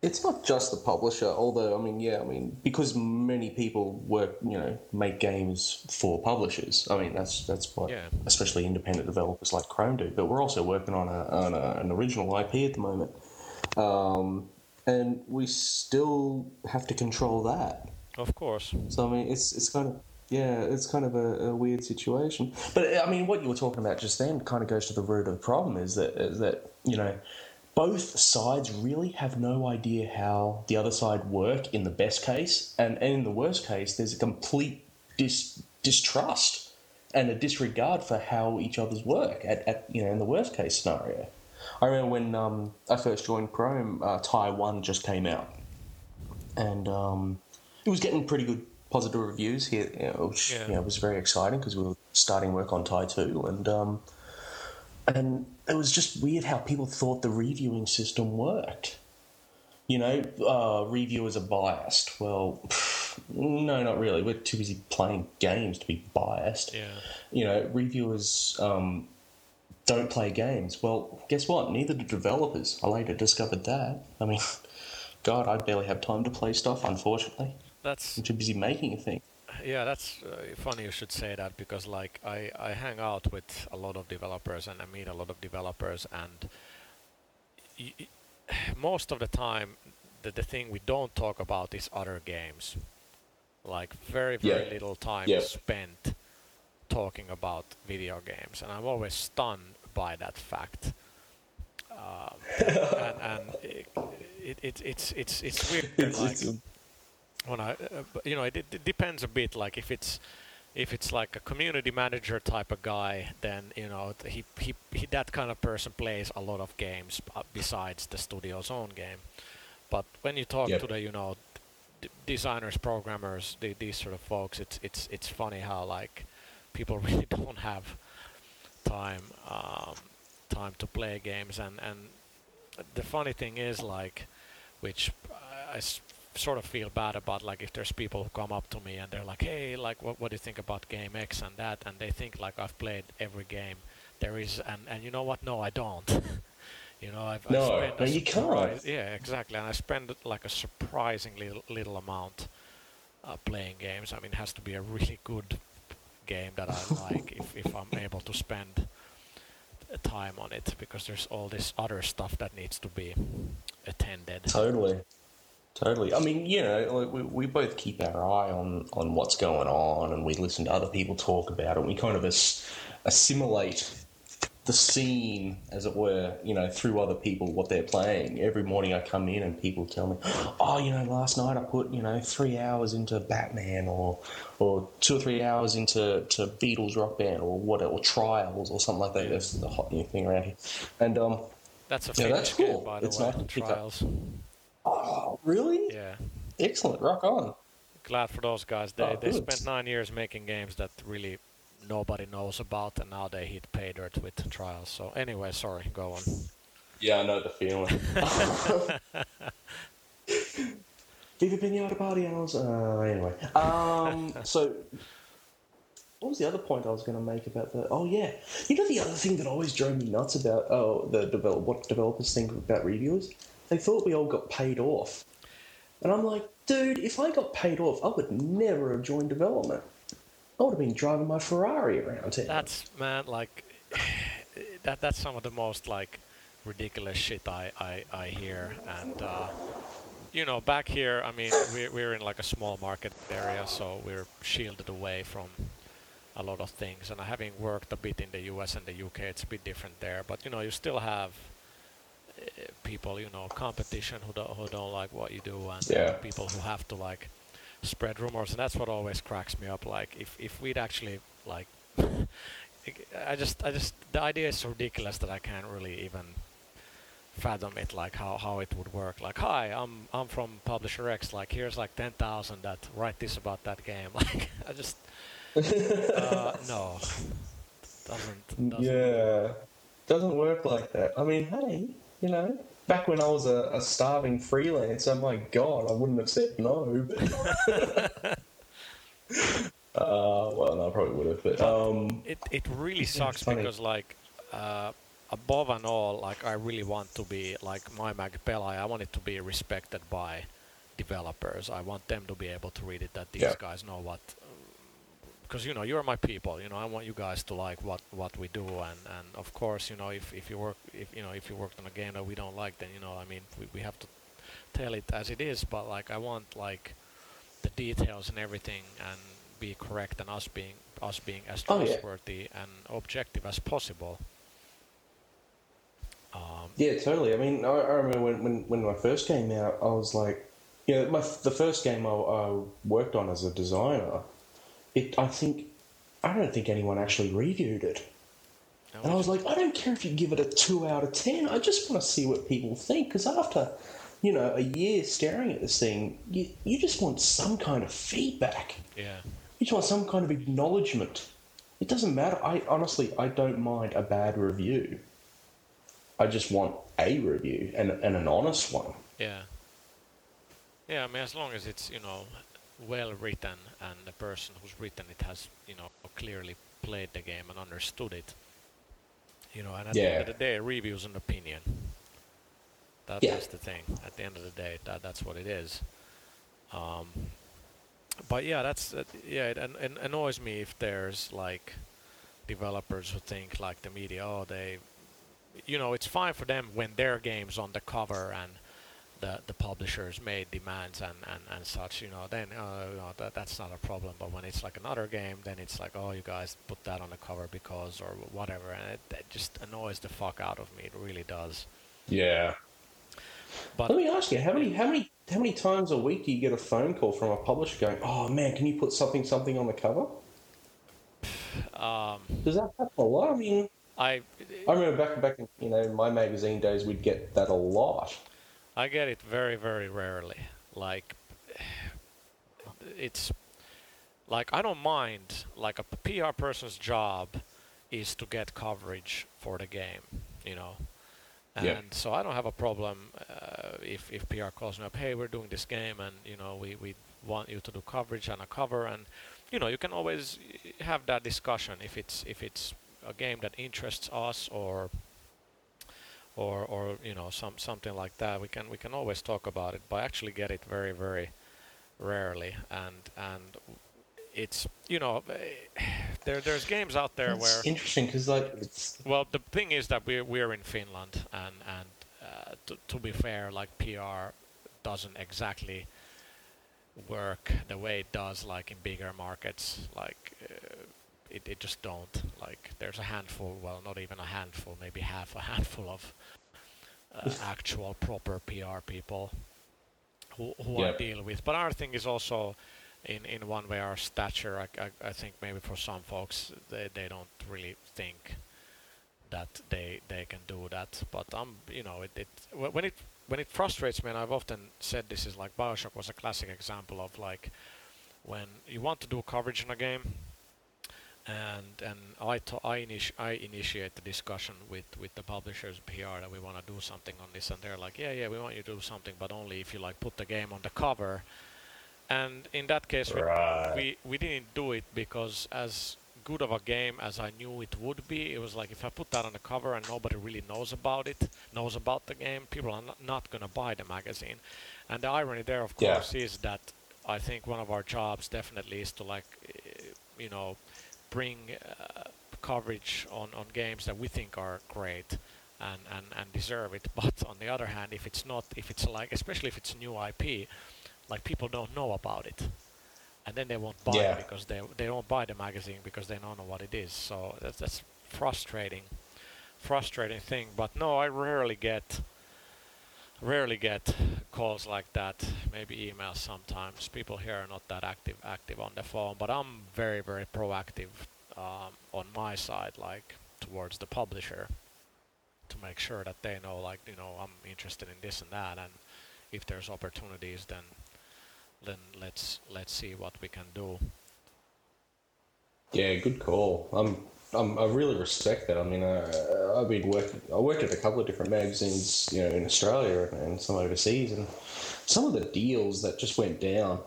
it's not just the publisher, although, I mean, yeah, I mean, because many people work, you know, make games for publishers. I mean, that's that's what, Yeah. especially independent developers like Krome do. But we're also working on, a, on a, an original IP at the moment. Um, and we still have to control that. Of course. So I mean, it's it's kind of yeah, it's kind of a, a weird situation. But I mean, what you were talking about just then kind of goes to the root of the problem is that is that you know both sides really have no idea how the other side work in the best case, and, and in the worst case, there's a complete dis, distrust and a disregard for how each other's work at, at you know in the worst case scenario. I remember when um, I first joined Krome, uh, Ty one just came out, and um, it was getting pretty good positive reviews here, you know, which Yeah. you know, was very exciting because we were starting work on Ty two, and um, and it was just weird how people thought the reviewing system worked. You know, uh, reviewers are biased. Well, no, not really. We're too busy playing games to be biased. Yeah. You know, reviewers um, don't play games. Well, guess what? Neither do developers. I later discovered that. I mean, God, I barely have time to play stuff, unfortunately. That's I'm too busy making a thing. Yeah. That's uh, funny you should say that because like I I hang out with a lot of developers and I meet a lot of developers and y- most of the time the the thing we don't talk about is other games. Like very very Yeah. little time Yeah. is spent talking about video games, and I'm always stunned by that fact. Um, and and it, it, it, it's it's it's weird. It's, like, it's, when I, uh, you know, it, it depends a bit. Like if it's if it's like a community manager type of guy, then you know he, he, he that kind of person plays a lot of games uh, besides the studio's own game. But when you talk Yep. to the you know d- designers, programmers, the, these sort of folks, it's it's it's funny how like people really don't have time um, time to play games, and and the funny thing is like, which I- I s- sort of feel bad about like if there's people who come up to me and they're like, hey, like what what do you think about game X and that, and they think like I've played every game there is, and and you know what? No, I don't. you know, I've, No, spent no, you can't. Yeah, exactly, and I spend like a surprisingly l- little amount uh, playing games. I mean, it has to be a really good game that I like if if I'm able to spend time on it because there's all this other stuff that needs to be attended. Totally. Totally. I mean, you know, like we, we both keep our eye on, on what's going on and we listen to other people talk about it. We kind of as, assimilate the scene, as it were, you know, through other people, what they're playing. Every morning I come in and people tell me, oh, you know, last night I put, you know, three hours into Batman or or two or three hours into to Beatles Rock Band or what, or Trials or something like that. That's the hot new thing around here. And, um, That's a Yeah, that's game, cool. by the It's way. nice to pick up. Trials. oh, really? Yeah. Excellent. Rock on. Glad for those guys. They Oh, they good. spent nine years making games that really nobody knows about, and now they hit pay dirt with Trials. So anyway, sorry, go on. Yeah, I know the feeling. Viva Pinata Party Hours. Uh, anyway, um, so what was the other point I was going to make about that? Oh yeah, you know the other thing that always drove me nuts about oh the develop what developers think about reviewers. They thought we all got paid off, and I'm like, dude, if I got paid off, I would never have joined development. I would have been driving my Ferrari around here. That's man, like that. That's some of the most like ridiculous shit I I, I hear, and uh, you know, back here, I mean, we're we're in like a small market area, so we're shielded away from a lot of things. And having worked a bit in the U.S. and the U.K., it's a bit different there. But you know, you still have people, you know, competition who don't who don't like what you do, and Yeah. people who have to like spread rumors, and that's what always cracks me up. Like if if we'd actually like, I just I just the idea is so ridiculous that I can't really even fathom it. Like how how it would work. Like hi, I'm I'm from Publisher X. Like here's like ten thousand that write this about that game. Like I just uh, no doesn't, doesn't Yeah, doesn't work like that. I mean, hey, you know, back when I was a, a starving freelancer, my God, I wouldn't have said no. But Uh, well, no, I probably would have, but um, it it really sucks because like uh, above and all, like I really want to be like my Magpelai. I want it to be respected by developers. I want them to be able to read it. That these Yeah. guys know what. Because you know you're my people, you know I want you guys to like what, what we do, and, and of course you know if, if you work if you know if you worked on a game that we don't like, then you know I mean we, we have to tell it as it is. But like I want like the details and everything and be correct and us being us being as Oh, yeah. trustworthy and objective as possible. Um, Yeah, totally. I mean, I, I remember when, when, when my first came out, I was like, you know, my the first game I, I worked on as a designer, it I think I don't think anyone actually reviewed it, now and I was like, I don't care if you give it a two out of ten. I just want to see what people think because after, you know, a year staring at this thing, you you just want some kind of feedback. yeah, You just want some kind of acknowledgement. It doesn't matter. I honestly, I don't mind a bad review. I just want a review and, and an honest one. yeah, yeah. I mean, as long as it's you know well written and the person who's written it has you know clearly played the game and understood it, you know. And at the end of the day, reviews an opinion. That, Yeah. That's the thing. At the end of the day, that that's what it is. Um, but yeah, that's uh, yeah. It, an, it annoys me if there's like developers who think like the media, oh, they, you know, it's fine for them when their game's on the cover and the the publishers made demands and, and, and such, you know, then uh, you know, that that's not a problem. But when it's like another game, then it's like, oh, you guys put that on the cover because or whatever, and it, just annoys the fuck out of me. It really does. Yeah. But Let me ask you, how many how many how many times a week do you get a phone call from a publisher going, "Oh man, can you put something something on the cover"? um, Does that happen a lot? I mean, I I remember back back in you know my magazine days, we'd get that a lot. I get it very, very rarely. Like, it's like I don't mind. Like a PR person's job is to get coverage for the game, you know. And Yeah. so I don't have a problem uh, if if PR calls me up. Hey, we're doing this game, and you know we we want you to do coverage and a cover, and you know you can always have that discussion if it's if it's a game that interests us or or or you know some something like that. We can we can always talk about it but I actually get it very very rarely. And and it's you know there there's games out there That's where interesting because like it's well the thing is that we're we're in Finland and and uh, to, to be fair like PR doesn't exactly work the way it does like in bigger markets like uh, it, it just don't. Like there's a handful well not even a handful maybe half a handful of uh, actual proper PR people who, who I deal with. But our thing is also in, in one way our stature I, I, I think maybe for some folks they, they don't really think that they they can do that. But I'm you know it, it when it when it frustrates me and I've often said this is like Bioshock was a classic example of like when you want to do coverage in a game and and I I, initi- I initiate the discussion with with the publishers PR that we want to do something on this and they're like yeah yeah we want you to do something but only if you like put the game on the cover and in that case we- Right. we we didn't do it because as good of a game as I knew it would be it was like if I put that on the cover and nobody really knows about it knows about the game people are not, not going to buy the magazine and the irony there of Yeah. course is that I think one of our jobs definitely is to like eh, you know bring uh, coverage on, on games that we think are great and, and, and deserve it. But on the other hand, if it's not, if it's like, especially if it's a new IP, like people don't know about it, and then they won't buy Yeah. it because they they don't buy the magazine because they don't know what it is. So that's that's frustrating, frustrating thing. But no, I rarely get rarely get calls like that. Maybe emails sometimes. People here are not that active active on the phone, but I'm very very proactive um, on my side, like towards the publisher, to make sure that they know, like you know, I'm interested in this and that, and if there's opportunities, then then let's let's see what we can do. Yeah, good call. I'm, I'm, I really respect that. I mean, uh, I've been working. I worked at a couple of different magazines, you know, in Australia and, some overseas, and some of the deals that just went down.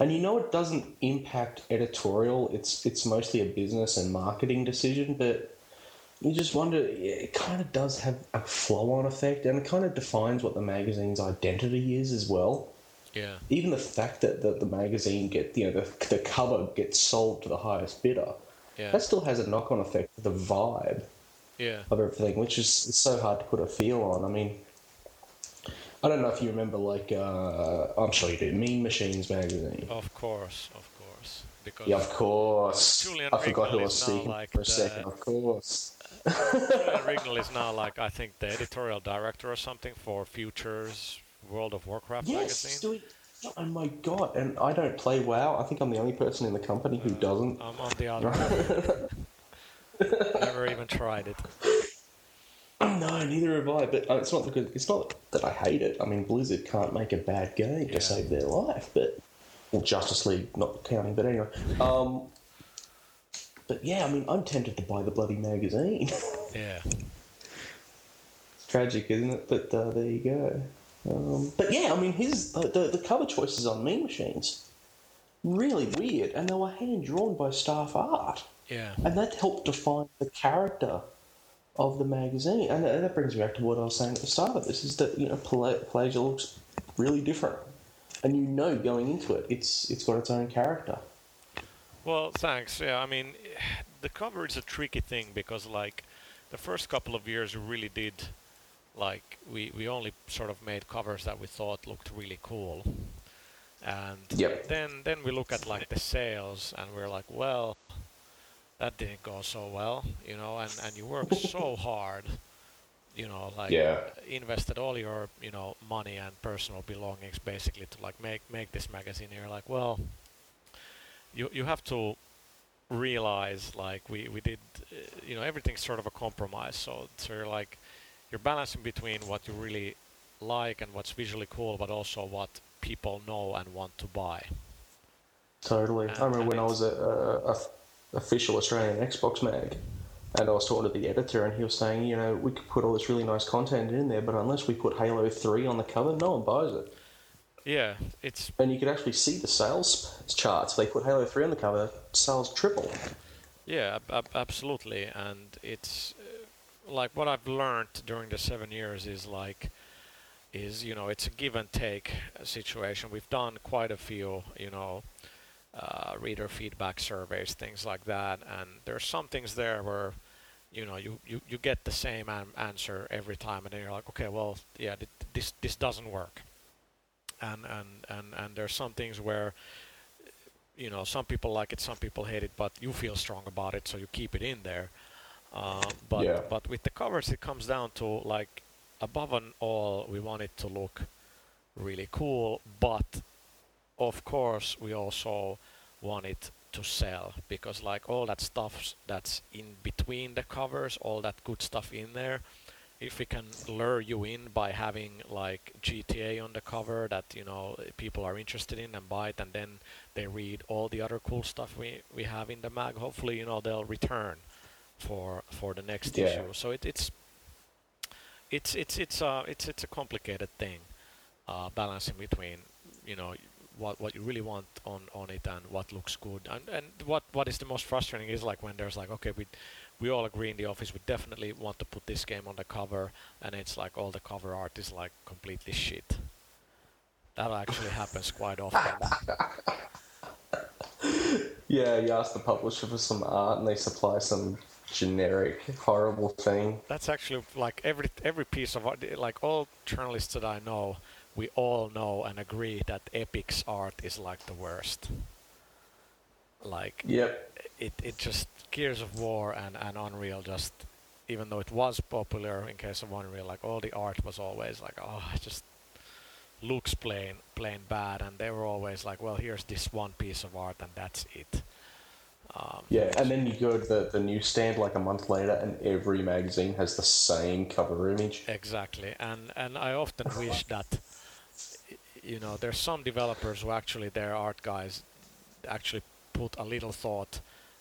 And you know it doesn't impact editorial. It's it's mostly a business and marketing decision, but you just wonder. It kind of does have a flow-on effect, and it kind of defines what the magazine's identity is as well. Yeah. Even the fact that the, the magazine get you know the, the cover gets sold to the highest bidder, Yeah. that still has a knock-on effect to the vibe Yeah. of everything, which is so hard to put a feel on. I mean, I don't know if you remember, like, uh, I'm sure you do, Mean Machines magazine. Of course, of course. Because Yeah, of course. Julian I forgot who I was speaking like for a the- second. Of course. Julian Rignall is now like I think the editorial director or something for Futures World of Warcraft Yes, magazine. doing. Oh my god! And I don't play WoW. I think I'm the only person in the company who doesn't. I'm on the other. Never even tried it. No, neither have I. But uh, it's not because it's not that I hate it. I mean, Blizzard can't make a bad game Yeah. to save their life, but well, Justice League not counting. But anyway, um, but yeah, I mean, I'm tempted to buy the bloody magazine. Yeah. it's tragic, isn't it? But uh, there you go. Um, but yeah, I mean, his the, the, the cover choices on Mean Machines really weird, and they were hand drawn by staff art. Yeah. And that helped define the character of the magazine. And that that brings me back to what I was saying at the start of this: is that you know, Pela- Pelaaja looks really different, and you know going into it, it's it's got its own character. Well, thanks. Yeah, I mean, the cover is a tricky thing because, like, the first couple of years we really did, like, we, we only sort of made covers that we thought looked really cool. And Yep. then then we look at like the sales and we're like, well, that didn't go so well, you know, and, and you work so hard, you know, like Yeah. invested all your, you know, money and personal belongings basically to like make make this magazine. And you're like, well, you you have to realize like we we did uh, you know everything's sort of a compromise so so you're like you're balancing between what you really like and what's visually cool but also what people know and want to buy Totally. And- I remember when I was a, a, a official Australian Xbox mag, and I was talking to the editor, and he was saying, you know, we could put all this really nice content in there, but unless we put Halo Three on the cover, no one buys it. yeah it's And you could actually see the sales charts. They put Halo Three on the cover, sales triple. Yeah, ab- ab- absolutely, and it's like what I've learned during the seven years is like is you know it's a give and take situation. We've done quite a few you know uh, reader feedback surveys, things like that, and there's some things there where you know you, you, you get the same an- answer every time, and then you're like, okay, well, yeah, th- this this doesn't work, and and and and there's some things where you know, some people like it, some people hate it, but you feel strong about it, so you keep it in there. Uh, but Yeah. but with the covers, it comes down to like above and all, we want it to look really cool, but of course, we also want it to sell because like all that stuff that's in between the covers, all that good stuff in there, if we can lure you in by having like GTA on the cover that you know people are interested in and buy it, and then they read all the other cool stuff we we have in the mag. Hopefully, you know they'll return for for the next Yeah. issue. So it, it's it's it's it's a it's it's a complicated thing, uh, balancing between you know what what you really want on on it and what looks good and and what what is the most frustrating is like when there's like okay we we all agree in the office we definitely want to put this game on the cover and it's like all the cover art is like completely shit that actually happens quite often Yeah, you ask the publisher for some art, and they supply some generic, horrible thing. that's actually like every every piece of art like all journalists that i know we all know and agree that epic's art is like the worst like Yep. it, it just Gears of War and, and Unreal just even though it was popular in case of Unreal, like all the art was always like, oh, it just looks plain plain bad, and they were always like, well, here's this one piece of art, and that's it. Um, Yeah, and then you go to the, the newsstand like a month later, and every magazine has the same cover image. Exactly, and and I often wish that you know there's some developers who actually their art guys actually put a little thought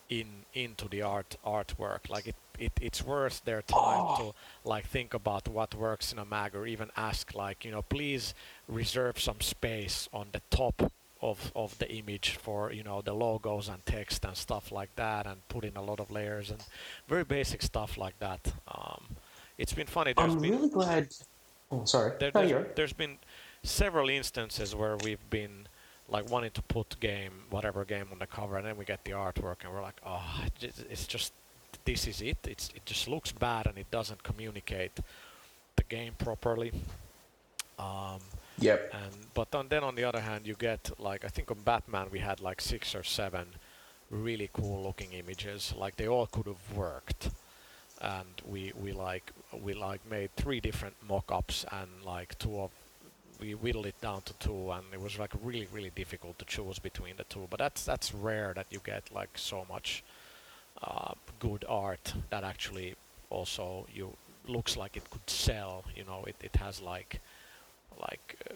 in into the art artwork. Like it, it it's worth their time to like think about what works in a mag, or even ask like you know please reserve some space on the top of of the image for you know the logos and text and stuff like that, and put in a lot of layers and very basic stuff like that. Um, it's been funny. There's I'm been, really glad. Oh, sorry. there, there's, there's been several instances where we've been like wanting to put game whatever game on the cover and then we get the artwork and we're like oh it's just this is it it's it just looks bad and it doesn't communicate the game properly um, Yep. and but on, then on the other hand you get like i think on batman we had like six or seven really cool looking images. Like they all could have worked. And we we like we like made three different mock-ups and like two of we whittled it down to two and it was like really really difficult to choose between the two. But that's that's rare that you get like so much uh, good art that actually also you looks like it could sell you know it, it has like like uh,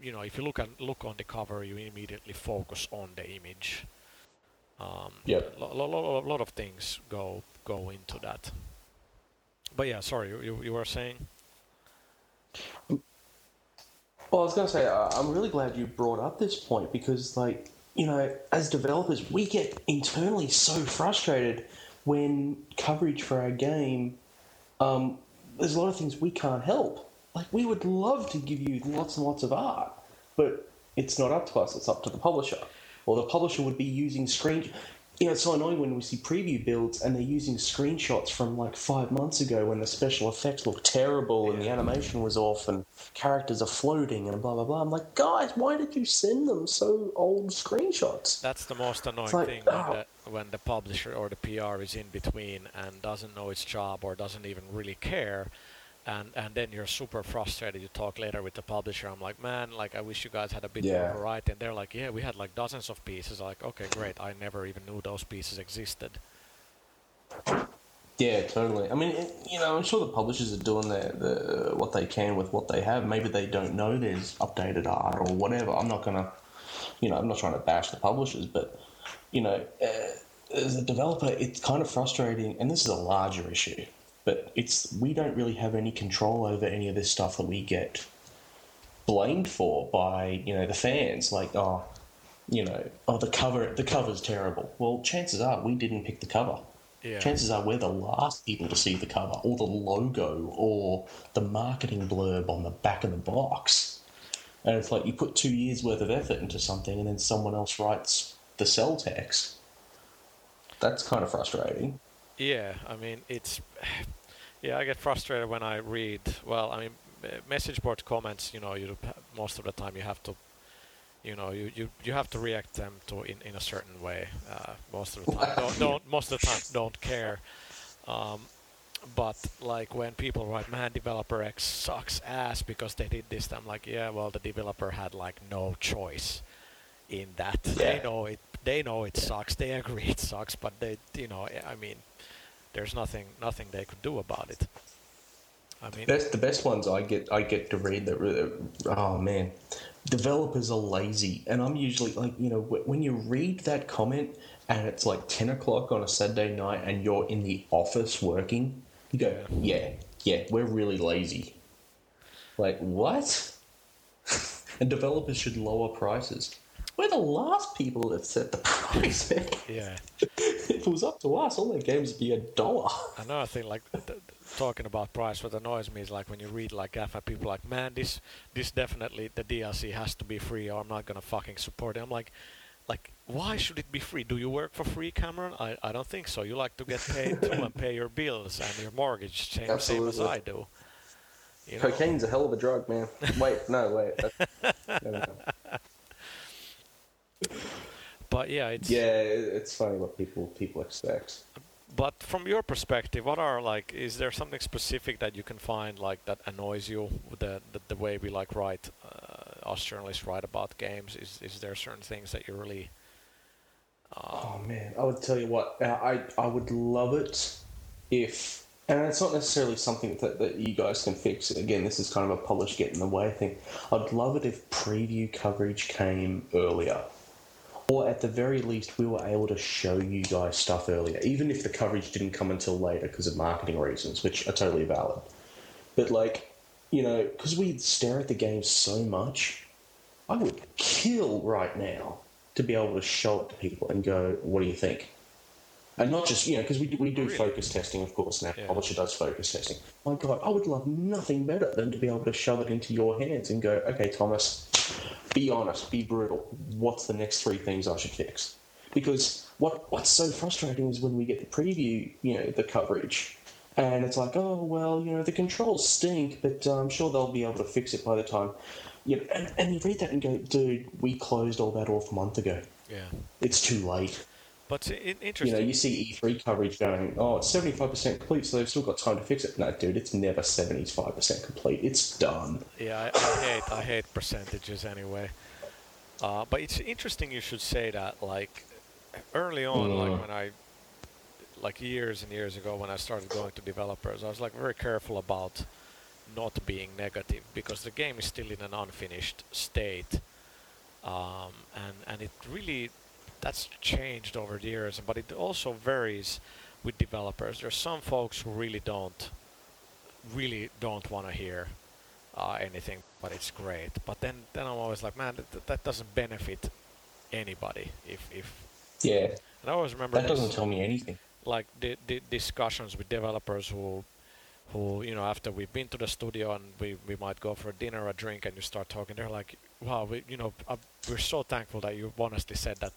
you know if you look at look on the cover you immediately focus on the image um, Yep. a lo- lo- lo- lot of things go go into that but yeah sorry you, you, were saying Well, I was going to say, uh, I'm really glad you brought up this point because, like, you know, as developers, we get internally so frustrated when coverage for our game, um, there's a lot of things we can't help. Like, we would love to give you lots and lots of art, but it's not up to us, it's up to the publisher. Or the publisher would be using screen. You know, it's so annoying when we see preview builds and they're using screenshots from like five months ago when the special effects look terrible and the animation was off and characters are floating and blah blah blah. I'm like, guys, why did you send them so old screenshots? That's the most annoying like, thing when, oh. the, when the publisher or the PR is in between and doesn't know its job or doesn't even really care. And, and then you're super frustrated. You talk later with the publisher. I'm like, man, like I wish you guys had a bit more variety. And they're like, yeah, we had like dozens of pieces. Like, okay, great. I never even knew those pieces existed. Yeah, totally. I mean, it, you know, I'm sure the publishers are doing their, the what they can with what they have. Maybe they don't know there's updated art or whatever. I'm not gonna, you know, I'm not trying to bash the publishers, but you know, uh, as a developer, it's kind of frustrating. And this is a larger issue, but it's we don't really have any control over any of this stuff that we get blamed for by you know the fans. Like, oh, you know, oh the cover, the cover's terrible. Well, chances are we didn't pick the cover Yeah. chances are we're the last people to see the cover or the logo or the marketing blurb on the back of the box. And it's like you put two years worth of effort into something and then someone else writes the sell text. That's kind of frustrating. Yeah, I mean it's yeah, I get frustrated when I read. Well, I mean, message board comments. You know, you most of the time you have to, you know, you, you, you have to react them to in, in a certain way. Uh, most of the time, don't, don't most of the time don't care. Um, but like when people write, "Man, developer X sucks ass because they did this," I'm like, "Yeah, well, the developer had like no choice in that. They Yeah. know it. They know it sucks. They agree it sucks, but they, you know, I mean, there's nothing nothing they could do about it. I mean, Best, the best ones I get I get to read that uh, oh man, developers are lazy, and I'm usually like you know when you read that comment and it's like ten o'clock on a Saturday night and you're in the office working, you go yeah yeah we're really lazy. Like what? and developers should lower prices. We're the last people that set the price, man. yeah. if it was up to us, all their games would be a dollar. Another thing, like th- talking about price, what annoys me is like when you read like and people are like, man, this this definitely the DLC has to be free, or I'm not gonna fucking support it. I'm like, like, why should it be free? Do you work for free, Cameron? I, I don't think so. You like to get paid too uh, and pay your bills and your mortgage, same, same as I do. You know? Cocaine's a hell of a drug, man. Wait, no, wait. That, no, no. But yeah, it's Yeah, it's funny what people people expect. But from your perspective, what are like? Is there something specific that you can find like that annoys you with the the, the way we like write uh, us journalists write about games? Is is there certain things that you really? Oh man, I would tell you what, uh, I I would love it if, and it's not necessarily something that, that you guys can fix. Again, this is kind of a polish get in the way thing. I'd love it if preview coverage came earlier, or at the very least, we were able to show you guys stuff earlier, even if the coverage didn't come until later because of marketing reasons, which are totally valid. But like, you know, because we stare at the game so much, I would kill right now to be able to show it to people and go, "What do you think?" And not just you know because we do, we do Really? focus testing, of course. Now Yeah. publisher does focus testing. My God, I would love nothing better than to be able to shove it into your hands and go, "Okay, Thomas, be honest, be brutal. What's the next three things I should fix?" Because what what's so frustrating is when we get the preview, you know, the coverage, and it's like, oh well, you know, the controls stink, but uh, I'm sure they'll be able to fix it by the time. You know, and, and you read that and go, dude, we closed all that off a month ago. Yeah. It's too late. But i- i- You know, you see E3 coverage going, oh, it's 75% complete, so they've still got time to fix it. No, dude, it's never 75% complete. It's done. Yeah, I, I hate I hate percentages anyway. Uh, but it's interesting you should say that. Like early on, Mm. like when I, like years and years ago, when I started going to developers, I was like very careful about not being negative because the game is still in an unfinished state, um, and and it really that's changed over the years. But it also varies with developers. There's some folks who really don't really don't want to hear uh, anything, but it's great. But then, then I'm always like, man, that, that doesn't benefit anybody. If if Yeah, and I always remember that doesn't tell me anything. like the, the discussions with developers who who you know after we've been to the studio and we, we might go for a dinner or a drink and you start talking they're like wow we, you know uh, we're so thankful that you honestly said that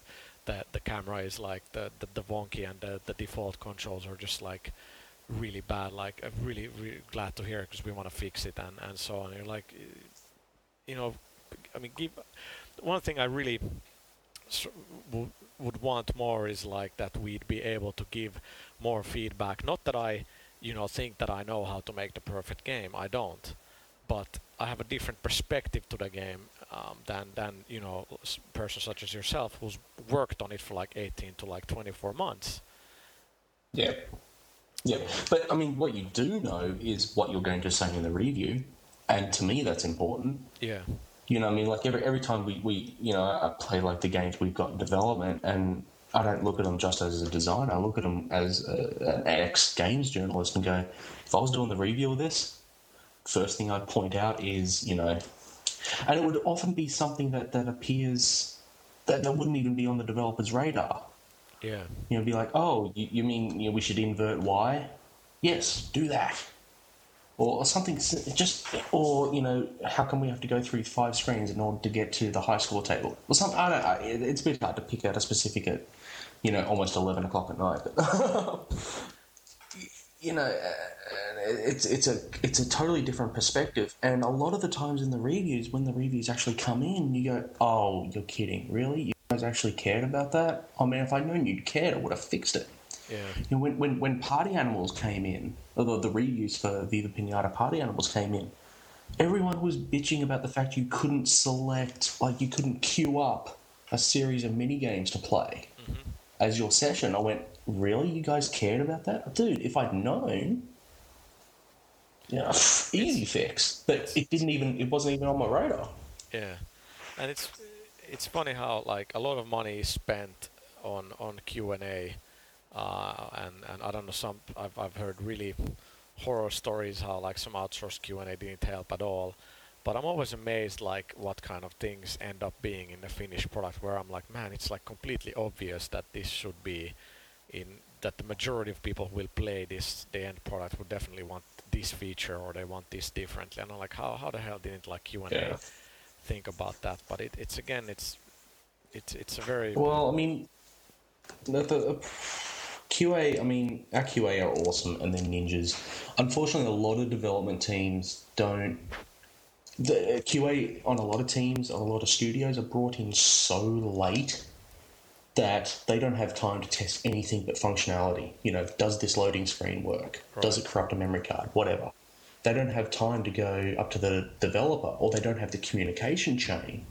the the camera is like the the, the wonky and the, the default controls are just like really bad like I'm really really glad to hear because we want to fix it and and so on you're like you know I mean give one thing I really s- w- would want more is like that we'd be able to give more feedback. Not that I, you know, think that I know how to make the perfect game. I don't, but I have a different perspective to the game um, than than you know, s- person such as yourself who's worked on it for like 18 to like 24 months. Yeah. Yeah. But, I mean, what you do know is what you're going to say in the review. And to me, that's important. Yeah, You know, I mean, like every every time we, we you know, I play like the games we've got in development, and I don't look at them just as a designer. I look at them as a, an ex games journalist and go, if I was doing the review of this, first thing I'd point out is, you know, and it would often be something that that appears that that wouldn't even be on the developer's radar. yeah, You know, be like, oh, you, you mean you know, we should invert Y? Yes, do that. Or, or something, just, or, you know, how come we have to go through five screens in order to get to the high score table? Or something, I don't it, it's a bit hard to pick out a specific at, you know, almost 11 o'clock at night. But, you know, uh, it's, it's, a, it's a totally different perspective. And a lot of the times in the reviews, when the reviews actually come in, you go, oh, you're kidding, really? You guys actually cared about that? Oh, I mean, if I'd known you'd cared, I would have fixed it. yeah, You know, when, when, when Party Animals came in, or the, the reviews for Viva Pinata Party Animals came in, everyone was bitching about the fact you couldn't select, like you couldn't queue up a series of mini games to play mm-hmm. as your session. I went, really? You guys cared about that? Dude, if I'd known, yeah, easy fix. But it didn't even, it wasn't even on my radar. yeah. And it's it's funny how like a lot of money is spent on on Q and A, uh, and and I don't know some I've I've heard really horror stories how like some outsourced Q and A didn't help at all. But I'm always amazed like what kind of things end up being in the finished product where I'm like, man, it's like completely obvious that this should be in that the majority of people who will play this the end product would definitely want this feature or they want this differently. And I'm like, how how the hell didn't like Q and A Yeah. think about that? But it, it's again, it's it's it's a very Well, I mean, the, the, QA, I mean, our QA are awesome and they're ninjas. Unfortunately, a lot of development teams don't. The uh, QA on a lot of teams, on a lot of studios, are brought in so late that they don't have time to test anything but functionality. You know, does this loading screen work? Does it corrupt a memory card? Whatever. They don't have time to go up to the developer, or they don't have the communication chain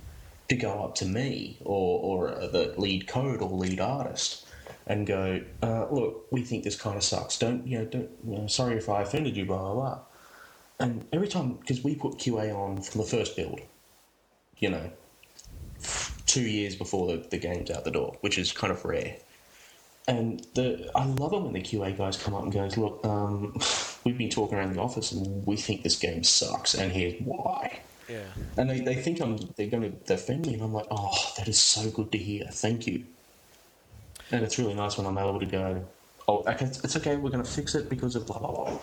to go up to me or, or the lead code or lead artist and go, uh, look, we think this kind of sucks. Don't you know? Don't you know? Sorry if I offended you. Blah blah blah. And every time, because we put QA on from the first build, you know, two years before the, the game's out the door, which is kind of rare. And the I love it when the QA guys come up and goes, look, um, we've been talking around the office and we think this game sucks, and here's why. Yeah. And they, they think I'm they're going to defend me, and I'm like, oh, that is so good to hear. Thank you. And it's really nice when I'm able to go, oh, okay, it's, okay. We're going to fix it because of blah blah blah. blah."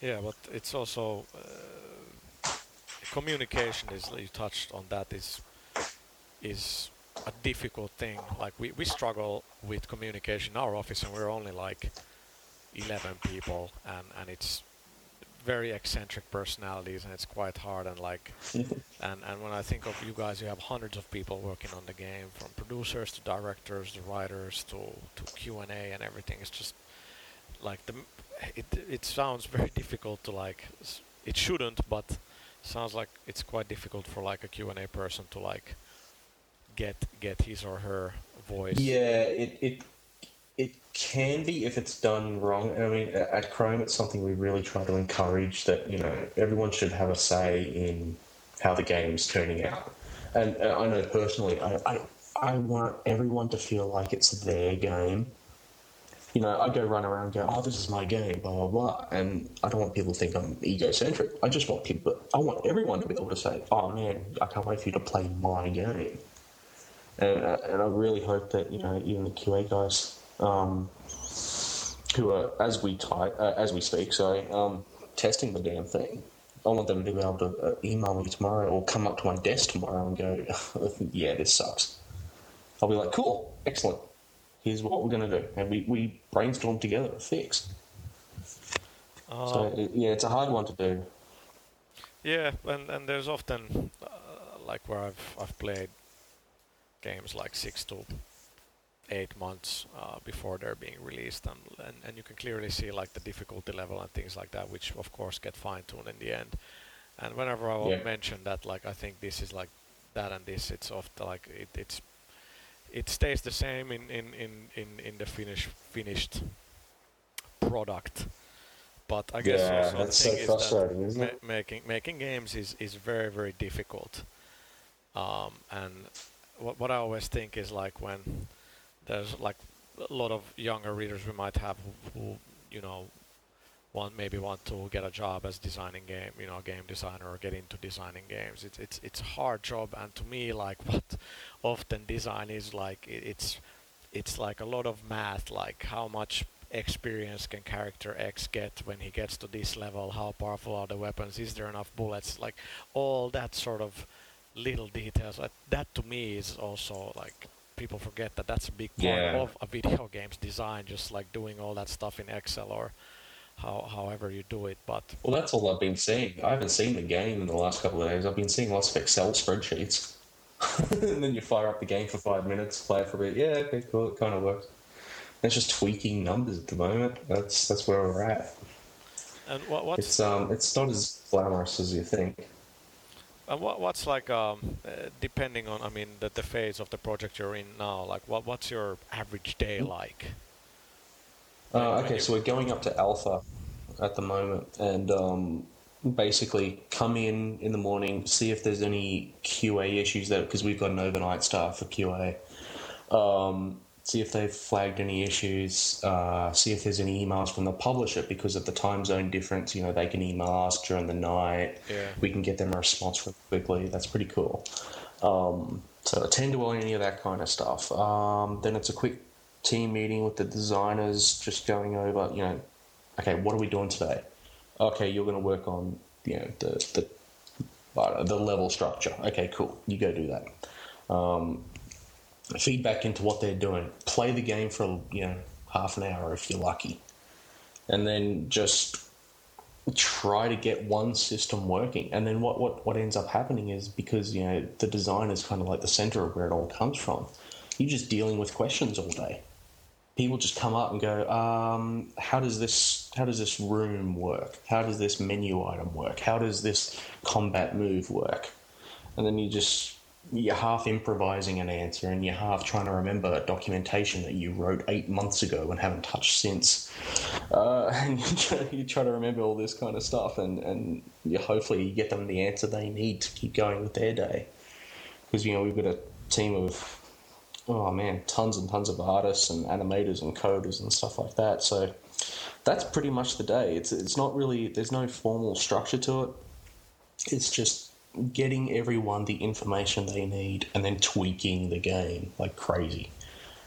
Yeah, but it's also uh, communication is you touched on that is is a difficult thing. Like we, we struggle with communication in our office and we're only like 11 people and, and it's very eccentric personalities and it's quite hard and like and, and when I think of you guys you have hundreds of people working on the game from producers to directors to writers to, to Q&A and everything it's just like the it it sounds very difficult to like it shouldn't but sounds like it's quite difficult for like a Q&A person to like get get his or her voice Yeah, it, it it can be if it's done wrong. I mean, at Krome, it's something we really try to encourage that you know everyone should have a say in how the game's turning out. And I know personally, I, I I want everyone to feel like it's their game. You know, I go run around and go, oh, this is my game, blah blah blah, and I don't want people to think I'm egocentric. I just want people. I want everyone to be able to say, oh man, I can't wait for you to play my game and, uh, and I really hope that you know even the QA guys um, who are as we type uh, as we speak, sorry, um, testing the damn thing. I want them to be able to uh, email me tomorrow or come up to my desk tomorrow and go, "Yeah, this sucks." I'll be like, "Cool, excellent. Here's what we're going to do," and we, we brainstorm together a fix. Uh, So yeah, it's a hard one to do. Yeah, and and there's often uh, like where I've I've played games like six to eight months uh, before they're being released, and, and and you can clearly see like the difficulty level and things like that, which of course get fine tuned in the end. And whenever I will Yeah. mention that, like I think this is like that and this, it's often like it, it's it stays the same in in in in, in the finish finished product. But I guess Yeah, also that's the so thing is frustrating, that ma- making making games is, is very very difficult. Um, and what what I always think is like when there's like a lot of younger readers we might have who, who you know want maybe want to get a job as designing game you know game designer or get into designing games. It's it's it's hard job and to me like what often design is like it, it's it's like a lot of math like how much experience can character X get when he gets to this level? How powerful are the weapons? Is there enough bullets? Like all that sort of little details like, that to me is also like people forget that that's a big part Yeah. of a video game's design just like doing all that stuff in Excel or how however you do it but Well, that's all I've been seeing. I haven't seen the game in the last couple of days. I've been seeing lots of Excel spreadsheets. and then you fire up the game for five minutes, play it for a bit. Yeah, okay, cool. It kind of works. It's just tweaking numbers at the moment. That's that's where we're at. and what what's It's um, it's not as glamorous as you think. And what, what's like, um, uh, depending on, I mean, the, the phase of the project you're in now, like, what what's your average day like? Uh, okay, so we're going up to alpha at the moment, and um, basically come in in the morning, see if there's any QA issues there because we've got an overnight staff for QA. Um, see if they've flagged any issues. Uh, see if there's any emails from the publisher because of the time zone difference. You know, they can email us during the night. Yeah. We can get them a response really quickly. That's pretty cool. Um, so attend to any of that kind of stuff. Um, then it's a quick team meeting with the designers, just going over, you know, okay, what are we doing today? Okay, you're going to work on, you know, the the uh, the level structure. Okay, cool. You go do that. Um, feedback into what they're doing. Play the game for you know half an hour if you're lucky, and then just try to get one system working. And then what, what, what ends up happening is because, you know, the design is kind of like the center of where it all comes from, you're just dealing with questions all day. People just come up and go, um, how does this how does this room work? How does this menu item work? How does this combat move work? And then you just you're half improvising an answer and you're half trying to remember documentation that you wrote eight months ago and haven't touched since. Uh, and you try, you try to remember all this kind of stuff, and, and you hopefully you get them the answer they need to keep going with their day. Because, you know, we've got a team of, oh man, tons and tons of artists and animators and coders and stuff like that. So that's pretty much the day. It's, it's not really, there's no formal structure to it. It's just getting everyone the information they need and then tweaking the game like crazy.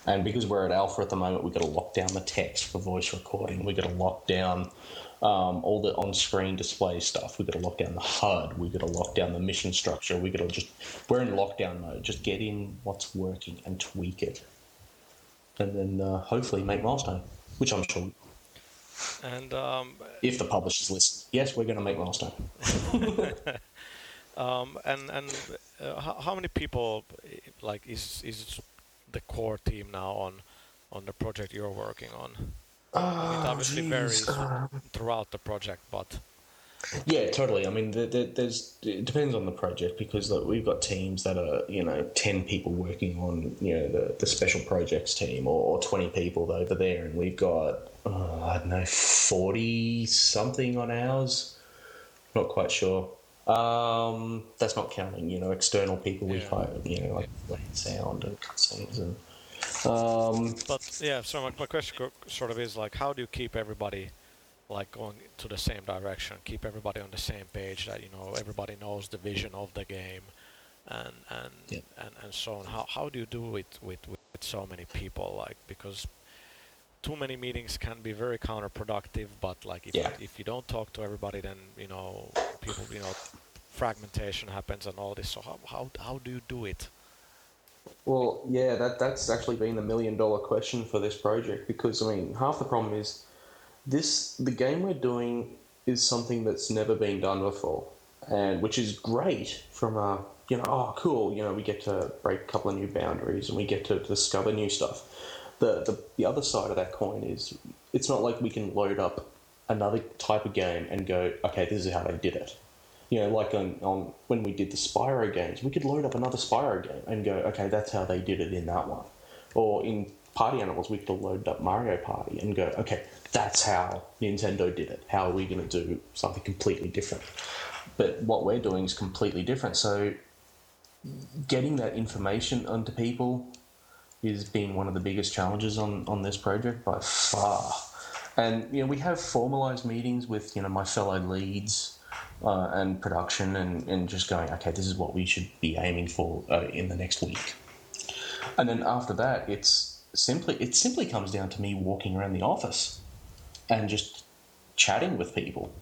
And because we're at alpha at the moment, we've got to lock down the text for voice recording. We've got to lock down um, all the on-screen display stuff. We've got to lock down the HUD. We've got to lock down the mission structure. We've got to just we're in lockdown mode. Just get in what's working and tweak it, and then uh, hopefully make milestone, which I'm sure And um, if the publishers listen, yes, we're going to make milestone. um, and and uh, how, how many people like is is the core team now on on the project you're working on? Mean, it obviously geez, varies uh, throughout the project, but Yeah, totally. I mean, there, there, there's it depends on the project because like, we've got teams that are you know ten people working on you know the, the special projects team, or, or twenty people over there, and we've got uh, I don't know forty something on ours. Not quite sure. Um, that's not counting you know external people Yeah. hired, you know like sound and cutscenes and. Um, but yeah. So my, my question sort of is like, how do you keep everybody like going to the same direction? Keep everybody on the same page that you know everybody knows the vision of the game, and and Yeah. and, and so on. How how do you do it with, with with so many people? Like because too many meetings can be very counterproductive. But like if Yeah. if you don't talk to everybody, then you know people you know fragmentation happens and all this. So how how how do you do it? Well, yeah, that that's actually been the million dollar question for this project because I mean, half the problem is this the game we're doing is something that's never been done before, and which is great from a you know oh cool you know we get to break a couple of new boundaries and we get to discover new stuff. The the the other side of that coin is it's not like we can load up another type of game and go okay this is how they did it you know, like on, on when we did the Spyro games, we could load up another Spyro game and go, okay, that's how they did it in that one. Or in Party Animals, we could have loaded up Mario Party and go, okay, that's how Nintendo did it. How are we going to do something completely different? But what we're doing is completely different. So getting that information onto people is been one of the biggest challenges on, on this project by far. And you know, we have formalized meetings with you know my fellow leads uh, and production, and, and just going, okay, this is what we should be aiming for uh, in the next week. And then after that, it's simply it simply comes down to me walking around the office and just chatting with people.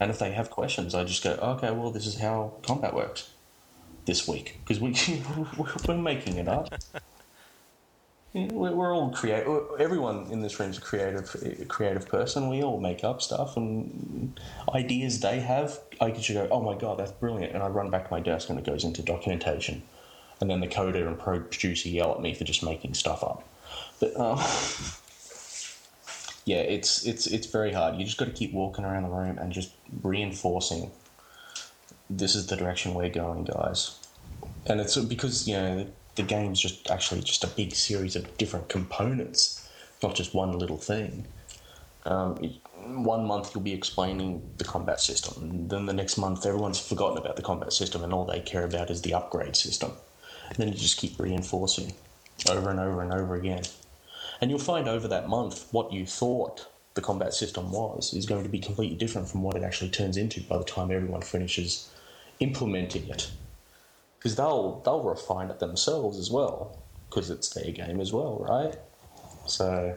And if they have questions, I just go, okay, well, this is how combat works this week because we we're making it up. We're all creative. Everyone in this room is a creative, creative person. We all make up stuff and ideas they have. I could just go, "Oh my god, that's brilliant!" and I run back to my desk and it goes into documentation, and then the coder and producer yell at me for just making stuff up. But um, yeah, it's it's it's very hard. You just got to keep walking around the room and just reinforcing. This is the direction we're going, guys. And it's because you know the game's just actually just a big series of different components, not just one little thing. Um, one month you'll be explaining the combat system, then the next month everyone's forgotten about the combat system, and all they care about is the upgrade system. And then you just keep reinforcing over and over and over again. And you'll find over that month what you thought the combat system was is going to be completely different from what it actually turns into by the time everyone finishes implementing it. Because they'll they'll refine it themselves as well, because it's their game as well, right? So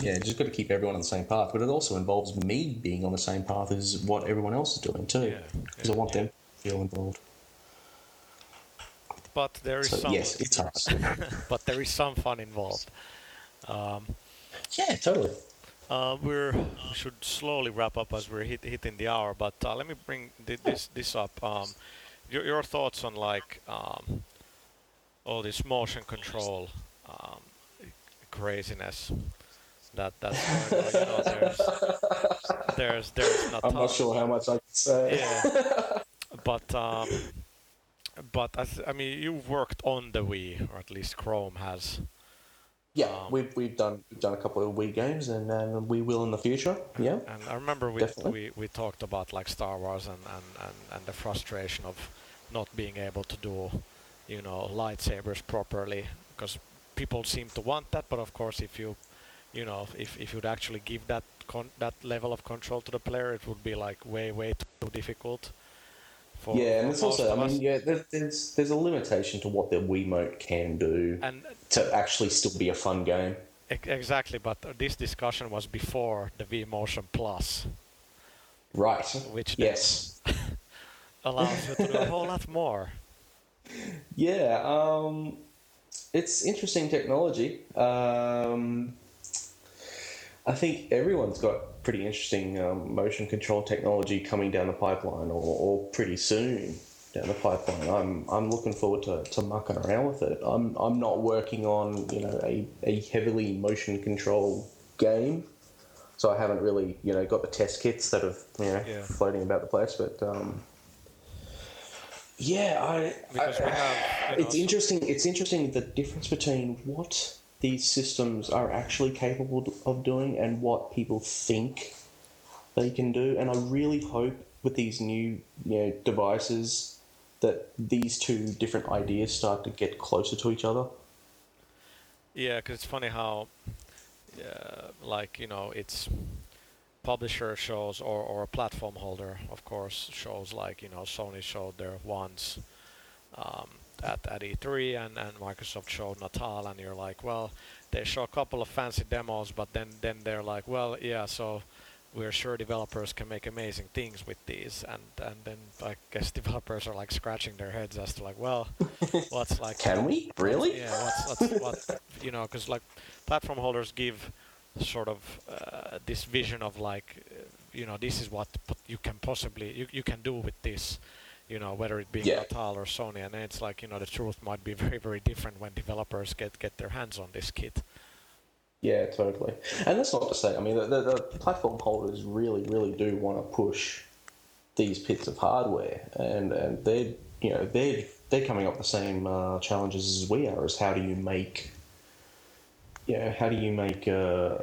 yeah, just got to keep everyone on the same path. But it also involves me being on the same path as what everyone else is doing too, Yeah, because I want them to feel involved. But there is So some yes, it's hard. but there is some fun involved. Um, yeah, totally. Uh, we're we should slowly wrap up as we're hit, hitting the hour, but uh, let me bring thi- this this up. Um, your, your thoughts on like um, all this motion control um, craziness that that's going on. You know, there's there's there's not I'm not sure how much I can say. yeah, but um, but as, I mean, you've worked on the Wii, or at least Krome has. Yeah, Um, we've we've done we've done a couple of Wii games, and, and we will in the future. Yeah, And I remember we Definitely. we, we talked about like Star Wars and, and, and, and the frustration of not being able to do, you know, lightsabers properly because people seem to want that, but of course if you, you know, if, if you'd actually give that con- that level of control to the player, it would be like way way too difficult For, yeah, and it's also, I mean, yeah, there, there's there's a limitation to what the Wiimote can do and to actually still be a fun game. exactly, but this discussion was before the V Motion Plus, Right. which Yes. allows you to do a whole lot more. Yeah. Um, it's interesting technology. Um, I think everyone's got pretty interesting um, motion control technology coming down the pipeline, or, or pretty soon down the pipeline. I'm I'm looking forward to, to mucking around with it. I'm I'm not working on you know a, a heavily motion control game, so I haven't really you know got the test kits that have you know Yeah. floating about the place. But um, yeah, I Because I- we have, you know, it's interesting. It's interesting the difference between what these systems are actually capable of doing and what people think they can do. And I really hope with these new you know devices that these two different ideas start to get closer to each other. Yeah, because it's funny how, uh, like you know, it's publisher shows or or a platform holder, of course, shows like you know Sony showed their ones um, at at E3 and and Microsoft showed Natal, and you're like, well, they show a couple of fancy demos, but then then they're like, well, yeah, so. We're sure developers can make amazing things with these, and and then I guess developers are like scratching their heads as to like, well, what's like Can we really? yeah, what's, what's what you know, because like platform holders give sort of uh, this vision of like, uh, you know, this is what you can possibly you, you can do with this, you know, whether it be Yeah. Natal or Sony, and then it's like you know the truth might be very very different when developers get get their hands on this kit. Yeah, totally. And that's not to say, I mean, the, the, the platform holders really, really do want to push these bits of hardware, and and they're you know they're they're coming up with the same uh, challenges as we are. As how do you make you know, how do you make uh,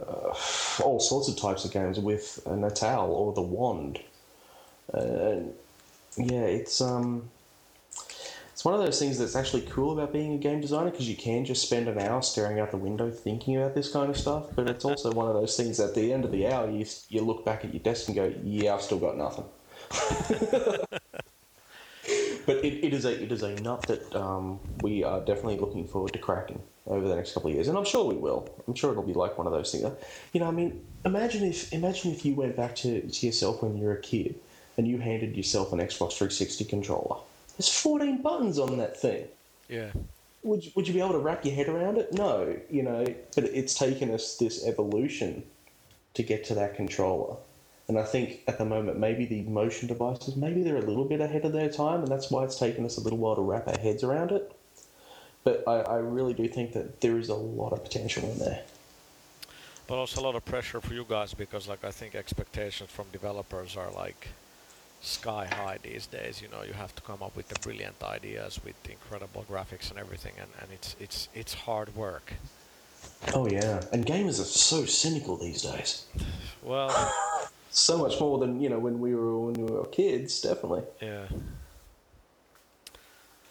all sorts of types of games with a Natal or the Wand? And yeah, it's um, it's one of those things that's actually cool about being a game designer because you can just spend an hour staring out the window thinking about this kind of stuff. But it's also one of those things that at the end of the hour, you you look back at your desk and go, "Yeah, I've still got nothing." but it, it is a it is a nut that um, we are definitely looking forward to cracking over the next couple of years, and I'm sure we will. I'm sure it'll be like one of those things. You know, I mean, imagine if imagine if you went back to, to yourself when you were a kid and you handed yourself an Xbox 360 controller. There's 14 buttons on that thing. Yeah, Would you, would you be able to wrap your head around it? No, you know. But it's taken us this evolution to get to that controller. And I think at the moment, maybe the motion devices, maybe they're a little bit ahead of their time, and that's why it's taken us a little while to wrap our heads around it. But I, I really do think that there is a lot of potential in there. but also a lot of pressure for you guys because like I think expectations from developers are like sky high these days. You know, you have to come up with the brilliant ideas with incredible graphics and everything, and, and it's it's it's hard work. Oh yeah, and gamers are so cynical these days. Well, So much more than you know when we were when we were kids, definitely. yeah.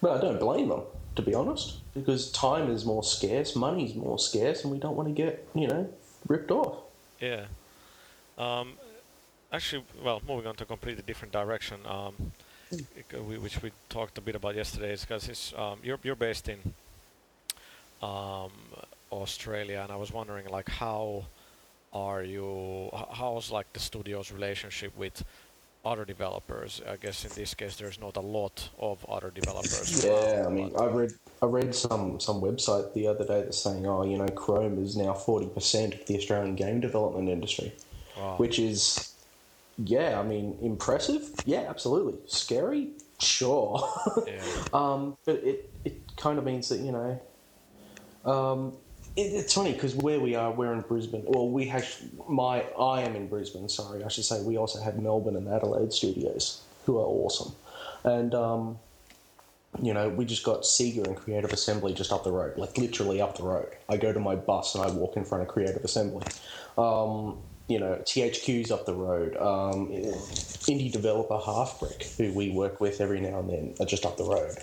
But I don't blame them, to be honest, because time is more scarce, money's more scarce, and we don't want to get you know ripped off. Yeah. Um, actually, well, moving on to a completely different direction, um, it- which we talked a bit about yesterday, is because it's, um, you're you're based in um, Australia, and I was wondering, like, how are you? How's like the studio's relationship with other developers? I guess in this case, there's not a lot of other developers. Yeah, I mean, I read I read some some website the other day that's saying, oh, you know, Krome is now forty percent of the Australian game development industry, wow. which is, yeah, I mean, impressive. Yeah, absolutely. Scary, sure. yeah. Um, but it, it kind of means that you know, um, it's funny because where we are, we're in Brisbane. Well, we have my I am in Brisbane. Sorry, I should say we also have Melbourne and Adelaide studios who are awesome, and um, you know we just got Sega and Creative Assembly just up the road, like literally up the road. I go to my bus and I walk in front of Creative Assembly. Um, you know, THQ's up the road. Um, indie developer Halfbrick, who we work with every now and then, are just up the road.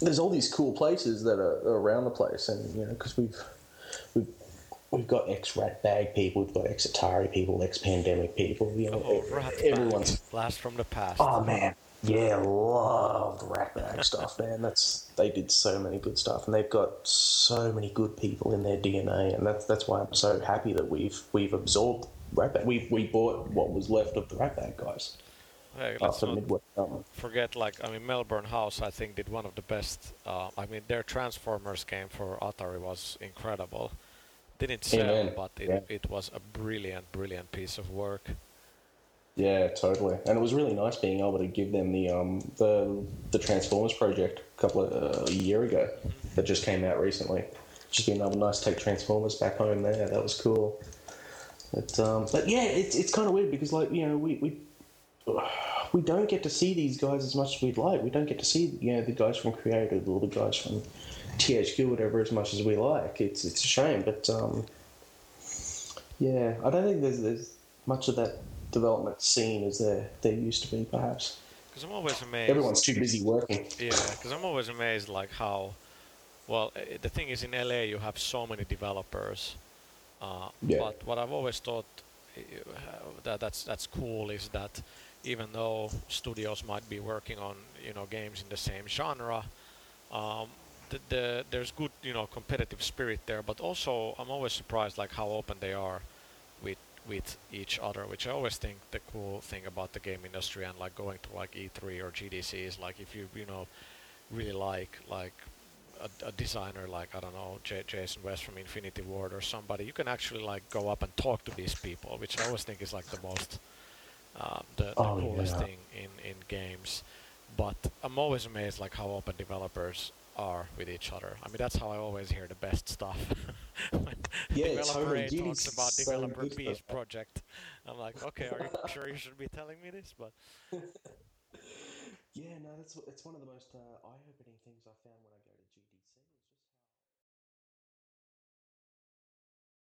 There's all these cool places that are, are around the place, and you know, because we've we've we've got ex Ratbag people, we've got ex Atari people, ex Pandemic people. You know, Oh, everyone's. Bag, Blast from the past. Oh man, yeah, loved Ratbag stuff, man. That's they did so many good stuff, and they've got so many good people in their DNA, and that's that's why I'm so happy that we've we've absorbed Ratbag. We we bought what was left of the Ratbag guys Hey, let's not forget, like, I mean, Melbourne House, I think, did one of the best. Uh, I mean, their Transformers game for Atari was incredible. Didn't sell, Amen. but it, Yeah. it was a brilliant, brilliant piece of work. Yeah, totally. And it was really nice being able to give them the um the the Transformers project a couple of uh, a year ago that just came out recently. Just being able to nice take Transformers back home there. That was cool. But um, but yeah, it's it's kind of weird because like you know we we we don't get to see these guys as much as we'd like. We don't get to see you know the guys from Creative or the guys from THQ whatever as much as we like. It's it's a shame, but um, yeah, I don't think there's there's much of that development scene as there there used to be. Perhaps Because I'm always amazed. everyone's too busy working. Yeah, because I'm always amazed, like how. Well, the thing is, in LA, you have so many developers. Uh, Yeah. But what I've always thought that that's that's cool is that even though studios might be working on you know games in the same genre, um, the, the there's good you know competitive spirit there. But also, I'm always surprised like how open they are with with each other, which I always think the cool thing about the game industry and like going to like E3 or GDC is like if you you know really like like a, a designer like I don't know J- Jason West from Infinity Ward or somebody, you can actually like go up and talk to these people, which I always think is like the most um, the, the Oh, coolest yeah. thing in in games. But I'm always amazed like how open developers are with each other. I mean that's how I always hear the best stuff. when Yeah, developer totally. A talks about so developer B's project. I'm like, okay, are you sure you should be telling me this? But Yeah, no, that's it's one of the most uh, eye-opening things I found when I go